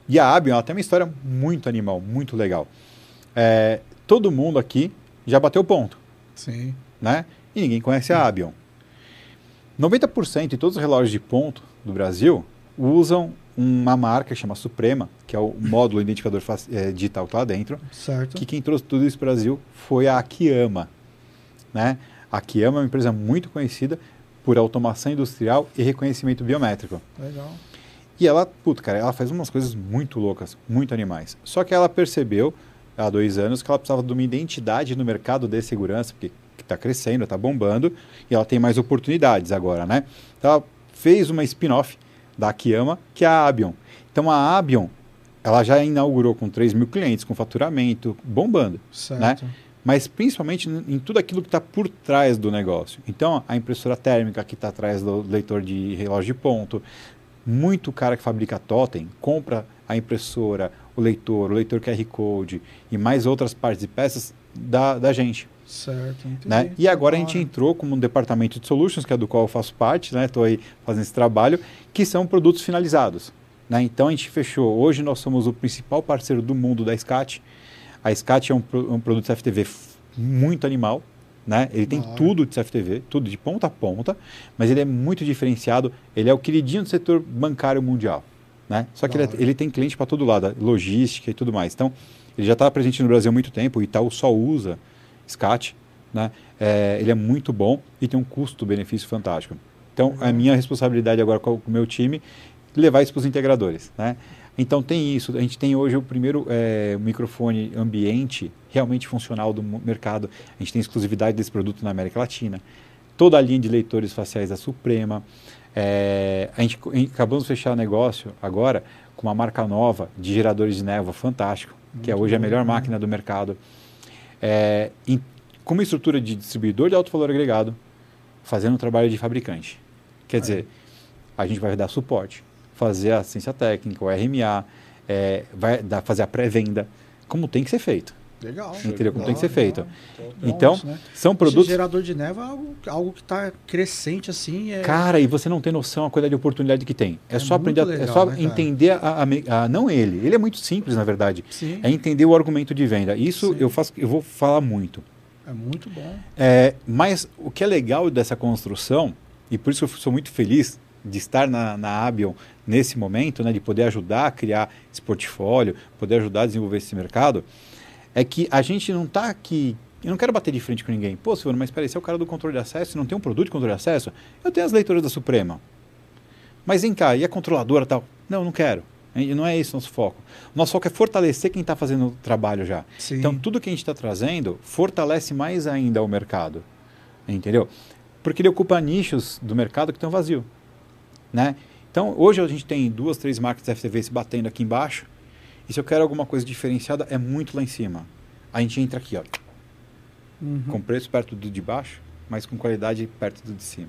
E a Abion ela tem uma história muito animal, muito legal. É, todo mundo aqui já bateu ponto. Sim. Né? E ninguém conhece a Abion. 90% de todos os relógios de ponto do Brasil usam uma marca chama Suprema, que é o módulo identificador é, digital que está lá dentro. Certo. Que quem trouxe tudo isso para o Brasil foi a Akiyama. Né? A Akiyama é uma empresa muito conhecida por automação industrial e reconhecimento biométrico. Legal. E ela, puta, cara, ela faz umas coisas muito loucas, muito animais. Só que ela percebeu há dois anos que ela precisava de uma identidade no mercado de segurança, porque está crescendo, está bombando, e ela tem mais oportunidades agora, né? Então, ela fez uma spin-off da Akiyama, que é a Abion. Então, a Abion, ela já inaugurou com 3 mil clientes, com faturamento, bombando, certo. né? Mas principalmente em tudo aquilo que está por trás do negócio. Então, a impressora térmica que está atrás do leitor de relógio de ponto, muito cara que fabrica totem compra a impressora, o leitor, o leitor QR Code e mais outras partes e peças da, da gente. Certo, entendi. Né? E agora a gente entrou como um departamento de solutions, que é do qual eu faço parte, estou né? aí fazendo esse trabalho, que são produtos finalizados. Né? Então a gente fechou. Hoje nós somos o principal parceiro do mundo da SCAT. A SCAT é um, um produto de CFTV muito animal. Né? Ele tem ah, tudo de CFTV, tudo de ponta a ponta, mas ele é muito diferenciado. Ele é o queridinho do setor bancário mundial. Né? Só que ele, é, ele, tem cliente para todo lado, logística e tudo mais. Então, ele já está presente no Brasil há muito tempo, o Itaú só usa SCAT, né? É, ele é muito bom e tem um custo-benefício fantástico. Então, a minha responsabilidade agora com o meu time levar isso para os integradores. Né? Então tem isso. A gente tem hoje o primeiro é, microfone ambiente realmente funcional do mercado. A gente tem exclusividade desse produto na América Latina. Toda a linha de leitores faciais da Suprema. É, a gente acabamos de fechar negócio agora com uma marca nova de geradores de névoa fantástico, que é hoje a melhor né? máquina do mercado. É, em- com uma estrutura de distribuidor de alto valor agregado, fazendo um trabalho de fabricante. Quer dizer, a gente vai dar suporte, fazer a assistência técnica, o RMA, é, vai dar, fazer a pré-venda, como tem que ser feito. Legal. Entendeu? Como tem que ser feito. legal. Então, isso, né? são Esse produtos. gerador de névoa é algo, algo que está crescente assim. É... Cara, e você não tem noção da quantidade de oportunidade que tem. É, É só aprender, a- é legal, só né, entender a, a- a- não ele. Ele é muito simples, na verdade. Sim, É entender o argumento de venda. Isso Sim. eu faço, eu vou falar muito. é muito bom. É, mas o que é legal dessa construção, e por isso eu sou muito feliz de estar na, na Abion nesse momento, né, de poder ajudar a criar esse portfólio, poder ajudar a desenvolver esse mercado, é que a gente não está aqui. Eu não quero bater de frente com ninguém. Pô, Silvano, mas peraí, você é o cara do controle de acesso não tem um produto de controle de acesso? Eu tenho as leituras da Suprema. Mas vem cá, e a controladora tal? Não, não quero. E Não é esse o nosso foco. Nosso foco é fortalecer quem está fazendo o trabalho já. Sim. Então, tudo que a gente está trazendo fortalece mais ainda o mercado. Entendeu? Porque ele ocupa nichos do mercado que estão vazios. Né? Então, hoje a gente tem duas, três marcas FTV se batendo aqui embaixo. E se eu quero alguma coisa diferenciada, é muito lá em cima. A gente entra aqui, ó, Uhum. com preço perto do de baixo, mas com qualidade perto do de cima.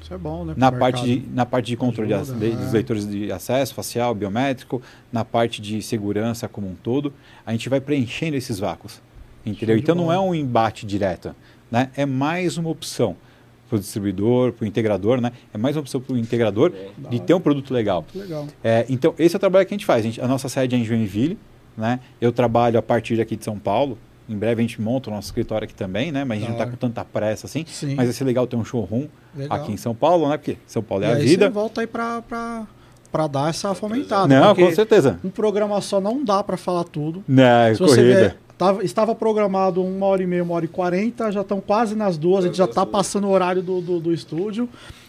Isso é bom, né? Na parte, de, na parte de controle de Ajuda, de- dos é. leitores de acesso facial, biométrico, na parte de segurança como um todo, a gente vai preenchendo esses vácuos. Entendeu? Então não bola. é um embate direto, né? É mais uma opção para o distribuidor, para o integrador, né? É mais uma opção para o integrador Da de ter um produto legal. Legal. É, então, esse é o trabalho que a gente faz. A, gente- a nossa sede é em Joinville, né? Eu trabalho a partir daqui de São Paulo. Em breve a gente monta o nosso escritório aqui também, né? Mas a gente não está com tanta pressa assim. Sim. Mas vai ser legal ter um showroom Legal. aqui em São Paulo, né? Porque São Paulo é e a aí vida. Você volta aí pra, pra, pra dar essa fomentada. Não, porque com certeza. Um programa só não dá pra falar tudo. Não, Se você corrida. Tava- estava programado uma hora e meia, uma hora e quarenta, já estão quase nas duas, a gente já tá passando o horário do, do, do estúdio.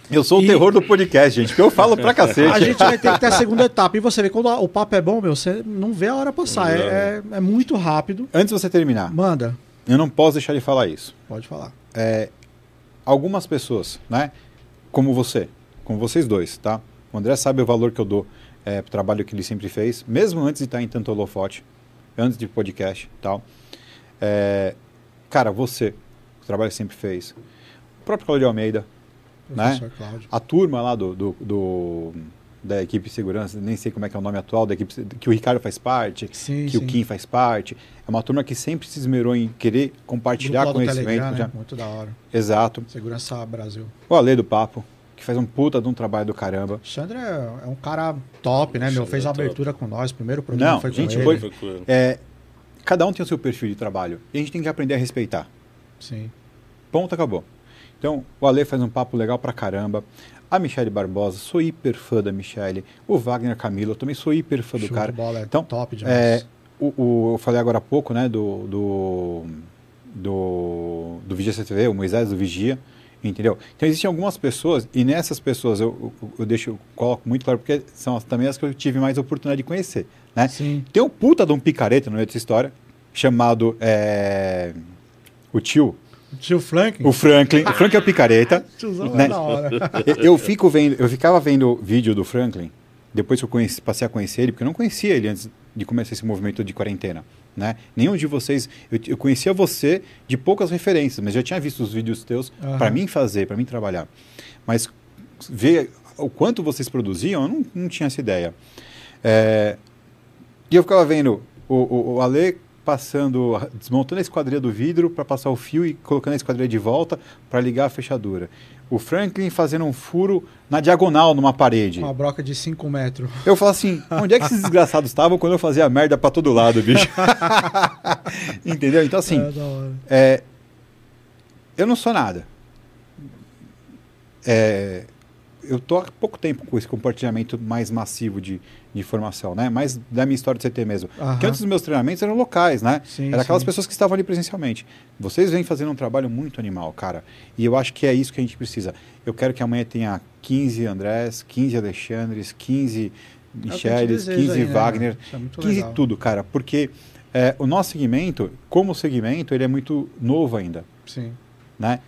Eu sou o E- terror do podcast, gente, porque eu falo pra cacete. A gente vai ter que ter a segunda etapa. E você vê, quando o papo é bom, meu, você não vê a hora passar. É, é, é muito rápido. Antes de você terminar, Manda, eu não posso deixar de falar isso. pode falar. Algumas pessoas, né? Como você, como vocês dois, tá? O André sabe o valor que eu dou é, pro trabalho que ele sempre fez, mesmo antes de estar em tanto holofote, antes de podcast e tal. É, cara, você, o trabalho que sempre fez. O próprio Claudio Almeida, Né? Cláudio. a turma lá do, do- do- da equipe de segurança, nem sei como é que é o nome atual, da equipe que o Ricardo faz parte, Sim, que sim. o Kim faz parte. É uma turma que sempre se esmerou em querer compartilhar conhecimento. Telegram, né? Muito da hora. Exato. Segurança Brasil. O Ale do Papo, que faz um puta de um trabalho do caramba. Alexandre é, é um cara top, né, meu? Alexandre Fez a é top. abertura com nós, primeiro programa Não, foi com gente, ele. foi- Foi com ele. É, cada um tem o seu perfil de trabalho e a gente tem que aprender a respeitar. Sim. Ponto, acabou. Então, o Ale faz um papo legal pra caramba. A Michele Barbosa, sou hiper fã da Michele. O Wagner Camilo, eu também sou hiper fã do Show cara. de bola, é Então, top demais. É, o, o- eu falei agora há pouco, né, do, do, do, do Vigia CTV, o Moisés do Vigia, entendeu? Então existem algumas pessoas, e nessas pessoas eu, eu, eu deixo, eu coloco muito claro, porque são também as que eu tive mais oportunidade de conhecer, né? Sim. Tem um puta de um picareta no meio dessa história, chamado é, o tio, O tio Franklin. o Franklin. O Franklin é o picareta. <laughs> né? <laughs> Eu fico vendo, eu ficava vendo vídeo do Franklin, depois que eu conheci, passei a conhecer ele, porque eu não conhecia ele antes de começar esse movimento de quarentena. Né? Nenhum de vocês, eu, eu conhecia você de poucas referências, mas já tinha visto os vídeos teus Aham. para mim fazer, para mim trabalhar. Mas ver o quanto vocês produziam, eu não, não tinha essa ideia. É, e eu ficava vendo o, o, o Ale passando, desmontando a esquadrilha do vidro para passar o fio e colocando a esquadrilha de volta para ligar a fechadura. O Franklin fazendo um furo na diagonal numa parede. Uma broca de 5 metros. Eu falo assim, onde é que esses desgraçados estavam quando eu fazia merda para todo lado, bicho? <laughs> Entendeu? Então assim, É é, eu não sou nada. É, eu tô há pouco tempo com esse compartilhamento mais massivo de, de informação, né? Mais da minha história de CT mesmo. Aham. Porque antes dos meus treinamentos eram locais, né? Sim, Era aquelas sim. pessoas que estavam ali presencialmente. Vocês vêm fazendo um trabalho muito animal, cara. E eu acho que é isso que a gente precisa. Eu quero que amanhã tenha 15 Andrés, 15 Alexandres, 15 É que deseja 15 aí, né? Wagner, Isso é muito 15 legal. tudo, cara. Porque é, o nosso segmento, como segmento, ele é muito novo ainda, Sim. né?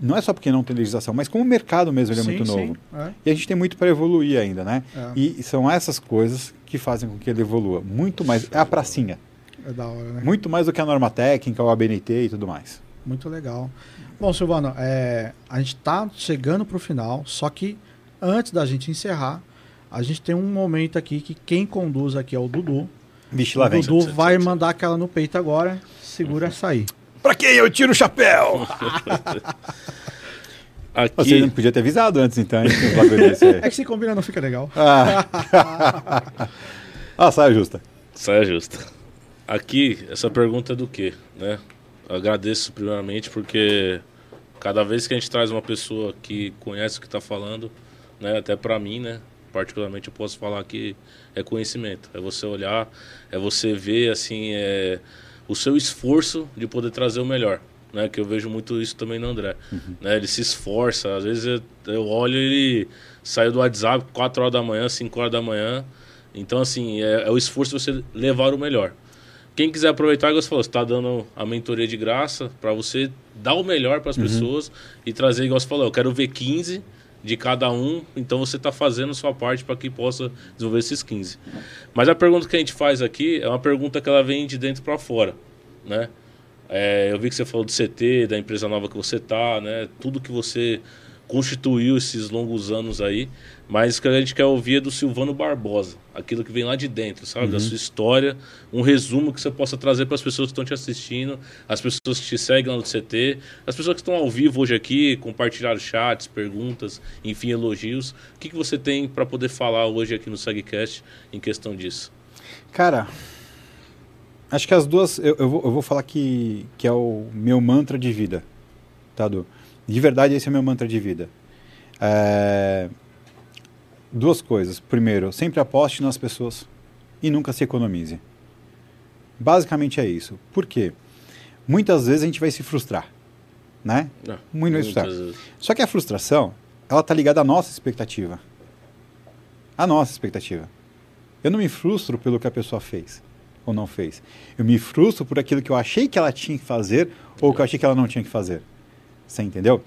Não é só porque não tem legislação, mas como o mercado mesmo ele é Sim, muito sim, novo. é, E a gente tem muito para evoluir ainda, né? é. E são essas coisas que fazem com que ele evolua. Muito mais. É a pracinha. É da hora, né? Muito mais do que a norma técnica, o ABNT e tudo mais. Muito legal. Bom, Silvano, é, a gente está chegando para o final, só que antes da gente encerrar, a gente tem um momento aqui que quem conduz aqui é o Dudu. Vixe, O lá vem. Dudu vai mandar aquela no peito agora. Segura essa aí. Pra quem eu tiro o chapéu? <laughs> Aqui, Você não podia ter avisado antes, então. <laughs> É que se combina não fica legal. Ah, <laughs> ah saia justa. saia justa. Aqui, essa pergunta é do quê, né? Eu agradeço primeiramente porque cada vez que a gente traz uma pessoa que conhece o que está falando, né? Até para mim, né? Particularmente eu posso falar que é conhecimento. É você olhar, é você ver, assim, é, o seu esforço de poder trazer o melhor. Né, que eu vejo muito isso também no André. Né, ele se esforça. Às vezes eu, eu olho ele saiu do WhatsApp 4 horas da manhã, 5 horas da manhã. Então, assim, é, é o esforço de você levar o melhor. Quem quiser aproveitar, igual você falou, você está dando a mentoria de graça para você dar o melhor para as pessoas e trazer, igual você falou, eu quero ver 15 de cada um, então você está fazendo sua parte para que possa desenvolver esses 15. Mas a pergunta que a gente faz aqui é uma pergunta que ela vem de dentro para fora, né? É, eu vi que você falou do CT, da empresa nova que você tá, né? Tudo que você constituiu esses longos anos aí, mas o que a gente quer ouvir é do Silvano Barbosa, aquilo que vem lá de dentro, sabe? Da sua história, um resumo que você possa trazer para as pessoas que estão te assistindo, as pessoas que te seguem lá no CT, as pessoas que estão ao vivo hoje aqui, compartilhar chats, perguntas, enfim, elogios. O que, que você tem para poder falar hoje aqui no SegCast em questão disso? Cara, acho que as duas. Eu, eu, vou, eu vou falar que, que é o meu mantra de vida, tá, Du? De verdade, esse é o meu mantra de vida. É, Duas coisas. Primeiro, sempre aposte nas pessoas e nunca se economize. Basicamente é isso. Por quê? Muitas vezes a gente vai se frustrar, né? Não, Muito muitas frustrar. Só que a frustração, ela tá ligada à nossa expectativa. À nossa expectativa. Eu não me frustro pelo que a pessoa fez ou não fez. Eu me frustro por aquilo que eu achei que ela tinha que fazer ou que eu achei que ela não tinha que fazer. Você entendeu?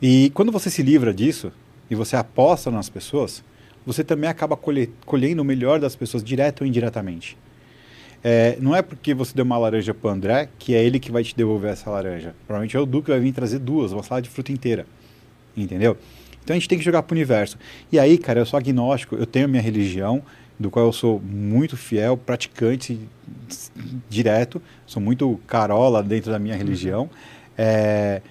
E quando você se livra disso e você aposta nas pessoas, você também acaba colhe- colhendo o melhor das pessoas, direto ou indiretamente. É, não é porque você deu uma laranja para o André que é ele que vai te devolver essa laranja. Provavelmente é o Du que vai vir trazer duas, uma salada de fruta inteira. Entendeu? Então a gente tem que jogar pro universo. E aí, cara, eu sou agnóstico, eu tenho minha religião, do qual eu sou muito fiel, praticante direto, sou muito carola dentro da minha religião. É,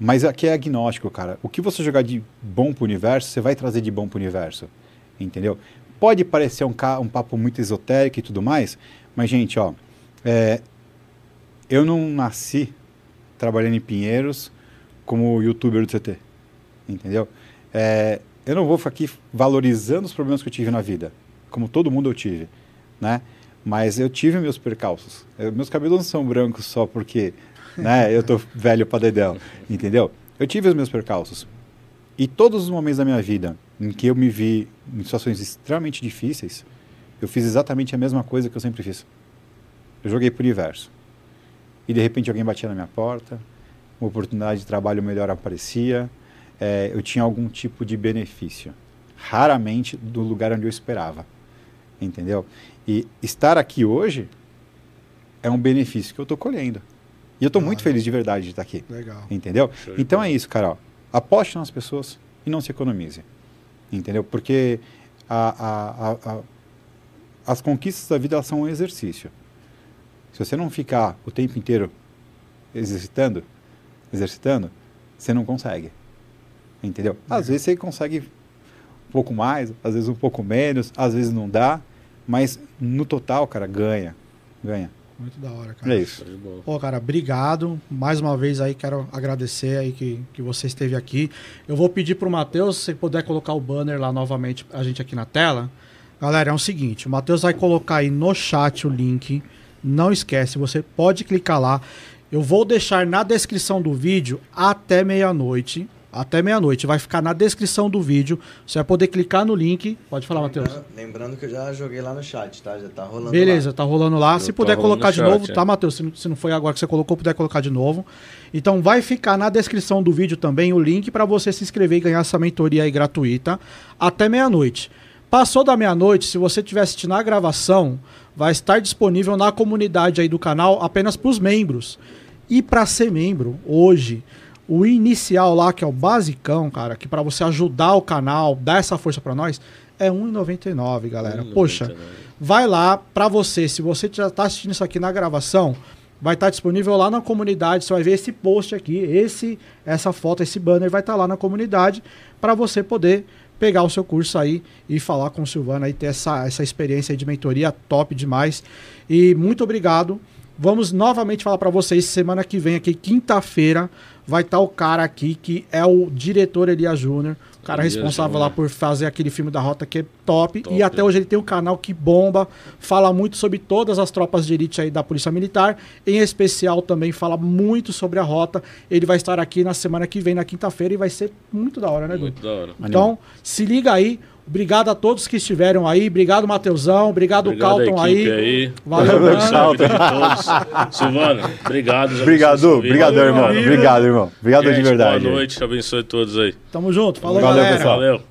mas aqui é agnóstico, cara. O que você jogar de bom pro universo, você vai trazer de bom pro universo. Entendeu? Pode parecer um, um papo muito esotérico e tudo mais, mas, gente, ó, é, eu não nasci trabalhando em Pinheiros como youtuber do CT. Entendeu? É, eu não vou ficar aqui valorizando os problemas que eu tive na vida, como todo mundo eu tive, né? Mas eu tive meus percalços. Eu- meus cabelos não são brancos só porque, <laughs> né, eu tô velho pra dedéu, entendeu? Eu tive os meus percalços. E todos os momentos da minha vida em que eu me vi em situações extremamente difíceis, eu fiz exatamente a mesma coisa que eu sempre fiz. Eu joguei pro universo. E de repente alguém batia na minha porta, uma oportunidade de trabalho melhor aparecia, é, eu tinha algum tipo de benefício. Raramente do lugar onde eu esperava. Entendeu? E estar aqui hoje é um benefício que eu estou colhendo. E eu estou muito Ah. feliz de verdade de estar aqui. Legal. Entendeu? Então é isso, cara. ó. Aposte nas pessoas e não se economize. Entendeu? Porque a- a- a- a- as conquistas da vida elas são um exercício. Se você não ficar o tempo inteiro exercitando, exercitando, você não consegue. Entendeu? Às vezes você consegue um pouco mais, às vezes um pouco menos, às vezes não dá, mas no total, cara, ganha. Ganha. Muito da hora, cara. É isso. Pô, cara, obrigado. Mais uma vez aí, quero agradecer aí que, que você esteve aqui. Eu vou pedir pro Matheus, se puder colocar o banner lá novamente, a gente aqui na tela. Galera, é o seguinte, o Matheus vai colocar aí no chat o link. Não esquece, você pode clicar lá. Eu vou deixar na descrição do vídeo até meia-noite, até meia-noite. Vai ficar na descrição do vídeo. Você vai poder clicar no link. Pode falar, Matheus. Lembrando, que eu já joguei lá no chat, tá? Já tá rolando Beleza, lá. tá rolando lá. Eu se puder colocar de chat, novo, é. tá, Matheus? Se, não- se não foi agora que você colocou, puder colocar de novo. Então vai ficar na descrição do vídeo também o link para você se inscrever e ganhar essa mentoria aí gratuita até meia-noite. Passou da meia-noite, se você estiver assistindo a gravação, vai estar disponível na comunidade aí do canal apenas para os membros. E para ser membro, hoje, o inicial lá, que é o basicão, cara, que para você ajudar o canal, dar essa força para nós, é R$ 1,99, galera. Poxa, vai lá para você, se você já está assistindo isso aqui na gravação, vai estar disponível lá na comunidade, você vai ver esse post aqui, esse essa foto, esse banner vai estar lá na comunidade para você poder pegar o seu curso aí e falar com o Silvano aí, ter essa, essa experiência aí de mentoria top demais. E muito obrigado. Vamos novamente falar para vocês, semana que vem aqui, quinta-feira, vai estar o cara aqui que é o diretor Elias Júnior, cara Elias responsável Júnior. lá por fazer aquele filme da Rota que é top. Top. E até hoje ele tem um canal que bomba, fala muito sobre todas as tropas de elite aí da Polícia Militar, em especial também fala muito sobre a Rota. Ele vai estar aqui na semana que vem, na quinta-feira, e vai ser muito da hora, né, Edu? Muito da hora. Então, se liga aí. Obrigado a todos que estiveram aí. Obrigado, Mateusão. Obrigado, Obrigado Calton aí. aí. Valeu, todos. Silvano, obrigado. Obrigado, obrigado, irmão. Obrigado, irmão. Obrigado de verdade. Boa noite, abençoe todos aí. Tamo junto. Falou, Valeu, galera. pessoal. Valeu.